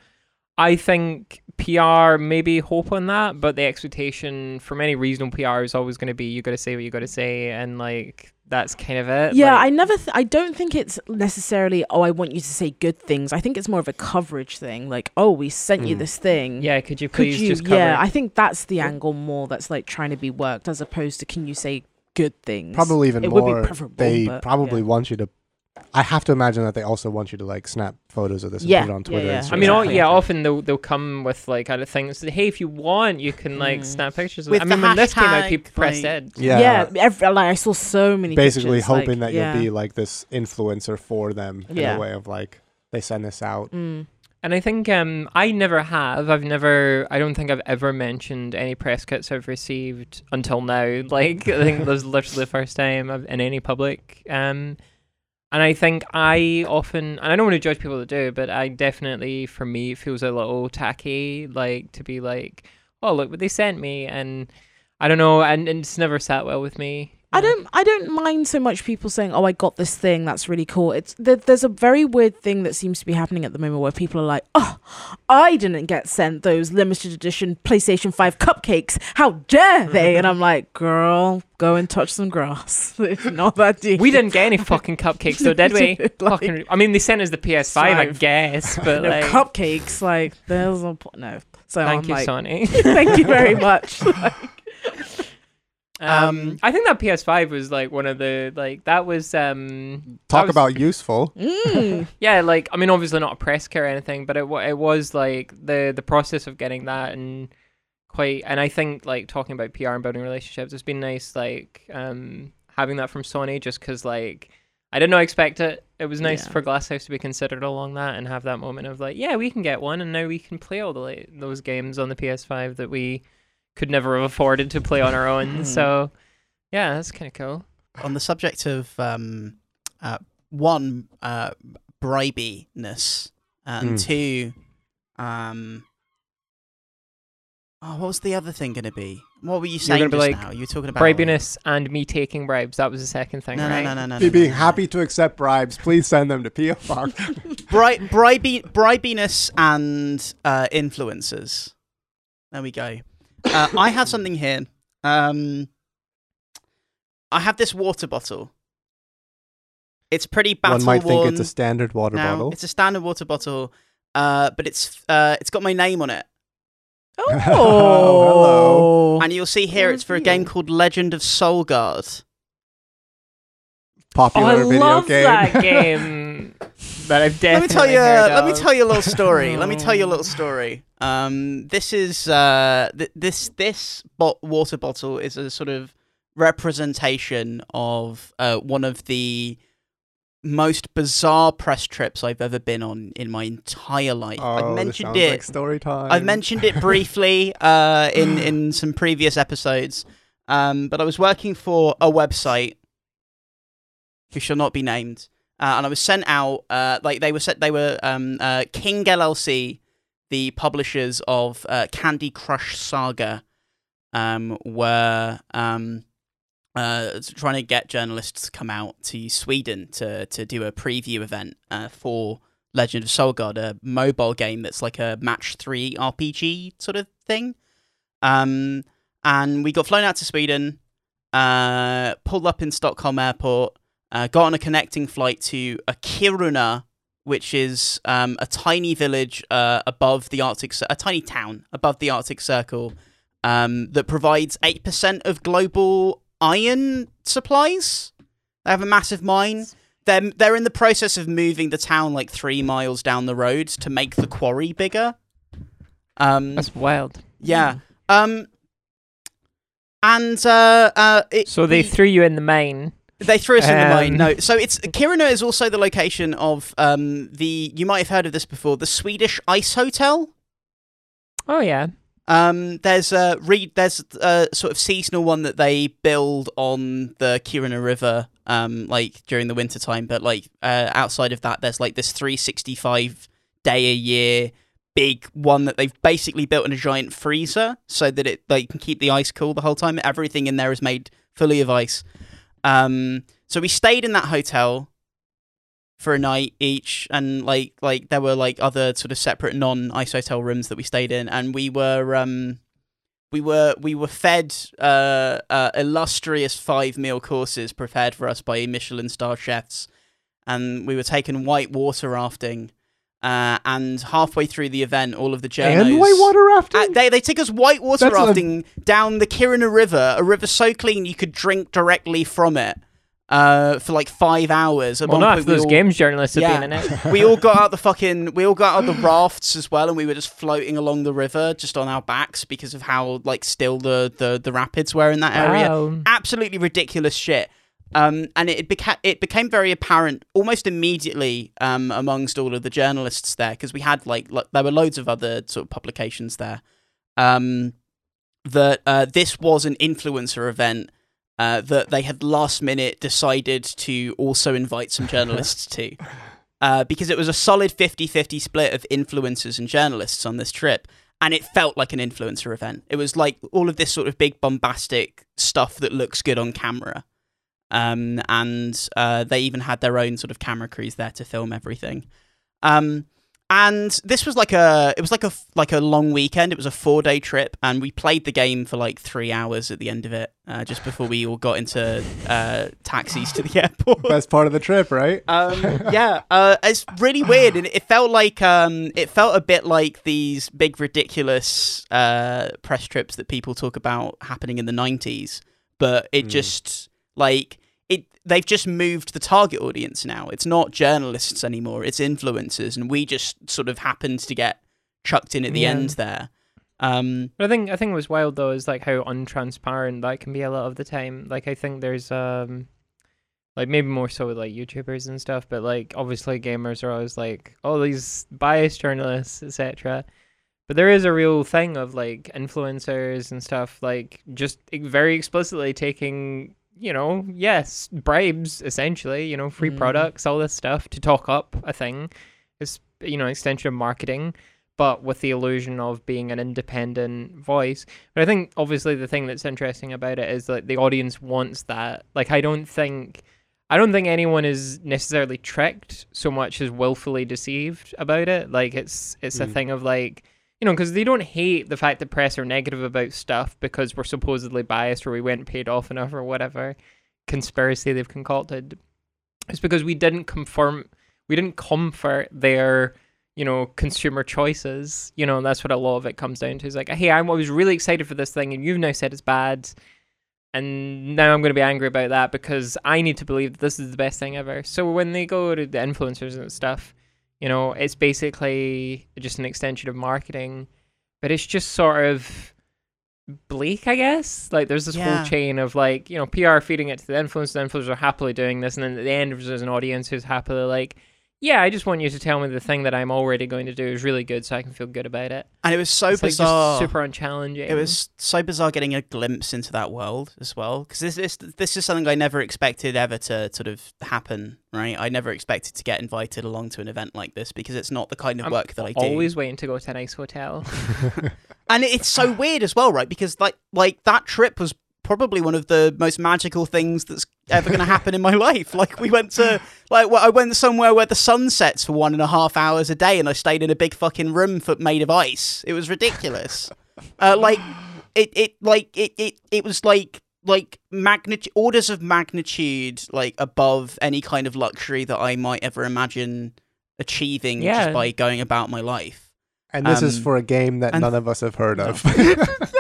Speaker 2: But I think PR maybe hope on that, but the expectation from any reasonable PR is always going to be you got to say what you got to say, and like that's kind of it.
Speaker 3: Yeah, I never. Th- I don't think it's necessarily. Oh, I want you to say good things. I think it's more of a coverage thing. Like, oh, we sent you
Speaker 1: Mm.
Speaker 3: this thing.
Speaker 2: yeah. Could you
Speaker 3: Could
Speaker 2: please
Speaker 3: you?
Speaker 2: just cover?
Speaker 3: yeah,
Speaker 2: it?
Speaker 3: I think that's the angle more that's like trying to be worked as opposed to can you say good things?
Speaker 1: probably even
Speaker 3: it would be
Speaker 1: more
Speaker 3: preferable,
Speaker 1: they
Speaker 3: but,
Speaker 1: probably
Speaker 3: yeah.
Speaker 1: want you to i have to imagine that they also want you to like snap photos of this and put it on
Speaker 3: yeah,
Speaker 1: twitter
Speaker 3: yeah.
Speaker 1: and
Speaker 2: I mean, all, yeah. Often they'll they'll come with like other things. Hey, if you want, you can like
Speaker 3: Mm.
Speaker 2: snap pictures. Of
Speaker 4: With.
Speaker 2: I
Speaker 4: the
Speaker 2: mean, when this came out,
Speaker 4: hashtag,
Speaker 2: people pressed
Speaker 4: like-
Speaker 2: it.
Speaker 1: yeah,
Speaker 3: yeah, ev- like I saw so many.
Speaker 1: basically
Speaker 3: pictures, like,
Speaker 1: hoping that you'll be like this influencer for them in a way of like they send this out
Speaker 3: Mm.
Speaker 2: And I think um, I never have. I've never. I don't think I've ever mentioned any press kits I've received until now. Like I think this is literally the first time I've, in any public. Um, and I think I often, and I don't want to judge people that do, but I definitely, for me, it feels a little tacky, like to be like, oh look what they sent me, and I don't know, and, and it's never sat well with me.
Speaker 3: I don't. I don't mind so much people saying, "Oh, I got this thing. That's really cool." It's there, there's a very weird thing that seems to be happening at the moment where people are like, "Oh, I didn't get sent those limited edition PlayStation Five cupcakes. How dare they?" and I'm like, "Girl, go and touch some grass. it's not that deep."
Speaker 2: We didn't get any fucking cupcakes, though, did we?
Speaker 3: Like,
Speaker 2: fucking, I mean, they sent us the PS5, I guess, but
Speaker 3: no
Speaker 2: like,
Speaker 3: cupcakes. Like there's a no. So
Speaker 2: thank
Speaker 3: I'm
Speaker 2: you,
Speaker 3: like,
Speaker 2: Sony.
Speaker 3: thank you very much.
Speaker 2: Um,
Speaker 4: Um,
Speaker 2: I think that PS5 was like one of the like that was um
Speaker 1: talk
Speaker 2: was-
Speaker 1: about useful
Speaker 3: Mm.
Speaker 2: yeah like I mean obviously not a press kit or anything but it it was like the the process of getting that and quite and I think like talking about PR and building relationships it's been nice like um having that from Sony just because like I did not know expect it it was nice
Speaker 3: Yeah.
Speaker 2: for Glasshouse to be considered along that and have that moment of like yeah we can get one and now we can play all the la- those games on the PS5 that we could never have afforded to play on our own
Speaker 3: Mhm.
Speaker 2: so yeah that's kind of cool.
Speaker 4: on the subject of um, uh, one uh, bribiness and
Speaker 1: Mm.
Speaker 4: two, um, oh, what was the other thing going to be? What were you saying You're
Speaker 2: gonna be
Speaker 4: just
Speaker 2: like,
Speaker 4: now? You were talking about
Speaker 2: bribiness and me taking bribes. That was the second thing,
Speaker 4: No,
Speaker 2: right?
Speaker 4: no, no, no, no.
Speaker 1: be
Speaker 4: no,
Speaker 1: being
Speaker 4: no.
Speaker 1: happy to accept bribes please send them to PFR.
Speaker 4: Bri- bribe- bribiness and uh, influencers. There we go. Uh, I have something here. Um, I have this water bottle. It's pretty battle
Speaker 1: one might think it's a standard water
Speaker 4: now.
Speaker 1: bottle
Speaker 4: It's a standard water bottle, uh, but it's uh, it's got my name on it.
Speaker 3: Oh,
Speaker 1: hello.
Speaker 4: And you'll see here it's for a game
Speaker 3: Reveal.
Speaker 4: called Legend of Solgard.
Speaker 2: Oh, I
Speaker 1: popular video
Speaker 2: love
Speaker 1: game
Speaker 2: that game. That I've definitely
Speaker 4: let me tell you. Let me tell you a little story. let me tell you a little story. Um, this is uh, th- this this bo- water bottle is a sort of representation of uh, one of the most bizarre press trips I've ever been on in my entire life.
Speaker 1: oh,
Speaker 4: I've mentioned
Speaker 1: sounds
Speaker 4: it.
Speaker 1: like story time
Speaker 4: I've mentioned it briefly uh, in in some previous episodes, um, but I was working for a website who shall not be named, uh, and I was sent out. Uh, like they were set. They were um, uh, King LLC, the publishers of uh, Candy Crush Saga, um, were um, uh, trying to get journalists to come out to Sweden to to do a preview event uh, for Legend of Solgard, a mobile game that's like a match three RPG sort of thing. Um, and we got flown out to Sweden, pulled up in Stockholm airport, uh, got on a connecting flight to a Kiruna, which is um, a tiny village uh, above the Arctic, a tiny town above the Arctic Circle, um, that provides eight percent of global iron supplies. They have a massive mine. They're they're in the process of moving the town like three miles down the road to make the quarry bigger. Um,
Speaker 2: That's wild.
Speaker 4: yeah. Um, and uh, uh, it,
Speaker 2: So they
Speaker 4: we-
Speaker 2: threw you in the mine.
Speaker 4: They threw us in the mine.
Speaker 2: Um,
Speaker 4: No, so it's Kiruna is also the location of um the you might have heard of this before the Swedish Ice Hotel.
Speaker 2: Oh yeah.
Speaker 4: Um, there's a re- there's a sort of seasonal one that they build on the Kiruna River, um, like during the winter time. But like uh, outside of that, there's like this 365 day a year big one that they've basically built in a giant freezer so that it like can keep the ice cool the whole time. Everything in there is made fully of ice. Um, so we stayed in that hotel for a night each and like like there were like other sort of separate non ice hotel rooms that we stayed in and we were um we were we were fed uh, uh illustrious five meal courses prepared for us by Michelin star chefs and we were taken white water rafting uh, and halfway through the event all of the journos
Speaker 1: And whitewater rafting.
Speaker 4: uh, they they took us white water
Speaker 1: That's a-
Speaker 4: rafting down the Kiruna River, a river so clean you could drink directly from it. Uh, for like five hours. At
Speaker 2: Well, not if
Speaker 4: we
Speaker 2: those
Speaker 4: all-
Speaker 2: games journalists have
Speaker 4: Yeah.
Speaker 2: been in it.
Speaker 4: we all got out the fucking we all got out the rafts as well and we were just floating along the river just on our backs because of how like still the the, the rapids were in that area
Speaker 2: Wow.
Speaker 4: absolutely ridiculous shit um, and it became it became very apparent almost immediately um, amongst all of the journalists there because we had like, like there were loads of other sort of publications there um, that uh, this was an influencer event uh, that they had last minute decided to also invite some journalists to. Uh, because it was a solid 50 50 split of influencers and journalists on this trip. And it felt like an influencer event. It was like all of this sort of big bombastic stuff that looks good on camera. Um, and uh, they even had their own sort of camera crews there to film everything. Um, and this was like a it was like a like a long weekend. It was a four day trip, and we played the game for like three hours at the end of it, uh, just before we all got into uh, taxis to the airport.
Speaker 1: Best part of the trip, right?
Speaker 4: Um, yeah, uh, it's really weird, and it felt like um, it felt a bit like these big ridiculous uh, press trips that people talk about happening in the '90s, but it
Speaker 1: Mm.
Speaker 4: just like it. They've just moved the target audience now. It's not journalists anymore; it's influencers, and we just sort of happened to get chucked in at the
Speaker 2: Yeah.
Speaker 4: end there. Um,
Speaker 2: But I think I think what's wild though is like how untransparent that can be a lot of the time. Like I think there's um like maybe more so with like YouTubers and stuff, but like obviously gamers are always like all these biased journalists, etc. But there is a real thing of like influencers and stuff like just very explicitly taking, you know, yes, bribes essentially, you know, free
Speaker 3: Mm.
Speaker 2: products, all this stuff to talk up a thing. It's you know, extension of marketing but with the illusion of being an independent voice. But I think obviously the thing that's interesting about it is that the audience wants that. Like I don't think I don't think anyone is necessarily tricked so much as willfully deceived about it. Like it's it's a
Speaker 1: Mm.
Speaker 2: thing of like you know, because they don't hate the fact that press are negative about stuff because we're supposedly biased or we weren't paid off enough or whatever conspiracy they've concocted. It's because we didn't confirm, we didn't comfort their you know, consumer choices. You know, and that's what a lot of it comes down to. Is like, hey, I was really excited for this thing, and you've now said it's bad, and now I'm going to be angry about that because I need to believe that this is the best thing ever. So when they go to the influencers and stuff, you know, it's basically just an extension of marketing, but it's just sort of bleak, I guess. Like there's this
Speaker 4: Yeah.
Speaker 2: whole chain of like, you know, PR feeding it to the influencers, the influencers are happily doing this, and then at the end there's an audience who's happily like, Yeah, I just want you to tell me the thing that I'm already going to do is really good, so I can feel good about it.
Speaker 4: And it was so
Speaker 2: it's like just
Speaker 4: bizarre.
Speaker 2: super unchallenging.
Speaker 4: It was so bizarre getting a glimpse into that world as well, because this is this is something I never expected ever to sort of happen. Right, I never expected to get invited along to an event like this because it's not the kind of
Speaker 2: I'm
Speaker 4: work that I do.
Speaker 2: always waiting to go to a nice hotel.
Speaker 4: and it's so weird as well, right? Because like like that trip was probably one of the most magical things that's ever going to happen in my life. Like we went to like well, I went somewhere where the sun sets for one and a half hours a day, and I stayed in a big fucking room for, made of ice. It was ridiculous. uh, like it it like it it it was like like magnitude orders of magnitude like above any kind of luxury that I might ever imagine achieving
Speaker 2: Yeah.
Speaker 4: just by going about my life.
Speaker 1: And this is
Speaker 4: Um,
Speaker 1: for a game that none of us have heard of.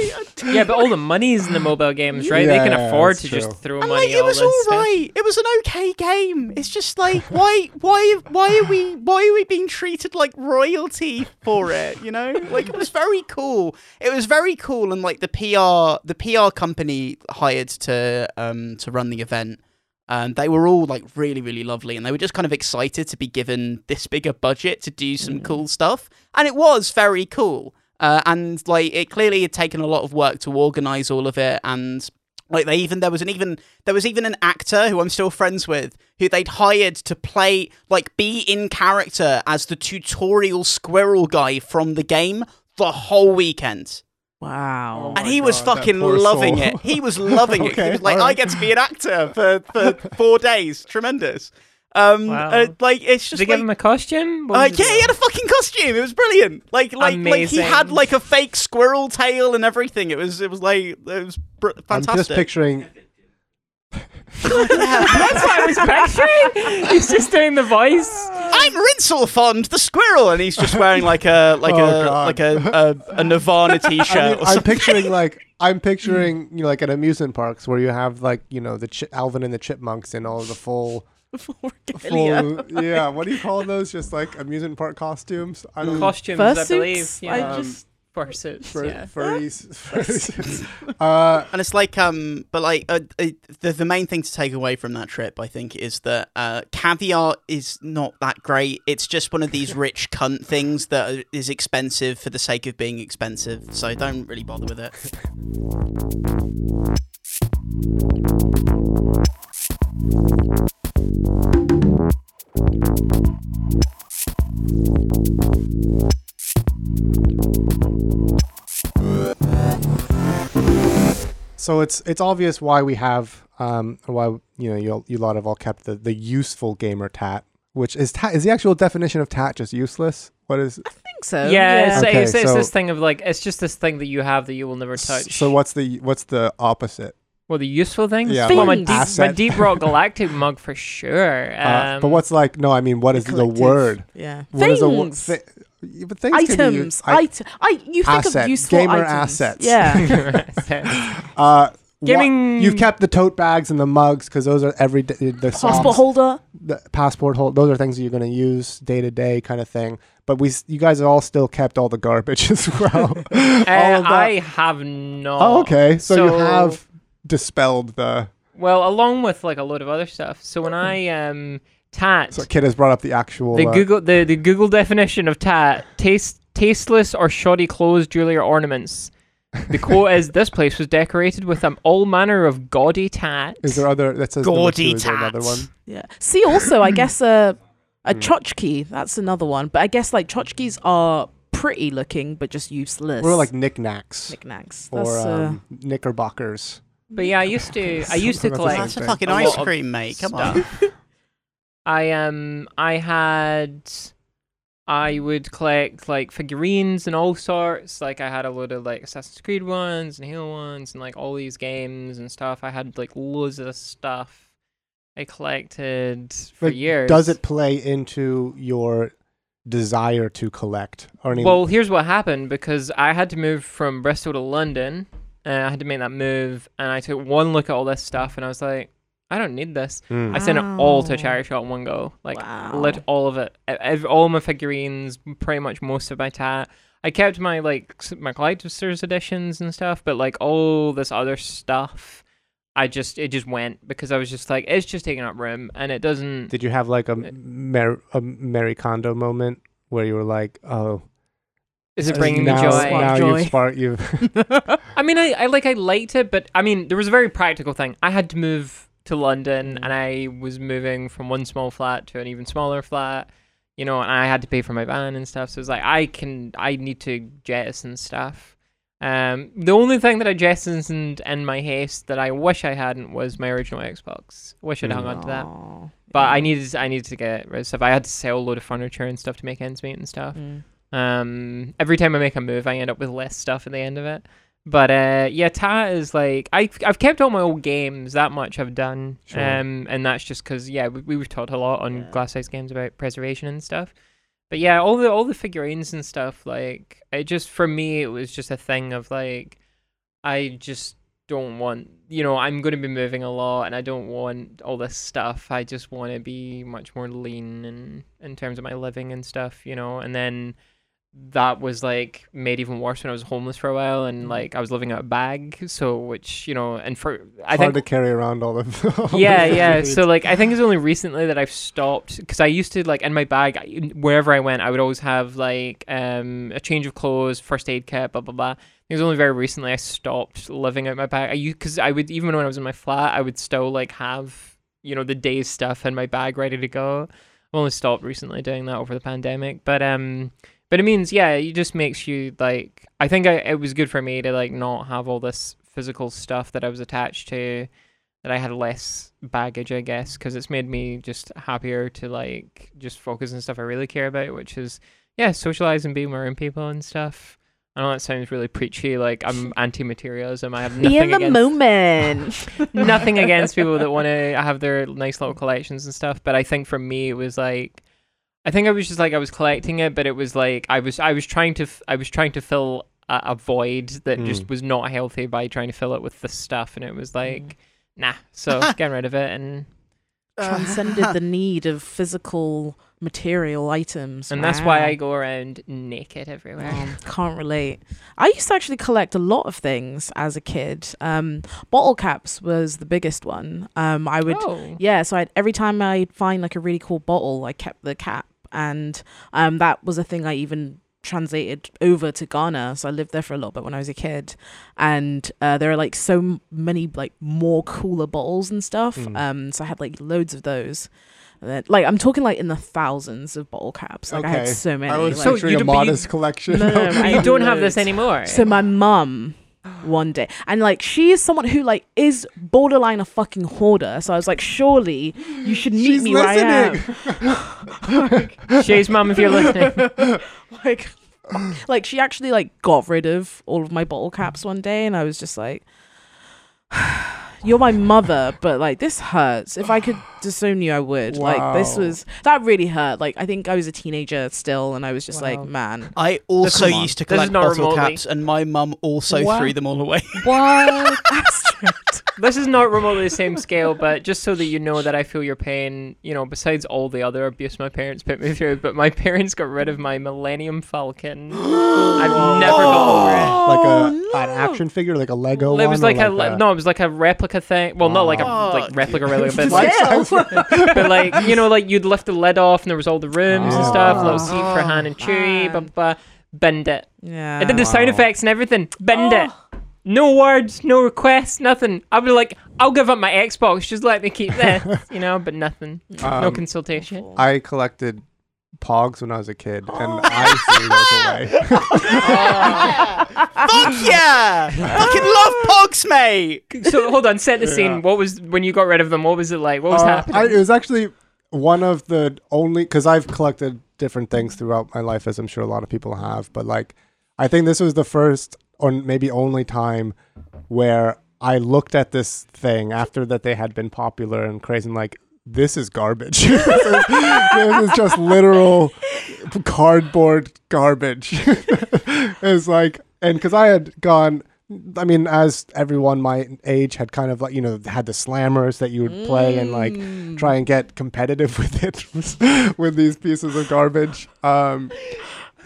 Speaker 4: yeah, like
Speaker 2: yeah, but all the money's in the mobile games, right? they can afford
Speaker 1: that's
Speaker 2: to just throw
Speaker 4: And
Speaker 2: money
Speaker 4: like it
Speaker 2: all
Speaker 4: was all right. stuff. It was an okay game. It's just like why why why are we why are we being treated like royalty for it? You know, like it was very cool. It was very cool, and like the PR the PR company hired to um to run the event. Um, they were all like really, really lovely, and they were just kind of excited to be given this bigger budget to do some cool stuff, and it was very cool. Uh, and like it clearly had taken a lot of work to organize all of it, and like they even there was an even there was even an actor who I'm still friends with who they'd hired to play like be in character as the tutorial squirrel guy from the game the whole weekend.
Speaker 3: Wow.
Speaker 1: Oh
Speaker 4: and he was
Speaker 1: God, that
Speaker 4: fucking loving
Speaker 1: soul.
Speaker 4: it. He was loving it. He was like, I get to be an actor for, for four days. Tremendous. Um,
Speaker 2: Wow.
Speaker 4: uh, like it's
Speaker 2: Did
Speaker 4: just
Speaker 2: they give him a costume? What
Speaker 4: uh, yeah, he had a fucking costume. It was brilliant. Like, like, like he had like a fake squirrel tail and everything. It was, it was like, it was br-
Speaker 1: I'm
Speaker 4: fantastic.
Speaker 1: just picturing.
Speaker 2: That's what I was picturing. He's just doing the voice.
Speaker 4: I'm Rinselfond, the squirrel, and he's just wearing like a like
Speaker 1: Oh,
Speaker 4: a
Speaker 1: God.
Speaker 4: like a, a, a Nirvana T-shirt.
Speaker 1: I
Speaker 4: or
Speaker 1: mean, I'm picturing like I'm picturing you know like at amusement parks where you have like you know the Ch- Alvin and the Chipmunks and all the full
Speaker 3: For regalia.
Speaker 1: full yeah what do you call those just like amusement park costumes I don't
Speaker 2: Costumes, I
Speaker 3: Fursuits?
Speaker 2: believe.
Speaker 3: I
Speaker 2: Yeah,
Speaker 1: Um,
Speaker 3: just
Speaker 2: fursuits.
Speaker 1: fur-
Speaker 2: yeah.
Speaker 1: furries, furries. uh
Speaker 4: And it's like, um, but like, uh, uh, the the main thing to take away from that trip, I think, is that uh, caviar is not that great. It's just one of these rich cunt things that is expensive for the sake of being expensive. So don't really bother with it.
Speaker 1: So it's it's obvious why we have um why you know you you lot have all kept the the useful gamer tat which is tat is the actual definition of tat just useless what is
Speaker 3: I think so.
Speaker 2: Yeah, It's,
Speaker 1: Okay,
Speaker 2: it's, it's
Speaker 1: so-
Speaker 2: this thing of like it's just this thing that you have that you will never touch.
Speaker 1: so what's the what's the opposite
Speaker 2: well, the useful things.
Speaker 1: Yeah,
Speaker 2: well, my deep, my
Speaker 1: Asset.
Speaker 2: deep rock galactic mug for sure. Um,
Speaker 1: uh, but what's like no I mean what is the
Speaker 3: Collective.
Speaker 1: word
Speaker 3: Yeah.
Speaker 1: What is a wo-
Speaker 3: Things.
Speaker 1: thi- yeah, but things can be used-
Speaker 3: items.
Speaker 1: I-
Speaker 3: It- I, you think
Speaker 1: Asset.
Speaker 3: of useful
Speaker 1: Gamer
Speaker 3: items.
Speaker 1: assets.
Speaker 3: Yeah.
Speaker 1: Uh, wha-
Speaker 2: Giving-
Speaker 1: you've kept the tote bags and the mugs because those are every day, the
Speaker 3: Passport
Speaker 1: socks,
Speaker 3: holder.
Speaker 1: the passport hold. Those are things that you're going to use day to day kind of thing. But we, s- you guys have all still kept all the garbage as well. all of that.
Speaker 2: I have not.
Speaker 1: oh, okay. So, you have dispelled the.
Speaker 2: Well, along with like a lot of other stuff. So when I um tat
Speaker 1: So Kid has brought up the actual.
Speaker 2: the
Speaker 1: uh,
Speaker 2: Google the, the Google definition of tat taste tasteless or shoddy clothes, jewelry, or ornaments. The quote is: "This place was decorated with um, all manner of gaudy tat."
Speaker 1: Is there other that says number
Speaker 4: Gaudy
Speaker 1: two, is there another one?
Speaker 3: Yeah. See, also, I guess a a
Speaker 1: Hmm.
Speaker 3: tchotchke. That's another one. But I guess like tchotchkes are pretty looking, but just useless.
Speaker 1: We're like knickknacks
Speaker 3: knickknacks.
Speaker 1: or
Speaker 3: That's uh,
Speaker 1: um, knickerbockers.
Speaker 2: But yeah, I used to I used to collect.
Speaker 4: That's a fucking
Speaker 2: A
Speaker 4: ice cream, mate. Come on.
Speaker 2: I um I had I would collect like figurines and all sorts. Like I had a load of like Assassin's Creed ones and Halo ones and like all these games and stuff. I had like loads of stuff I collected for
Speaker 1: Like,
Speaker 2: years.
Speaker 1: Does it play into your desire to collect? Or any,
Speaker 2: Well, here's what happened because I had to move from Bristol to London. And I had to make that move, and I took one look at all this stuff, and I was like, I don't need this.
Speaker 1: Mm.
Speaker 2: I sent it all to
Speaker 3: Wow.
Speaker 2: charity shop in one go. Like
Speaker 3: Wow.
Speaker 2: lit all of it. E- ev- all my figurines, pretty much most of my tat. I kept my like my collector's editions and stuff, but like all this other stuff, I just it just went because I was just like it's just taking up room and it doesn't.
Speaker 1: Did you have like a Mer- a Marie Kondo moment where you were like, oh,
Speaker 2: Is it
Speaker 1: this
Speaker 2: bringing me joy?
Speaker 1: Now
Speaker 3: Joy.
Speaker 1: you've sparked you've
Speaker 2: I mean, I, I like I liked it, but I mean, there was a very practical thing. I had to move to London, and I was moving from one small flat to an even smaller flat. You know, and I had to pay for my van and stuff. So it's like I can, I need to jettison stuff. Um, the only thing that I jettisoned in my haste that I wish I hadn't was my original Xbox. Wish I'd hung on to that.
Speaker 3: Aw,
Speaker 2: But I
Speaker 3: yeah.
Speaker 2: needed, I needed to get rid of stuff. I had to sell a load of furniture and stuff to make ends meet and stuff.
Speaker 3: Mm.
Speaker 2: Um, every time I make a move, I end up with less stuff at the end of it. But uh, yeah, Ta is like I I've kept all my old games. That much I've done.
Speaker 1: Sure.
Speaker 2: Um, and that's just because yeah, we we've talked a lot on
Speaker 3: Yeah.
Speaker 2: Glasshouse Games about preservation and stuff. But yeah, all the all the figurines and stuff like it just for me it was just a thing of like I just don't want you know I'm going to be moving a lot and I don't want all this stuff. I just want to be much more lean and in terms of my living and stuff, you know. And then that was like made even worse when I was homeless for a while and
Speaker 3: Mm.
Speaker 2: like I was living out a bag. So which you know, and for I
Speaker 1: hard
Speaker 2: think
Speaker 1: to carry around all of. all
Speaker 2: yeah, yeah. So like, I think it's only recently that I've stopped because I used to like in my bag I- wherever I went, I would always have like um a change of clothes, first aid kit, blah blah blah. It was only very recently I stopped living out my bag. I because I would even when I was in my flat, I would still like have you know the day's stuff in my bag ready to go. I've only stopped recently doing that over the pandemic, but um. But it means, yeah, it just makes you like. I think I, it was good for me to like not have all this physical stuff that I was attached to that I had less baggage, I guess, because it's made me just happier to like just focus on stuff I really care about, which is yeah, socialize and be around people and stuff. I know that sounds really preachy, like I'm anti-materialism. I have nothing
Speaker 3: Be in the
Speaker 2: against
Speaker 3: moment.
Speaker 2: nothing against people that want to have their nice little collections and stuff, but I think for me it was like I think I was just like I was collecting it, but it was like I was I was trying to f- I was trying to fill a, a void that just
Speaker 1: Mm.
Speaker 2: was not healthy by trying to fill it with this stuff, and it was like nah. So getting rid of it, and
Speaker 3: Transcended the need of physical material items.
Speaker 2: and that's why I go around naked everywhere.
Speaker 3: Um, can't relate. I used to actually collect a lot of things as a kid. Um, bottle caps was the biggest one. Um, I would,
Speaker 2: oh,
Speaker 3: yeah. So I'd, every time I'd find like a really cool bottle, I kept the cap, and um, that was a thing I even translated over to Ghana. So I lived there for a little bit when I was a kid, and uh, there are like so many like more cooler bottles and stuff.
Speaker 1: Mm.
Speaker 3: Um, so I had like loads of those. And then, like I'm talking like in the thousands of bottle caps. Like I had so many.
Speaker 1: I was
Speaker 3: like-
Speaker 2: So you
Speaker 1: a
Speaker 2: don't- you-
Speaker 1: modest collection.
Speaker 3: No, no, no,
Speaker 2: you don't have this anymore.
Speaker 3: So my mum one day. And like she is someone who like is borderline a fucking hoarder. So i was like surely you should meet
Speaker 1: She's
Speaker 3: me where i
Speaker 1: listening.
Speaker 3: am
Speaker 2: Shay's mum, if you're listening,
Speaker 3: like like she actually like got rid of all of my bottle caps one day and i was just like you're my mother but like this hurts if i could disown you i would like this was that really hurt like i think i was a teenager still and i was just
Speaker 2: Wow.
Speaker 3: like man
Speaker 4: I also
Speaker 2: come
Speaker 4: used to collect
Speaker 2: not
Speaker 4: bottle
Speaker 2: remotely-
Speaker 4: caps, and my mum also
Speaker 3: What?
Speaker 4: threw them all away.
Speaker 3: what Astrid.
Speaker 2: this is not remotely the same scale, but just so that you know that I feel your pain, you know, besides all the other abuse my parents put me through, but my parents got rid of my Millennium Falcon. I've never got over it.
Speaker 1: like a
Speaker 3: Oh,
Speaker 1: an action figure, like a Lego.
Speaker 2: It was
Speaker 1: one,
Speaker 2: like
Speaker 1: or
Speaker 2: a le- no, it was like a replica thing. Well, not like a
Speaker 4: Oh,
Speaker 2: like replica, replica, but
Speaker 1: Life
Speaker 2: like, but like you know, like you'd lift the lid off and there was all the rooms and
Speaker 1: Oh.
Speaker 2: stuff, little seat for Han and Chewie, blah blah. blah. Bend it.
Speaker 3: yeah
Speaker 2: I did the sound effects and everything. Bend
Speaker 3: Oh.
Speaker 2: it. No words, no requests, nothing. I'll be like, I'll give up my Xbox, just let me keep this, you know, but nothing. no
Speaker 1: Um,
Speaker 2: consultation.
Speaker 1: I collected Pogs when I was a kid, and I threw those away.
Speaker 4: Fuck yeah! Fucking love Pogs, mate!
Speaker 2: so hold on, set the
Speaker 1: Yeah.
Speaker 2: scene. What was when you got rid of them? What was it like? What was
Speaker 1: Uh,
Speaker 2: happening?
Speaker 1: I, it was actually one of the only because I've collected different things throughout my life, as I'm sure a lot of people have. But like, I think this was the first or maybe only time where I looked at this thing after that they had been popular and crazy, and like. This is garbage. this, is, just literal cardboard garbage. it's like, and because I had gone, I mean, as everyone my age had kind of like, you know, had the slammers that you would play and like
Speaker 3: Mm.
Speaker 1: try and get competitive with it with these pieces of garbage. Um,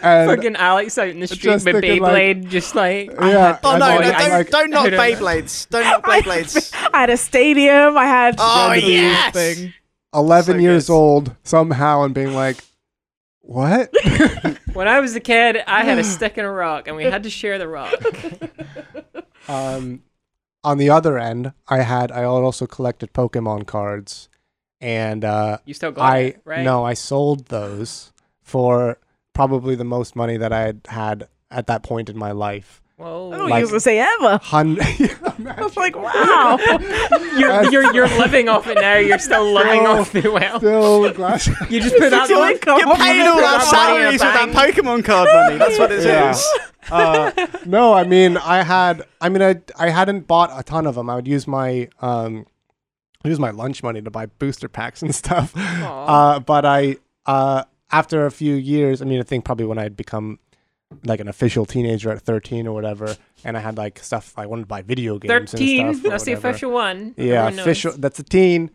Speaker 1: and
Speaker 2: Fucking Alex out in the street with
Speaker 1: thinking, like-
Speaker 2: Beyblade, just like
Speaker 1: yeah,
Speaker 4: Oh no, no,
Speaker 2: I-
Speaker 4: don't,
Speaker 1: like,
Speaker 4: don't knock
Speaker 2: I don't-
Speaker 4: Beyblades. Don't knock Beyblades.
Speaker 3: I had a stadium. I had
Speaker 4: Oh, yes!
Speaker 3: thing.
Speaker 1: 11
Speaker 4: So
Speaker 1: years
Speaker 4: good.
Speaker 1: old somehow and being like, what?
Speaker 2: when I was a kid, I had a stick and a rock, and we had to share the rock.
Speaker 1: um, on the other end, I had I also collected Pokemon cards, and uh,
Speaker 2: You still got
Speaker 1: I
Speaker 2: it, right?
Speaker 1: no, I sold those for probably the most money that I had had at that point in my life.
Speaker 2: Whoa.
Speaker 3: I don't
Speaker 1: Like-
Speaker 3: use to say ever.
Speaker 1: Hun-
Speaker 3: I was like, wow.
Speaker 2: you're, you're you're living off it now. You're still living off the well.
Speaker 1: Still glass.
Speaker 2: You just put that.
Speaker 3: Still income.
Speaker 4: You're paying all our
Speaker 2: that money
Speaker 4: salaries with that. Pokemon card money. That's what it is.
Speaker 1: Yeah. uh, no, I mean I had. I mean I I hadn't bought a ton of them. I would use my um, use my lunch money to buy booster packs and stuff. Uh, but I uh, after a few years, I mean I think probably when I had become like an official teenager at 13 or whatever, and I had like stuff I wanted to buy video games.
Speaker 2: Thirteen.
Speaker 1: And stuff or
Speaker 2: That's the
Speaker 1: whatever.
Speaker 2: official one.
Speaker 1: Yeah,
Speaker 2: Everyone knows.
Speaker 1: official. That's a teen.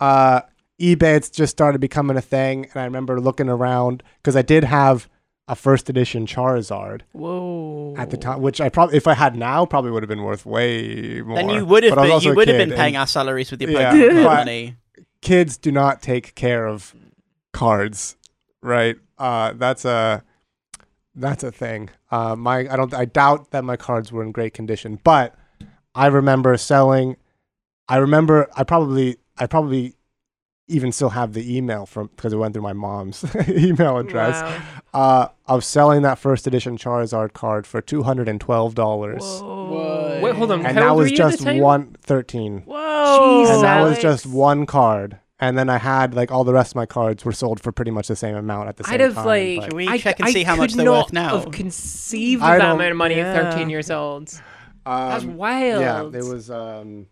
Speaker 1: Uh, eBay had just started becoming a thing, and I remember looking around because I did have a first edition Charizard
Speaker 3: Whoa.
Speaker 1: at the time, which I probably, if I had now, probably would have been worth way more.
Speaker 4: Then you would have
Speaker 1: But I was
Speaker 4: been. You would have been paying
Speaker 1: and
Speaker 4: our salaries with your
Speaker 1: Yeah,
Speaker 4: Pokemon card
Speaker 1: but-
Speaker 4: money.
Speaker 1: Kids do not take care of cards, right? Uh, that's a that's a thing. Uh, my I don't I doubt that my cards were in great condition, but I remember selling. I remember I probably I probably even still have the email from because it went through my mom's email address.
Speaker 2: Wow.
Speaker 1: Uh, of selling that first edition Charizard card for two hundred and twelve dollars,
Speaker 2: Wait, hold on.
Speaker 1: and
Speaker 2: How
Speaker 1: that was
Speaker 2: you at the
Speaker 1: just one thirteen,
Speaker 3: Whoa.
Speaker 2: Jesus.
Speaker 1: and that was just one card. And then I had like all the rest of my cards were sold for pretty much the same amount at the same time.
Speaker 2: I'd have
Speaker 1: time.
Speaker 2: like.
Speaker 1: but-
Speaker 4: Can we
Speaker 2: I,
Speaker 4: check and
Speaker 2: I
Speaker 4: see how much
Speaker 2: could
Speaker 4: they're
Speaker 2: not
Speaker 4: worth now?
Speaker 2: Have conceived
Speaker 1: I
Speaker 2: that amount of money at 13 years old. That's
Speaker 1: Um,
Speaker 2: wild.
Speaker 1: Yeah, it was. Um,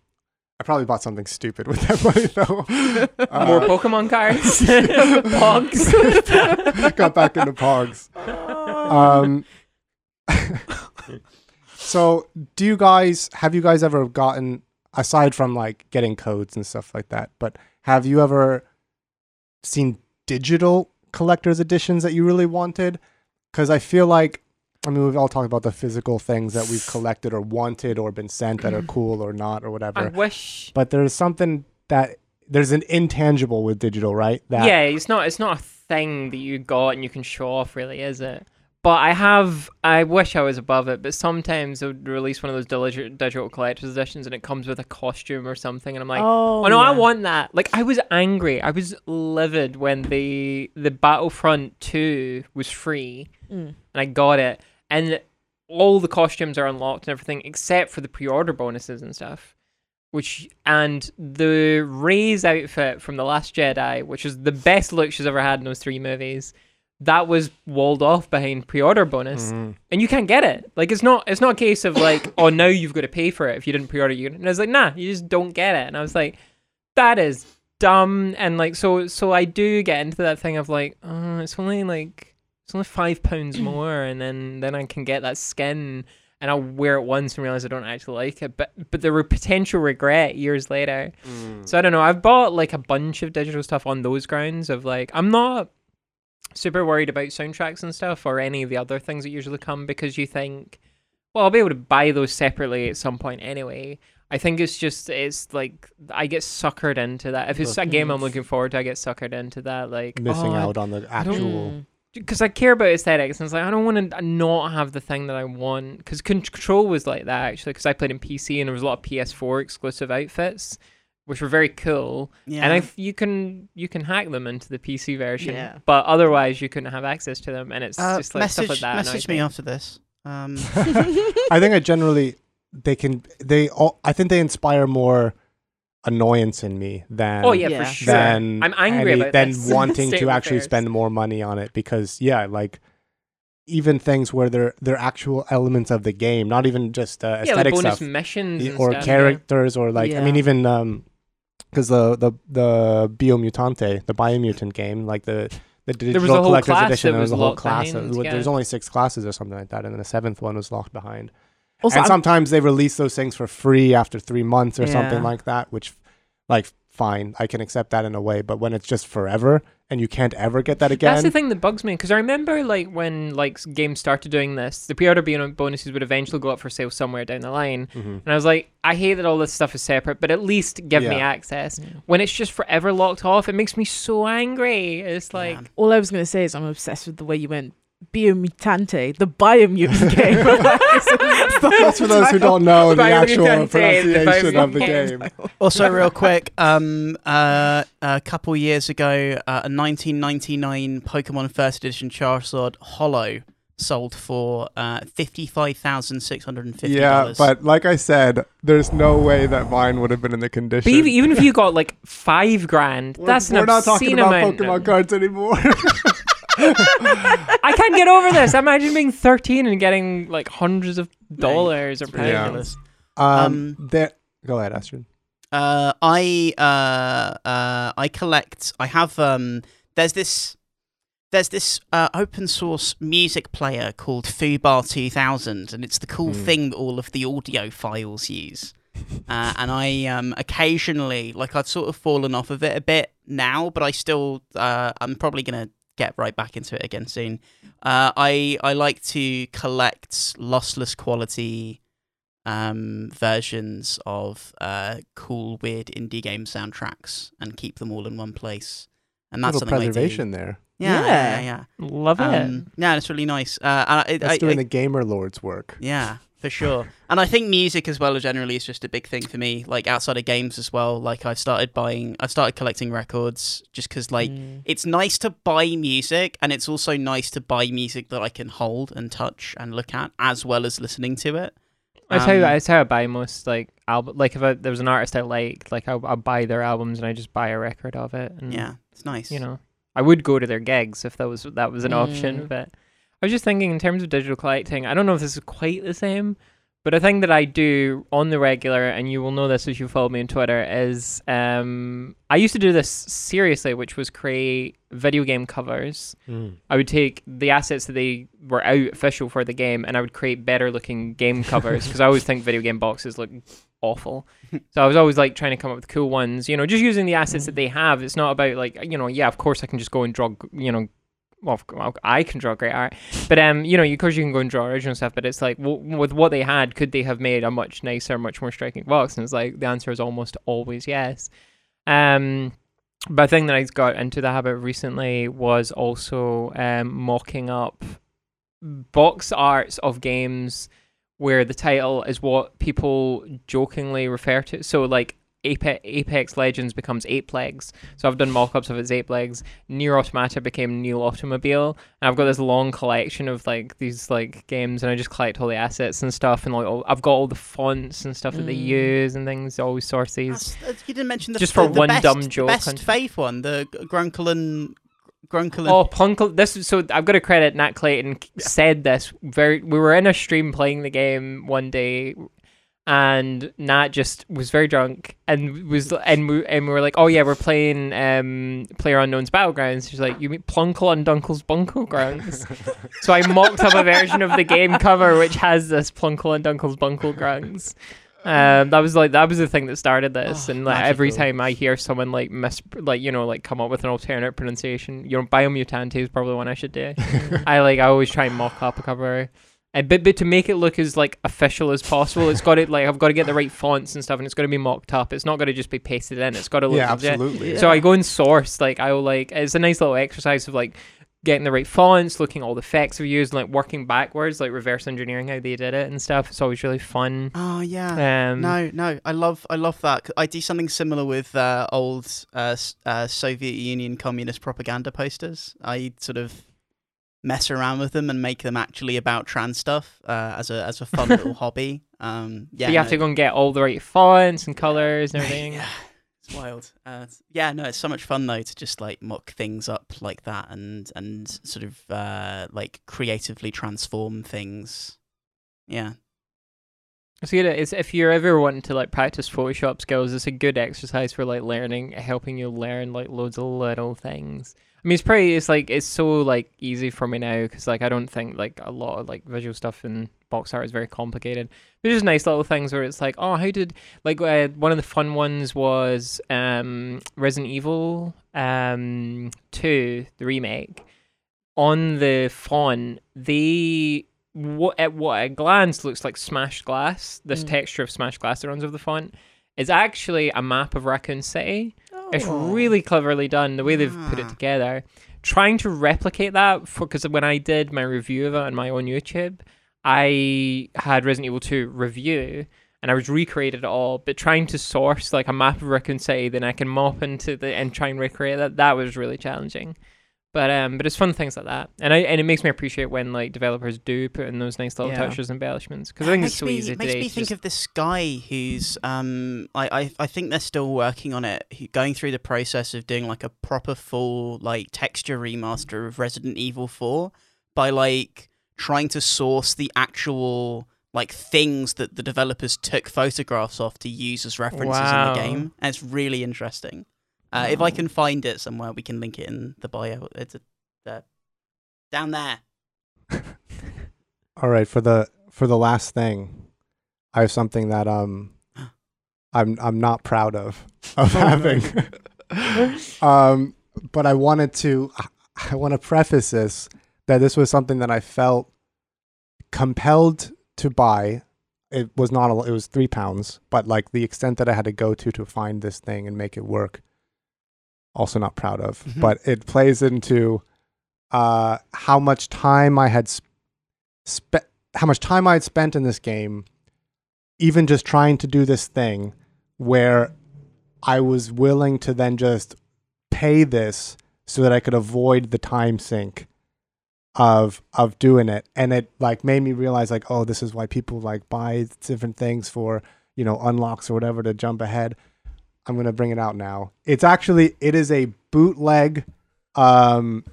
Speaker 1: I probably bought something stupid with that money though. Uh,
Speaker 2: More Pokemon cards, Pogs.
Speaker 1: got back into Pogs. Um, so, do you guys have you guys ever gotten aside from like getting codes and stuff like that? But have you ever seen digital collector's editions that you really wanted? Because I feel like I mean we've all talked about the physical things that we've collected or wanted or been sent that are cool or not or whatever.
Speaker 2: I wish.
Speaker 1: but there's something that there's an intangible with digital, right? That
Speaker 2: yeah, it's not. It's not a thing that you got and you can show off, really, is it? But I have. I wish I was above it. But sometimes they would release one of those digi- digital collector's editions, and it comes with a costume or something, and I'm like,
Speaker 3: oh,
Speaker 2: Oh no, I want that. Like I was angry. I was livid when the the Battlefront 2 was free
Speaker 3: Mm.
Speaker 2: and I got it and all the costumes are unlocked and everything except for the pre-order bonuses and stuff. Which and the Rey's outfit from The Last Jedi, which is the best look she's ever had in those three movies, that was walled off behind pre-order bonus
Speaker 1: Mhm.
Speaker 2: and you can't get it. Like it's not it's not a case of like, oh now you've got to pay for it if you didn't pre-order you. And I was like, nah, you just don't get it. And I was like, that is dumb. And like so so I do get into that thing of like, oh, it's only like it's only five pounds more, and then then I can get that skin. And I'll wear it once and realize I don't actually like it, but but there were potential regret years later.
Speaker 1: Mm.
Speaker 2: So I don't know. I've bought like a bunch of digital stuff on those grounds of like I'm not super worried about soundtracks and stuff or any of the other things that usually come because you think, well, I'll be able to buy those separately at some point anyway. I think it's just it's like I get suckered into that. If it's a game I'm looking forward to, I get suckered into that. Like
Speaker 1: missing
Speaker 2: oh,
Speaker 1: out on the actual.
Speaker 2: Because I care about aesthetics, and it's like I don't want to not have the thing that I want. Because Control was like that actually, because I played in PC and there was a lot of PS4 exclusive outfits, which were very cool.
Speaker 4: Yeah.
Speaker 2: And if you can you can hack them into the PC version,
Speaker 3: Yeah.
Speaker 2: but otherwise you couldn't have access to them, and it's
Speaker 4: uh,
Speaker 2: just like
Speaker 4: message
Speaker 2: stuff like that.
Speaker 4: message me after this. Um,
Speaker 1: I think I generally they can they all I think they inspire more annoyance in me than
Speaker 2: Oh yeah,
Speaker 3: Yeah.
Speaker 2: for sure.
Speaker 1: than
Speaker 2: I'm angry
Speaker 1: any-
Speaker 2: about
Speaker 1: than
Speaker 2: this
Speaker 1: wanting to actually
Speaker 2: affairs.
Speaker 1: spend more money on it because yeah like even things where they're they're actual elements of the game not even just uh,
Speaker 2: yeah, like bonus
Speaker 1: stuff
Speaker 2: missions
Speaker 1: or
Speaker 2: stuff, yeah.
Speaker 1: characters or like I mean even um because the the the Biomutante the Biomutant game like the the digital
Speaker 2: was
Speaker 1: collector's edition there was
Speaker 2: was
Speaker 1: a whole
Speaker 2: locked
Speaker 1: class
Speaker 2: behind,
Speaker 1: of-
Speaker 2: yeah.
Speaker 1: there's only six classes or something like that and then the seventh one was locked behind
Speaker 3: Also,
Speaker 1: and
Speaker 3: I'm-
Speaker 1: sometimes they release those things for free after three months or something like that, which like fine, I can accept that in a way. But when it's just forever and you can't ever get that again,
Speaker 2: That's the thing that bugs me because I remember like when like games started doing this, the pre-order bon- bonuses would eventually go up for sale somewhere down the line,
Speaker 1: Mhm.
Speaker 2: and I was like, I hate that all this stuff is separate, but at least give me
Speaker 1: Yeah.
Speaker 2: access. When it's just forever locked off, it makes me so angry. It's like.
Speaker 4: Yeah.
Speaker 3: All I was gonna say is I'm obsessed with the way you went Biomutante, the Biomutant game.
Speaker 1: Just for those who don't know the
Speaker 2: Biomutante,
Speaker 1: actual
Speaker 2: the
Speaker 1: pronunciation of the game.
Speaker 4: Also, real quick, um, uh, a couple years ago, uh, a 1999 Pokemon First Edition Charizard Holo sold for uh, fifty-five thousand six hundred and fifty
Speaker 1: Yeah, but like I said, there's no way that mine would have been in the condition.
Speaker 2: But even, even if you got like five grand,
Speaker 1: We're-
Speaker 2: that's
Speaker 1: we're not talking
Speaker 2: obscene
Speaker 1: about
Speaker 2: amount.
Speaker 1: Pokemon cards anymore.
Speaker 2: I can't get over this. Imagine being 13 and getting like hundreds of dollars or
Speaker 4: It's
Speaker 2: pounds.
Speaker 4: ridiculous.
Speaker 1: um,
Speaker 4: Um,
Speaker 1: there. Go ahead, Astrid.
Speaker 4: Uh, I uh, uh, I collect. I have. Um, there's this. There's this uh, open source music player called foobar2000, and it's the cool
Speaker 1: Hmm.
Speaker 4: thing that all of the audio files use. Uh, and I um, occasionally, like, I've sort of fallen off of it a bit now, but I still, uh, I'm probably gonna get right back into it again soon. Uh, I I like to collect lossless quality um, versions of uh, cool, weird indie game soundtracks and keep them all in one place. And that's
Speaker 1: Little
Speaker 4: something
Speaker 1: preservation there.
Speaker 4: I do. Yeah, yeah, yeah.
Speaker 2: Love
Speaker 4: yeah.
Speaker 2: it.
Speaker 4: Um, yeah, it's really nice. Uh, and I,
Speaker 1: That's
Speaker 4: I,
Speaker 1: doing
Speaker 4: I-
Speaker 1: the gamer lord's work.
Speaker 4: yeah, for sure. And I think music as well generally is just a big thing for me. Like outside of games as well. Like I've started buying, I've started collecting records just because like
Speaker 3: Mm.
Speaker 4: it's nice to buy music and it's also nice to buy music that I can hold and touch and look at as well as listening to it.
Speaker 2: That's how
Speaker 4: Um,
Speaker 2: that's how I buy most like album. Like if I, there was an artist I like, like I'll, I'll buy their albums and I just buy a record of it. And,
Speaker 4: Yeah, it's nice.
Speaker 2: you know, I would go to their gigs if that was that was an option.
Speaker 3: Mm.
Speaker 2: But I was just thinking in terms of digital collecting. I don't know if this is quite the same, but a thing that I do on the regular, and you will know this if you follow me on Twitter, is um, I used to do this seriously, which was create video game covers. I would take the assets that they were out official for the game, and I would create better looking game covers because I always think video game boxes look awful. so I was always like trying to come up with cool ones, you know, just using the assets that they have. It's not about like you know, yeah, of course I can just go and draw, you know. Well, well, I can draw great art, but um, you know, of course you can go and draw original stuff. But it's like, w- with what they had, could they have made a much nicer, much more striking box? And it's like the answer is almost always yes. Um, but a thing that I got into the habit recently was also um, mocking up box arts of games where the title is what people jokingly refer to. So, like Apex, Apex Legends becomes Ape Legs. So I've done mock-ups of its Ape Legs. NieR Automata became Neil Automobile, and I've got this long collection of like these like games, and I just collect all the assets and stuff, and like all, I've got all the fonts and stuff that they
Speaker 3: Mm.
Speaker 2: use and things, all sources.
Speaker 4: That's- that's- you didn't mention the
Speaker 2: Just for
Speaker 4: the
Speaker 2: one
Speaker 4: best,
Speaker 2: dumb
Speaker 4: the
Speaker 2: joke
Speaker 4: best
Speaker 2: on-
Speaker 4: faith one, the Grunkle and Grunkle.
Speaker 2: Oh, Punkle! This is- so I've got to credit Nat Clayton said this very. We were in a stream playing the game one day, and Nat just was very drunk and was and we and we were like, oh yeah, we're playing um Player Unknown's Battlegrounds. She's like, you mean Plunkle and Dunkle's Bunkle Grounds? so I mocked up a version of the game cover which has this Plunkle and Dunkle's Bunkle Grounds. Um, that was like that was the thing that started this,
Speaker 4: Oh,
Speaker 2: and like every time I hear someone like mis like you know like come up with an alternate pronunciation, you know, Biomutante is probably one I should do. I like I always try and mock up a cover, and but, but to make it look as like official as possible, it's got to like I've got to get the right fonts and stuff, and it's got to be mocked up. It's not going to just be pasted in. It's got to look
Speaker 1: Yeah,
Speaker 2: legit.
Speaker 1: absolutely.
Speaker 3: Yeah.
Speaker 2: So I go and source like I will like it's a nice little exercise of like getting the right fonts, looking all the effects we've used, and like working backwards, like reverse engineering how they did it and stuff. It's always really fun.
Speaker 4: Oh yeah.
Speaker 2: Um,
Speaker 4: no, no, I love, I love that. I do something similar with uh, old uh, uh, Soviet Union communist propaganda posters. I sort of mess around with them and make them actually about trans stuff uh, as a as a fun little hobby. Um, yeah,
Speaker 2: but you have
Speaker 4: no,
Speaker 2: to go and get all the right fonts and colors and everything.
Speaker 4: Yeah, it's wild. Uh, it's- yeah, no, it's so much fun though to just like mock things up like that and and sort of uh, like creatively transform things. Yeah,
Speaker 2: So know, it's if you're ever wanting to like practice Photoshop skills, it's a good exercise for like learning, helping you learn like loads of little things. I mean, it's pretty. It's like it's so like easy for me now because like I don't think like a lot of like visual stuff in box art is very complicated. There's just nice little things where it's like, oh, how did like uh, one of the fun ones was um Resident Evil um two the remake on the font they what at what at a glance looks like smashed glass. This
Speaker 3: Mm.
Speaker 2: texture of smashed glass that runs over the font is actually a map of Raccoon City. It's
Speaker 3: Oh.
Speaker 2: really cleverly done the way they've put it
Speaker 4: Ah.
Speaker 2: together. Trying to replicate that for because when I did my review of it on my own YouTube, I had Resident Evil 2 review and I was recreated it all, but trying to source like a map of Raccoon City, then I can mop into the and try and recreate that. That was really challenging. But um, but it's fun things like that, and I and it makes me appreciate when like developers do put in those nice little
Speaker 3: Yeah.
Speaker 2: touches and embellishments because I think
Speaker 4: makes
Speaker 2: it's so
Speaker 4: me,
Speaker 2: easy
Speaker 4: it makes me think
Speaker 2: just-
Speaker 4: of this guy who's um I, I I think they're still working on it going through the process of doing like a proper full like texture remaster of Resident Evil 4 by like trying to source the actual like things that the developers took photographs of to use as references
Speaker 2: Wow.
Speaker 4: in the game and it's really interesting uh, if I can find it somewhere we can link it in the bio it's a, uh, down there
Speaker 1: All right, for the for the last thing, I have something that um I'm I'm not proud of of having. um but I wanted to I want to preface this that this was something that I felt compelled to buy. It was not a, it was 3 pounds, but like the extent that I had to go to to find this thing and make it work also not proud of.
Speaker 4: Mhm.
Speaker 1: But it plays into uh how much time I had sp- spent how much time I had spent in this game, even just trying to do this thing where I was willing to then just pay this so that I could avoid the time sink of of doing it. And it like made me realize like, oh, this is why people like buy different things for, you know, unlocks or whatever to jump ahead. I'm gonna bring it out now. It's actually it is a bootleg um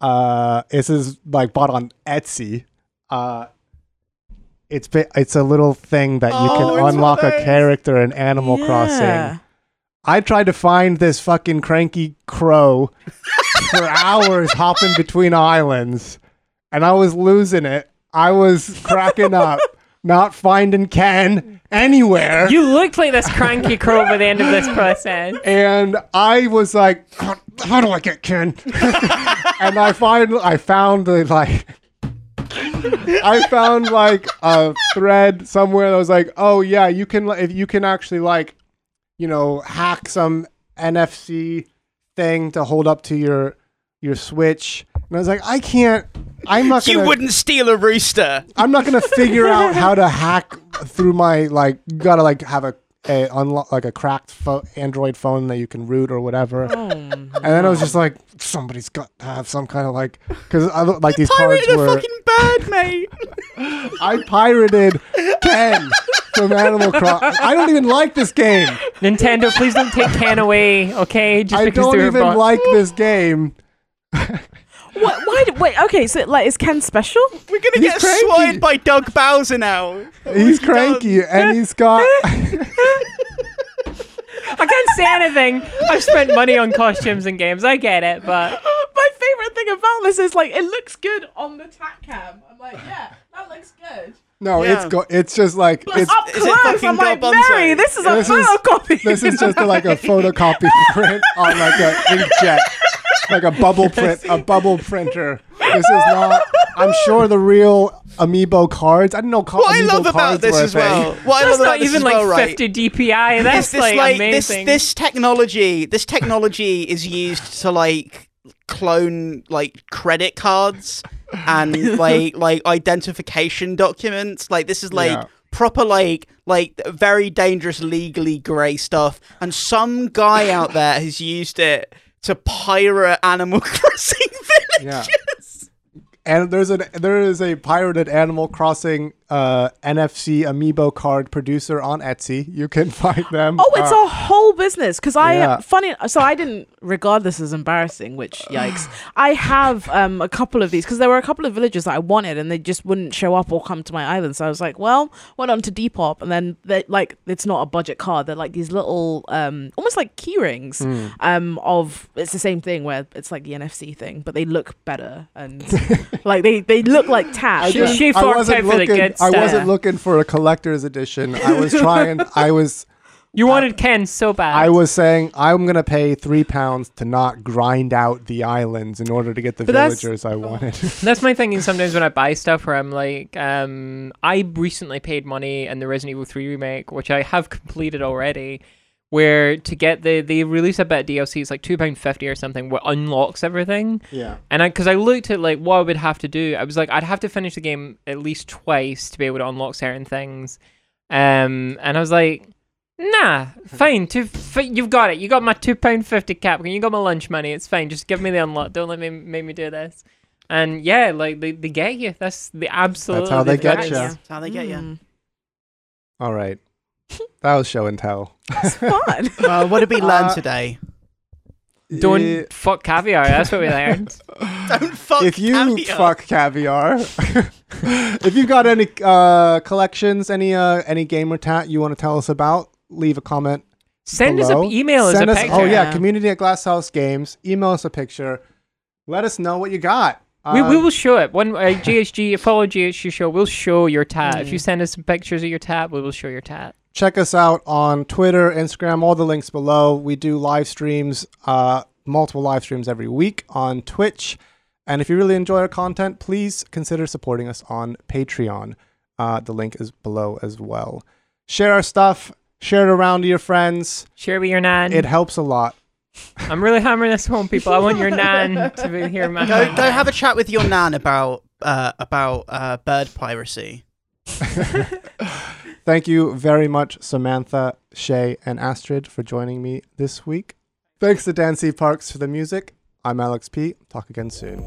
Speaker 1: uh this is like bought on Etsy. Uh it's it's a little thing that you
Speaker 4: Oh,
Speaker 1: can unlock a character in Animal Crossing. I tried to find this fucking cranky crow for hours hopping between islands and I was losing it. I was cracking up, not finding Ken anywhere.
Speaker 2: you looked like this cranky crow by the end of this process.
Speaker 1: and I was like, how, do I get Ken? and I find I found the like I found like a thread somewhere that was like, oh yeah, you can if you can actually like, you know, hack some NFC thing to hold up to your your Switch. And I was like, I can't. I'm not gonna.
Speaker 4: you wouldn't steal a rooster
Speaker 1: I'm not gonna figure out how to hack through my like. Gotta like have a, a unlock like a cracked pho- Android phone that you can root or whatever.
Speaker 3: Oh,
Speaker 1: And then I was just like, somebody's got to have some kind of like, because I look like these cards
Speaker 4: pirated a fucking bird mate
Speaker 1: I pirated ten from Animal Crossing. I don't even like this game.
Speaker 2: Nintendo, please don't take Ken away, okay? Just
Speaker 1: I
Speaker 2: because
Speaker 1: don't even
Speaker 2: bought-
Speaker 1: like this game.
Speaker 3: what, why? did- Wait. Okay. So like, is Ken special?
Speaker 4: We're gonna
Speaker 1: He's
Speaker 4: get
Speaker 1: cranky.
Speaker 4: swatted by Doug Bowser now.
Speaker 1: He's cranky and he's got.
Speaker 2: I can't say anything. I've spent money on costumes and games. I get it, but
Speaker 3: My favorite thing about this is like it looks good on the tack cam. I'm like, yeah, that looks good.
Speaker 1: No,
Speaker 4: Yeah.
Speaker 1: it's go- It's just like
Speaker 3: But
Speaker 1: it's.
Speaker 3: up
Speaker 4: is it
Speaker 3: close,
Speaker 4: fucking
Speaker 3: I'm like,
Speaker 4: Garbanzo?
Speaker 3: Mary, this is a
Speaker 1: This is-
Speaker 3: photocopy.
Speaker 1: This is just like a photocopy print on like a inkjet, like a bubble print, a bubble printer. This is not. I'm sure the real amiibo cards. I don't know co-
Speaker 4: What I
Speaker 1: amiibo
Speaker 4: love about
Speaker 1: cards
Speaker 4: this
Speaker 1: were a
Speaker 4: as well.
Speaker 1: thing.
Speaker 4: What I love about
Speaker 2: not
Speaker 4: this
Speaker 2: even
Speaker 4: as
Speaker 2: like
Speaker 4: well, right?
Speaker 2: 50 DPI. That's
Speaker 4: Is this
Speaker 2: like,
Speaker 4: like
Speaker 2: amazing.
Speaker 4: this this technology this technology is used to like clone like credit cards and like like identification documents like this is like
Speaker 1: Yeah.
Speaker 4: proper like like very dangerous legally grey stuff and some guy out there has used it to pirate animal crossing
Speaker 1: Yeah.
Speaker 4: Villages
Speaker 1: and there's an there is a pirated Animal Crossing uh, NFC amiibo card producer on Etsy. You can find them.
Speaker 3: Oh, it's
Speaker 1: Uh,
Speaker 3: a whole business because I
Speaker 1: Yeah.
Speaker 3: funny. So I didn't regard this as embarrassing, which yikes. I have um a couple of these because there were a couple of villagers that I wanted and they just wouldn't show up or come to my island. So I was like, well, went on to Depop and then they like it's not a budget card. They're like these little um almost like key rings
Speaker 1: hmm.
Speaker 3: um of it's the same thing where it's like the NFC thing, but they look better and like they they look like
Speaker 1: I,
Speaker 3: tats.
Speaker 2: She- she
Speaker 1: I wasn't
Speaker 2: out for the
Speaker 1: looking. I wasn't looking for a collector's edition. I was trying. I was.
Speaker 2: You wanted Ken so bad.
Speaker 1: I was saying I'm gonna pay three pounds to not grind out the islands in order to get the
Speaker 3: But that's-
Speaker 1: villagers I wanted.
Speaker 2: That's my thinking sometimes when I buy stuff where I'm like, um, I recently paid money in the Resident Evil 3 remake, which I have completed already, where to get the, they release a bit of DLC, it's like £2.50 or something, what unlocks everything.
Speaker 1: yeah.
Speaker 2: And I, because I looked at like what I would have to do, I was like, I'd have to finish the game at least twice to be able to unlock certain things. Um, and I was like, nah, fine. Two, fi- you've got it. You got my two pound fifty cap. You got my lunch money. It's fine. Just give me the unlock. Don't let me make me do this. And yeah, like they, they get you. That's the absolute.
Speaker 1: That's how they
Speaker 2: the
Speaker 1: get
Speaker 2: thing.
Speaker 1: ya.
Speaker 4: That's how they get you.
Speaker 3: Mm.
Speaker 1: All right. That was show and tell.
Speaker 3: It's fun.
Speaker 4: Well, what did we learn
Speaker 1: Uh,
Speaker 4: today?
Speaker 2: Don't
Speaker 1: Yeah.
Speaker 2: fuck caviar. That's what we learned.
Speaker 4: Don't fuck
Speaker 1: if you
Speaker 4: caviar.
Speaker 1: fuck caviar, if you've got any uh, collections, any uh, any gamer tat you want to tell us about, leave a comment.
Speaker 2: Send us
Speaker 1: below.
Speaker 2: an email as a picture.
Speaker 1: oh yeah,
Speaker 3: Yeah.
Speaker 1: community at Glasshouse Games. Email us a picture. Let us know what you got.
Speaker 2: We, we
Speaker 1: Um,
Speaker 2: will show it. When uh, GHG, follow GHG show, we'll show your tat. If you
Speaker 3: Mm.
Speaker 2: send us some pictures of your tat, we will show your tat.
Speaker 1: Check us out on Twitter, Instagram, all the links below. We do live streams, uh, multiple live streams every week on Twitch. And if you really enjoy our content, please consider supporting us on Patreon. Uh, the link is below as well. Share our stuff, share it around to your friends.
Speaker 2: Share with your nan.
Speaker 1: It helps a lot.
Speaker 2: I'm really hammering this home, people. I want your nan to be here, man.
Speaker 4: Go, go have a chat with your nan about uh, about uh, bird piracy.
Speaker 1: Thank you very much, Samantha, Shay, and Astrid, for joining me this week. Thanks to Dan C. Parks for the music. I'm Alex P. Talk again soon.